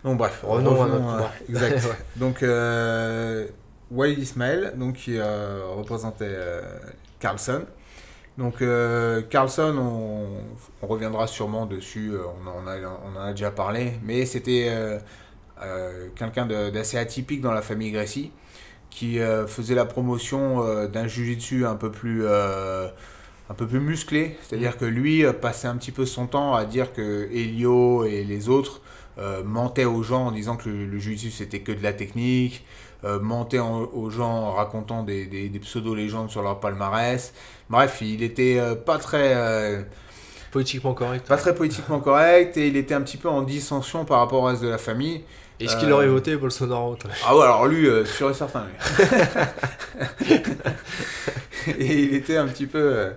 Bon, bref, Revenons à revenons notre combat. [LAUGHS] exact. [LAUGHS] Ouais. Donc, euh, Walid Ismail, donc, qui euh, représentait euh, Carlson. Donc, euh, Carlson, on, on reviendra sûrement dessus, on en a, on en a déjà parlé, mais c'était euh, euh, quelqu'un d'assez atypique dans la famille Gracie. qui faisait la promotion d'un jujitsu un peu plus un peu plus musclé, c'est-à-dire que lui passait un petit peu son temps à dire que Elio et les autres euh, mentaient aux gens en disant que le, le jiu-jitsu c'était que de la technique, euh, mentaient en- aux gens en racontant des, des- des pseudo-légendes sur leur palmarès. Bref, il était euh, pas très Politiquement correct. pas très politiquement correct et il était un petit peu en dissension par rapport au reste de la famille. Est-ce qu'il aurait voté Bolsonaro Ah ouais, alors lui, sûr et certain. lui. [LAUGHS] [LAUGHS] et il était un petit peu,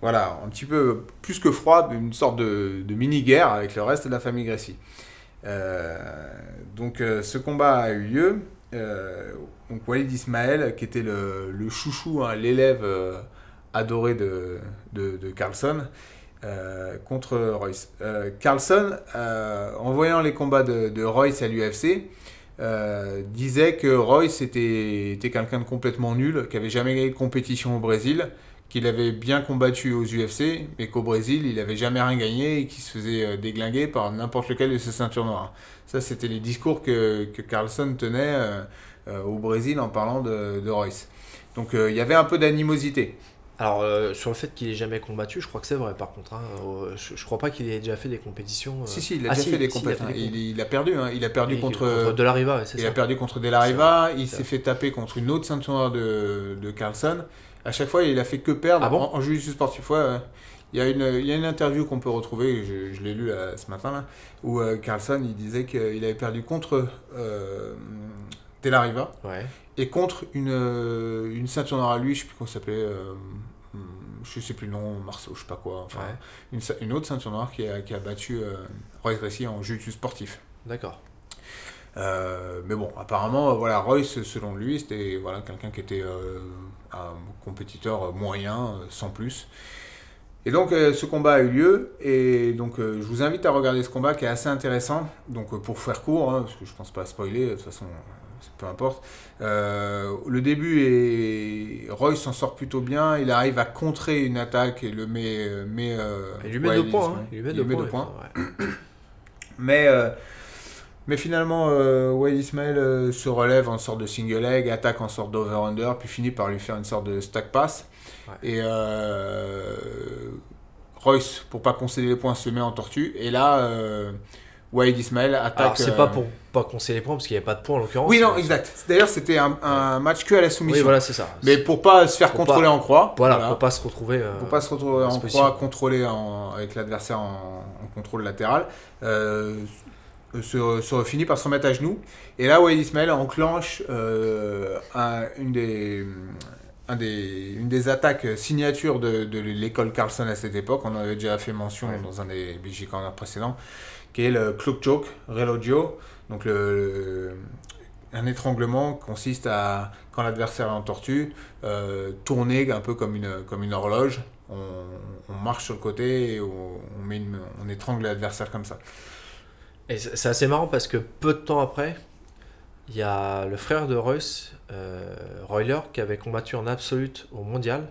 voilà, un petit peu plus que froid, une sorte de, mini-guerre avec le reste de la famille Gracie. Euh, donc euh, ce combat a eu lieu. Euh, donc Walid Ismaël, qui était le, chouchou, hein, l'élève euh, adoré de, Carlson, euh, contre Royce. Euh, Carlson, euh, en voyant les combats de, Royce à l'UFC, euh, disait que Royce était, était quelqu'un de complètement nul, qui avait jamais gagné de compétition au Brésil, qu'il avait bien combattu aux UFC, mais qu'au Brésil, il avait jamais rien gagné et qu'il se faisait euh, déglinguer par n'importe lequel de ses ceintures noires. Ça, c'était les discours que, que Carlson tenait euh, euh, au Brésil en parlant de, de Royce. Donc euh, il y avait un peu d'animosité. Alors, euh, sur le fait qu'il ait jamais combattu, je crois que c'est vrai par contre. hein. Euh, je, je crois pas qu'il ait déjà fait des compétitions. euh, Si, si, il a ah, déjà si, fait des si, compétitions. il, a perdu, hein. il a perdu Et- contre, De la Riva, ouais, Il ça. a perdu contre De La Riva, il s'est fait taper contre une autre ceinture noire de, de Carlson. À chaque fois, il a fait que perdre Ah bon en, en jiu-jitsu sportif. Ouais. Il y, a une, il y a une interview qu'on peut retrouver, je, je l'ai lu là, ce matin, là, où euh, Carlson il disait qu'il avait perdu contre euh, De La Riva Ouais. et contre une, euh, une ceinture noire à lui, je sais plus comment s'appelait, euh, je sais plus le nom, Marceau, je sais pas quoi, enfin, Ouais. une, une autre ceinture noire qui a, qui a battu euh, Royce Gracie en jiu-jitsu sportif. D'accord. Euh, mais bon, apparemment, euh, voilà, Royce, selon lui, c'était voilà, quelqu'un qui était euh, un compétiteur moyen, sans plus. Et donc, euh, ce combat a eu lieu, et donc, je vous invite à regarder ce combat qui est assez intéressant. Donc, pour faire court, hein, parce que je pense pas à spoiler, de toute façon, peu importe. Le début, est... Royce s'en sort plutôt bien, il arrive à contrer une attaque et le met. met Il lui met ouais, deux points. hein. Il lui met deux points. deux points. ouais. Mais, mais finalement, euh, Wade Ismail euh, se relève en sorte de single leg, attaque en sorte d'over-under, puis finit par lui faire une sorte de stack pass. Ouais. Et euh, Royce, pour pas concéder les points, se met en tortue. Et là, euh, Wade Ismail attaque. Alors, c'est pas pour pas concéder les points parce qu'il n'y avait pas de points en l'occurrence. Oui, non, exact. D'ailleurs, c'était un, un match que à la soumission. Oui, voilà, c'est ça. Mais pour pas se faire Pour contrôler pas- en croix. Voilà, pour pas se retrouver. Pour pas se retrouver en croix, contrôlé avec l'adversaire en, en contrôle latéral, se, se finit par se remettre à genoux. Et là, Wade Ismail enclenche euh, un- une, des, un des, une des attaques signature de, de l'école Carlson à cette époque. On en avait déjà fait mention Ouais. dans un des BG Corner précédents, qui est le cloak choke, relogio. Donc le, le- un étranglement consiste à, quand l'adversaire est en tortue, euh, tourner un peu comme une, comme une horloge. On, on marche sur le côté et on, on met une- on étrangle l'adversaire comme ça. Et c'est assez marrant parce que peu de temps après, il y a le frère de Royce, euh, Royler, qui avait combattu en absolute au mondial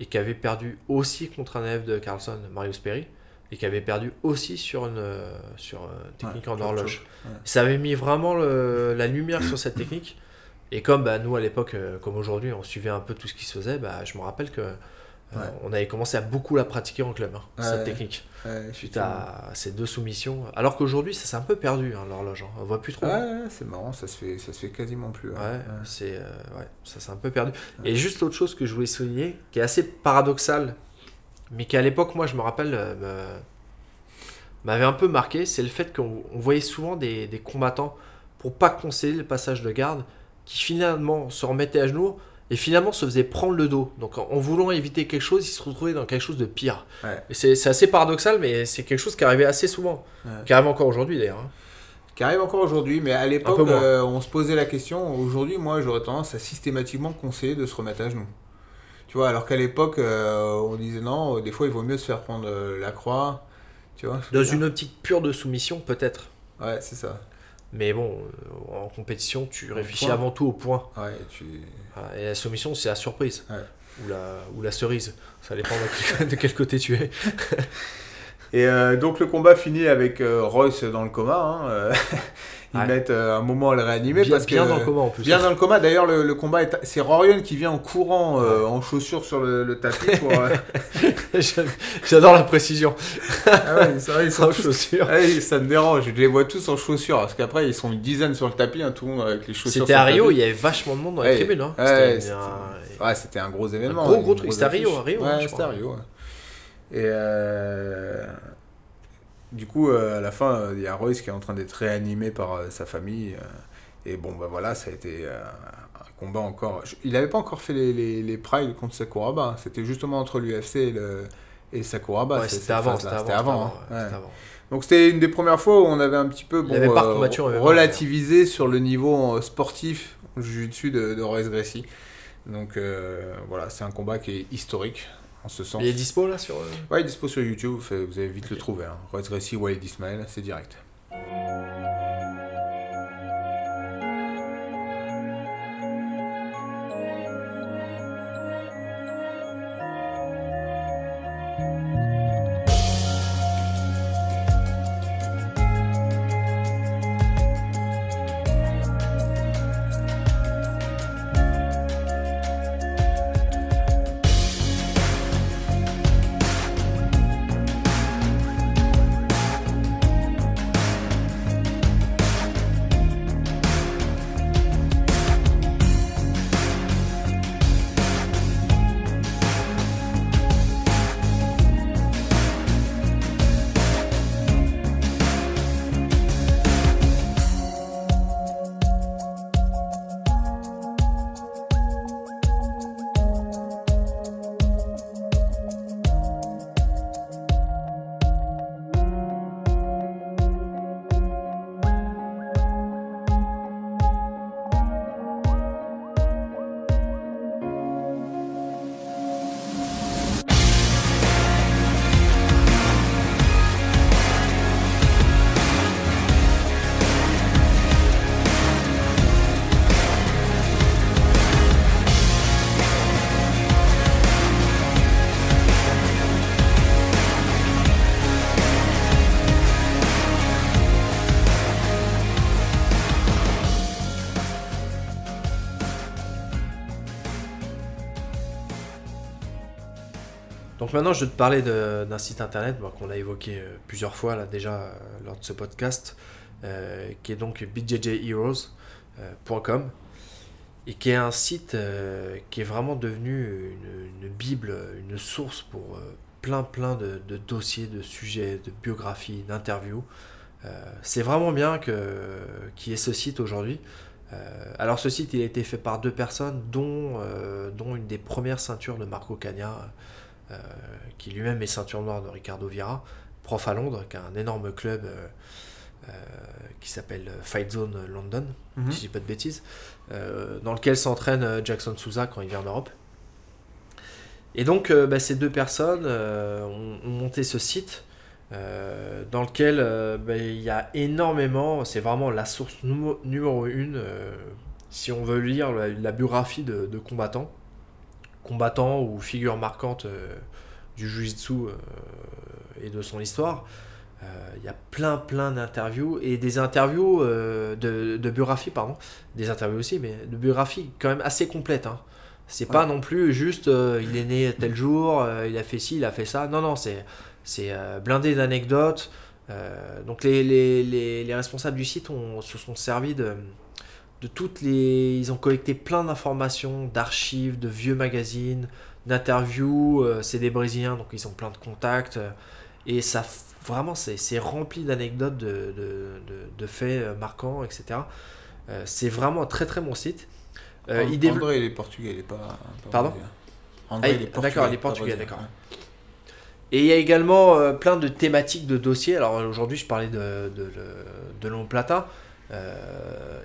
et qui avait perdu aussi contre un élève de Carlson, Marius Perry, et qui avait perdu aussi sur une, euh, sur une technique Ouais, en horloge. ouais. Ça avait mis vraiment le- la lumière sur cette technique. Et comme bah, nous à l'époque, euh, comme aujourd'hui, on suivait un peu tout ce qui se faisait, bah, je me rappelle que euh, on avait commencé à beaucoup la pratiquer en club, hein, cette technique Ouais, suite à ces deux soumissions. Alors qu'aujourd'hui, ça s'est un peu perdu, hein, l'horloge. hein. On voit plus trop. Hein. c'est marrant, ça se fait, ça se fait quasiment plus. c'est euh, ouais, ça s'est un peu perdu. Et juste autre chose que je voulais souligner, qui est assez paradoxal, mais qui à l'époque, moi, je me rappelle, euh, m'avait un peu marqué, c'est le fait qu'on on voyait souvent des, des combattants pour pas concéder le passage de garde, qui finalement se remettaient à genoux et finalement se faisaient prendre le dos. Donc en, en voulant éviter quelque chose, ils se retrouvaient dans quelque chose de pire. Ouais. C'est assez paradoxal, mais c'est quelque chose qui arrivait assez souvent, Ouais. qui arrive encore aujourd'hui d'ailleurs. hein. Qui arrive encore aujourd'hui, mais à l'époque, euh, on se posait la question. Aujourd'hui, moi, j'aurais tendance à systématiquement conseiller de se remettre à genoux. Tu vois, alors qu'à l'époque, euh, on disait non, des fois, il vaut mieux se faire prendre euh, la croix. Tu vois Dans une optique pure de soumission, peut-être. Ouais, c'est ça. Mais bon, euh, en compétition, tu réfléchis point. avant tout au point. Ouais, tu... Voilà, Et la soumission, c'est la surprise. Ouais. Ou, la, ou la cerise. Ça dépend de quel, côté tu es. [LAUGHS] Et euh, donc le combat finit avec euh, Royce dans le coma. hein, Ils Ouais. mettent euh, un moment à le réanimer Bien, parce que bien dans le coma en plus. Bien dans le coma. D'ailleurs, le, le combat est. C'est Rorion qui vient en courant, euh, en chaussures sur le, le tapis. [LAUGHS] Pour, euh, J'adore la précision. Ah ouais, c'est vrai, ils sont tous- chaussures. Ouais, ça me dérange. Je les vois tous en chaussures. Parce qu'après, ils sont une dizaine sur le tapis, hein, tout le monde avec les chaussures. C'était à Rio, il y avait vachement de monde dans Ouais. les tribunes. Hein. Ouais, C'était un- c'était un gros événement. gros, gros truc. C'était à Rio, à Rio, Ouais, hein, c'était à. Rio. Et du coup, euh, à la fin, euh, il y a Royce qui est en train d'être réanimé par euh, sa famille. et bon, bah voilà, ça a été un combat encore. Il n'avait pas encore fait les, les, les Pride contre Sakuraba. hein. C'était justement entre l'UFC et, le, et Sakuraba. Ouais, c'était avant, c'était avant. Avant. hein. Ouais. avant. Donc c'était une des premières fois où on avait un petit peu bon, euh, combattu relativisé sur le niveau sportif jiu-jitsu de, de Royce Gracie. Donc euh, voilà, c'est un combat qui est historique en ce sens. Il est dispo là sur. euh, Ouais, il est dispo sur YouTube, vous allez vite le trouver. Hein. Royce Gracie, Walid Ismail, c'est direct. Maintenant, je vais te parler d'un site internet qu'on a évoqué euh, plusieurs fois là déjà euh, lors de ce podcast, euh, qui est donc bjjheroes.com et qui est un site qui est vraiment devenu une, bible, une source pour plein plein de, dossiers, de sujets, de biographies, d'interviews. C'est vraiment bien qu'il y ait ce site aujourd'hui. Alors ce site il a été fait par deux personnes, dont, dont une des premières ceintures de Marco Cagna, qui lui-même est ceinture noire de Ricardo Vieira, prof à Londres, qui a un énorme club euh, euh, qui s'appelle Fight Zone London, Mhm. si je dis pas de bêtises, euh, dans lequel s'entraîne euh, Jackson Souza quand il vient en Europe. Et donc euh, bah, ces deux personnes euh, ont, ont monté ce site euh, dans lequel euh, bah, il y a énormément, c'est vraiment la source numéro, une euh, si on veut lire la, la biographie de, de combattants, combattants ou figures marquantes euh, du Jiu-Jitsu euh, et de son histoire. Euh, Il y a plein plein d'interviews et des interviews de, de biographie, pardon, des interviews aussi, mais de biographie quand même assez complète. Hein. C'est pas non plus juste euh, il est né tel jour, euh, il a fait ci, il a fait ça. Non, non, c'est c'est euh, blindé d'anecdotes. Donc les, les, les, les responsables du site ont, se sont servis de, de toutes les... Ils ont collecté plein d'informations, d'archives, de vieux magazines, d'interviews. euh, c'est des Brésiliens, donc ils ont plein de contacts. euh, et ça, vraiment, c'est rempli d'anecdotes, de, de, de, de faits euh, marquants, etc. C'est vraiment un très très bon site. Euh, il développe- André, il est portugais, il est pas. pas Pardon brésilien. Ah, il- est portugais. d'accord, il est portugais, d'accord. ouais. Et il y a également euh, plein de thématiques de dossiers. Alors aujourd'hui, je parlais de, de, de. Euh,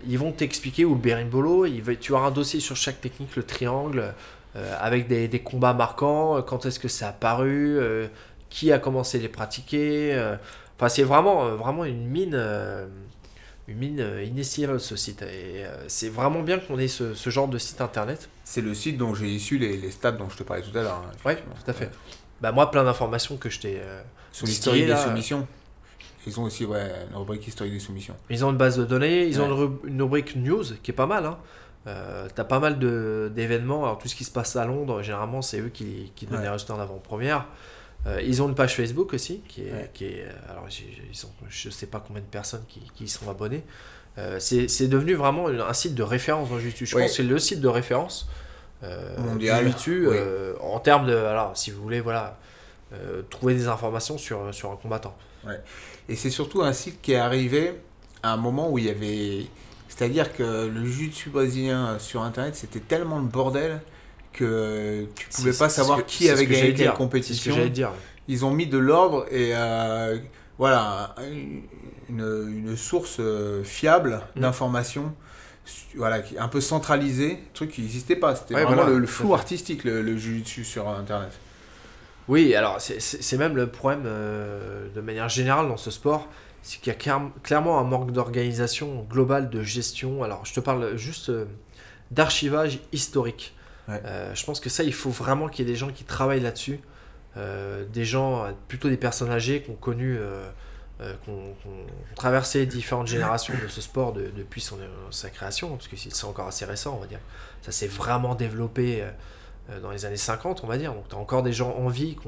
ils vont t'expliquer, ou le berimbolo, il va, tu auras un dossier sur chaque technique, le triangle, euh, avec des, des combats marquants, euh, quand est-ce que c'est apparu, euh, qui a commencé à les pratiquer. euh. Enfin, c'est vraiment, euh, vraiment une mine, euh, une mine euh, inestimable ce site. Et euh, c'est vraiment bien qu'on ait ce, ce genre de site internet. C'est le site dont j'ai issu les, les stats dont je te parlais tout à l'heure. hein, Ouais, effectivement. tout à fait. bah moi, plein d'informations que je t'ai. euh, Sur l'historique des là. soumissions. Ils ont aussi ouais, une rubrique historique des soumissions. Ils ont une base de données, ils ont Ouais. une, rub- une rubrique news qui est pas mal. Hein. Euh, T'as pas mal d'événements. Alors, tout ce qui se passe à Londres, généralement, c'est eux qui, qui donnent Ouais. les résultats en avant-première. Euh, ils ont une page Facebook aussi, qui est. Ouais. Qui est euh, alors, j'ai- j'ai- ils ont, je sais pas combien de personnes qui, qui y sont abonnées. Euh, c'est devenu vraiment un site de référence dans YouTube. Je Ouais. pense que c'est le site de référence euh, Mondial, YouTube, oui. en termes de. Alors, si vous voulez, voilà, trouver des informations sur, sur un combattant. Et c'est surtout un site qui est arrivé à un moment où il y avait. C'est-à-dire que le jiu-jitsu brésilien sur internet, c'était tellement le bordel que tu pouvais C'est- pas savoir que- qui avait gagné quelle ce que compétition. dire. Ils ont mis de l'ordre et euh, voilà une, une source euh, fiable Mm. d'informations. Voilà, qui- un peu centralisée, truc qui n'existait pas. C'était Ouais, vraiment voilà, le, flou artistique, le, le jiu-jitsu sur internet. Oui, alors c'est- même le problème euh, de manière générale dans ce sport, c'est qu'il y a clair- clairement un manque d'organisation globale, de gestion. Alors je te parle juste euh, d'archivage historique. Ouais. Euh, je pense que ça, il faut vraiment qu'il y ait des gens qui travaillent là-dessus, des gens, plutôt des personnes âgées qui ont connu, qui ont- traversé différentes générations de ce sport de- depuis son, sa création, parce que c'est encore assez récent, on va dire. Ça s'est vraiment développé. Euh, dans les années 50, on va dire. Donc, tu as encore des gens en vie qui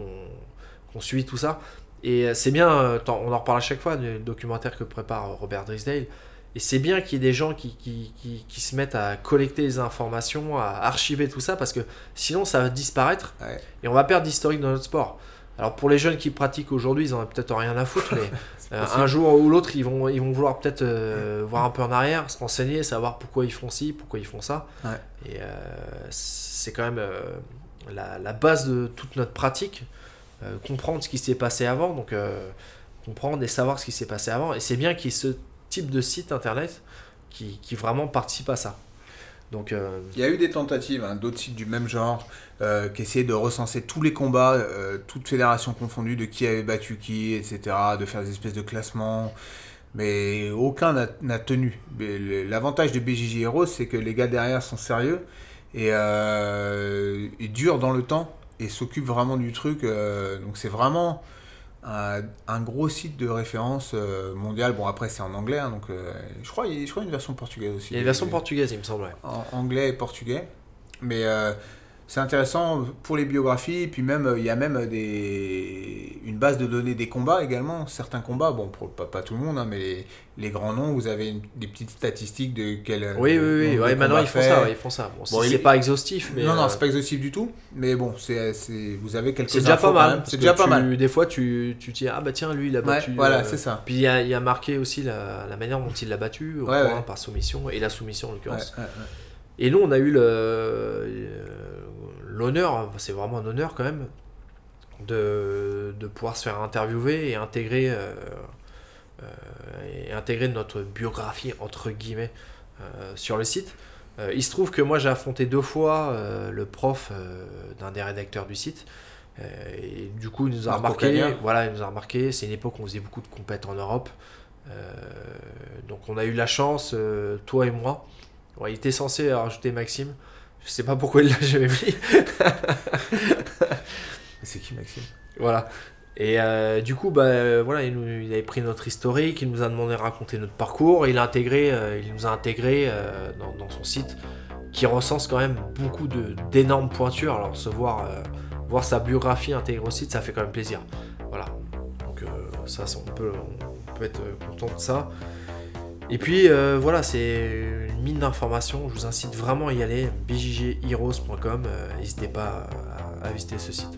ont suivi tout ça. Et euh, c'est bien, euh, on en reparle à chaque fois, du documentaire que prépare Robert Drisdale. Et c'est bien qu'il y ait des gens qui, qui, qui, qui se mettent à collecter les informations, à archiver tout ça, parce que sinon ça va disparaître Ouais. et on va perdre d'historique dans notre sport. Alors pour les jeunes qui pratiquent aujourd'hui, ils en ont peut-être rien à foutre, mais [LAUGHS] euh, un jour ou l'autre, ils vont, ils vont vouloir peut-être euh, voir un peu en arrière, se renseigner, savoir pourquoi ils font ci, pourquoi ils font ça. Ouais. Et euh, c'est quand même la, la base de toute notre pratique, comprendre ce qui s'est passé avant, donc comprendre et savoir ce qui s'est passé avant. Et c'est bien qu'il y ait ce type de site internet qui, qui vraiment participe à ça. Donc, euh, Il y a eu des tentatives, hein, d'autres sites du même genre, euh, qui essayaient de recenser tous les combats, euh, toutes fédérations confondues, de qui avait battu qui, etc., de faire des espèces de classements, mais aucun n'a- tenu. L'avantage de BJJ Heroes, c'est que les gars derrière sont sérieux et, et durent dans le temps et s'occupent vraiment du truc. donc c'est vraiment un, un gros site de référence euh, mondial. Bon, après, c'est en anglais, hein, donc euh, je crois il y a- y une version portugaise aussi. il y a une version portugaise, il me semble. ouais. en anglais et portugais. Mais euh, c'est intéressant pour les biographies. Puis même, euh, il y a même des... une base de données des combats également. Certains combats, bon, pour, pas, pas tout le monde, hein, mais les, les grands noms, vous avez une- des petites statistiques de quel. Oui, oui, oui. de ouais, maintenant, ils font ça. ouais, ils font ça. Bon, c'est Bon, il c'est est- pas exhaustif, mais. non, non, euh, c'est pas exhaustif du tout. Mais bon, c'est, vous avez quelques c'est déjà pas mal. C'est déjà pas tu- mal. Des fois, tu, tu dis, ah bah tiens, lui, il a Ouais, battu. voilà, euh, c'est ça. Puis il y a, y a marqué aussi la, la manière dont il l'a battu, au point, par soumission, et la soumission en l'occurrence. Et nous, on a eu le- euh, l'honneur, c'est vraiment un honneur quand même, de, de pouvoir se faire interviewer et intégrer, euh, euh, et intégrer notre biographie, entre guillemets, euh, sur le site. Il se trouve que moi, j'ai affronté deux fois le prof d'un des rédacteurs du site. Et du coup, il nous a Marco remarqué. Voilà, il nous a remarqué. C'est une époque où on faisait beaucoup de compètes en Europe. Donc, on a eu la chance, toi et moi. Bon, il était censé rajouter Maxime. Je sais pas pourquoi il l'a jamais mis. [LAUGHS] C'est qui, Maxime? Voilà. Et euh, du coup, bah, euh, voilà, il, nous- il avait pris notre historique, il nous a demandé de raconter notre parcours, et il, a intégré, euh, il nous a intégré euh, dans, dans son site, qui recense quand même beaucoup d'énormes pointures. Alors, se voir, voir sa biographie intégrée au site, ça fait quand même plaisir. Voilà. Donc, ça, on peut, on peut être content de ça. Et puis, euh, voilà, c'est une mine d'informations. Je vous incite vraiment à y aller. bjjheroes.com. euh, N'hésitez pas à visiter ce site.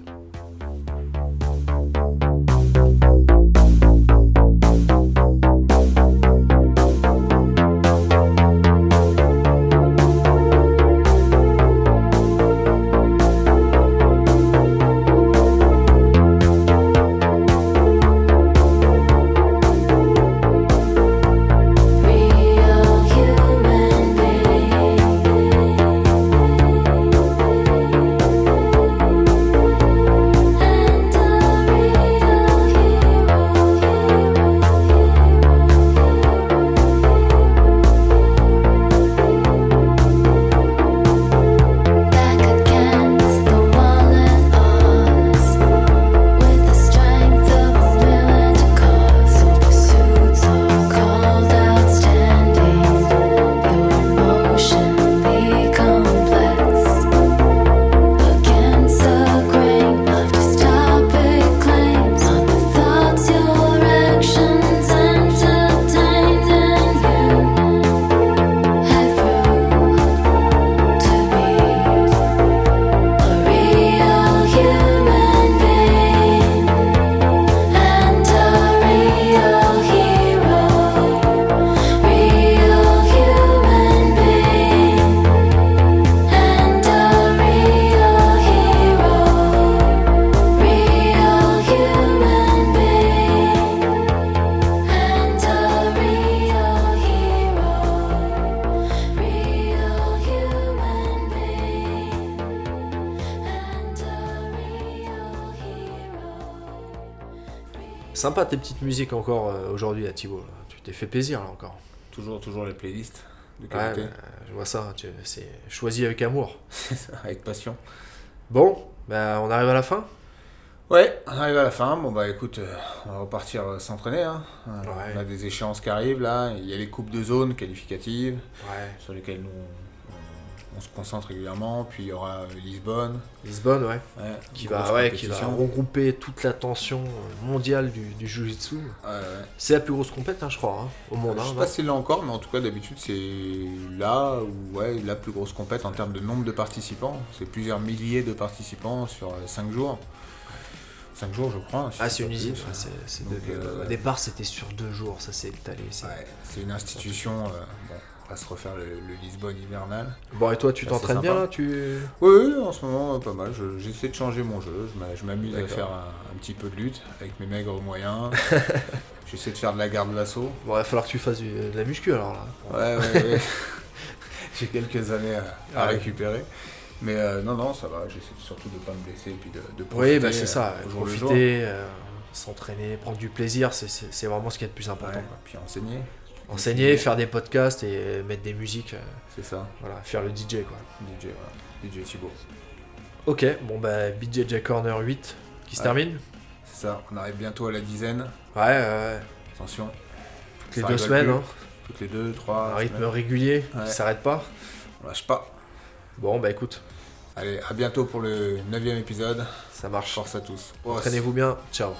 Encore euh, aujourd'hui à Thibaut. là. Tu t'es fait plaisir là encore. Toujours, toujours les playlists de Ouais, qualité. bah, je vois ça, tu- c'est choisi avec amour. [LAUGHS] Avec passion. Bon, bah, on arrive à la fin? Ouais, on arrive à la fin. Bon, bah écoute, euh, on va repartir euh, s'entraîner. Hein. Euh, Ouais. On a des échéances qui arrivent là. Il y a les coupes de zone qualificatives Ouais. sur lesquelles nous on, se concentre régulièrement. Puis il y aura euh, Lisbonne. Lisbonne, ouais. Ouais, Qui va, ouais, qui va regrouper toute l'attention euh, mondiale du, du Jiu-Jitsu. Ouais. C'est la plus grosse compète, hein, je crois, hein, au monde. Je hein, sais pas s'il l'a encore, mais en tout cas d'habitude c'est là où ouais, la plus grosse compète en termes de nombre de participants. C'est plusieurs milliers de participants sur 5 jours. 5 jours je crois. si Ah, c'est une usine. ouais, c'est- c'est euh, Au départ, c'était sur deux jours, ça s'est étalé. c'est- Ouais, c'est une institution. euh, bon, va se refaire le, le Lisbonne hivernal. Bon, et toi, tu t'entraînes bien là tu... Oui, oui, en ce moment pas mal. Je- J'essaie de changer mon jeu. Je m'a- Je m'amuse à faire un, un petit peu de lutte avec mes maigres moyens. [LAUGHS] J'essaie de faire de la garde l'assaut. Bon, il va falloir que tu fasses du- de la muscu alors là. Ouais, ouais, ouais. [LAUGHS] J'ai quelques années à, à ouais. récupérer. Mais euh, non, non, ça va. J'essaie surtout de ne pas me blesser et puis de, de Oui, profiter. bah c'est euh, ça, jour jour. profiter, euh, s'entraîner, prendre du plaisir, c'est- vraiment ce qui est le plus important. Ouais, quoi. puis enseigner. Enseigner, faire des podcasts et mettre des musiques, euh, C'est ça. voilà, faire le DJ quoi. DJ, voilà. DJ Thibaut. Ok, bon bah BJJ Corner 8 qui se Ouais. termine. C'est ça. On arrive bientôt à la dizaine. Ouais, ouais, ouais. Attention. toutes les deux semaines, plus. hein. Toutes les deux, trois. un rythme semaines. régulier, Ouais. qui s'arrête pas. On lâche pas. Bon bah écoute, Allez, à bientôt pour le 9 épisode. ça marche. Force à tous. Entraînez-vous bien, ciao.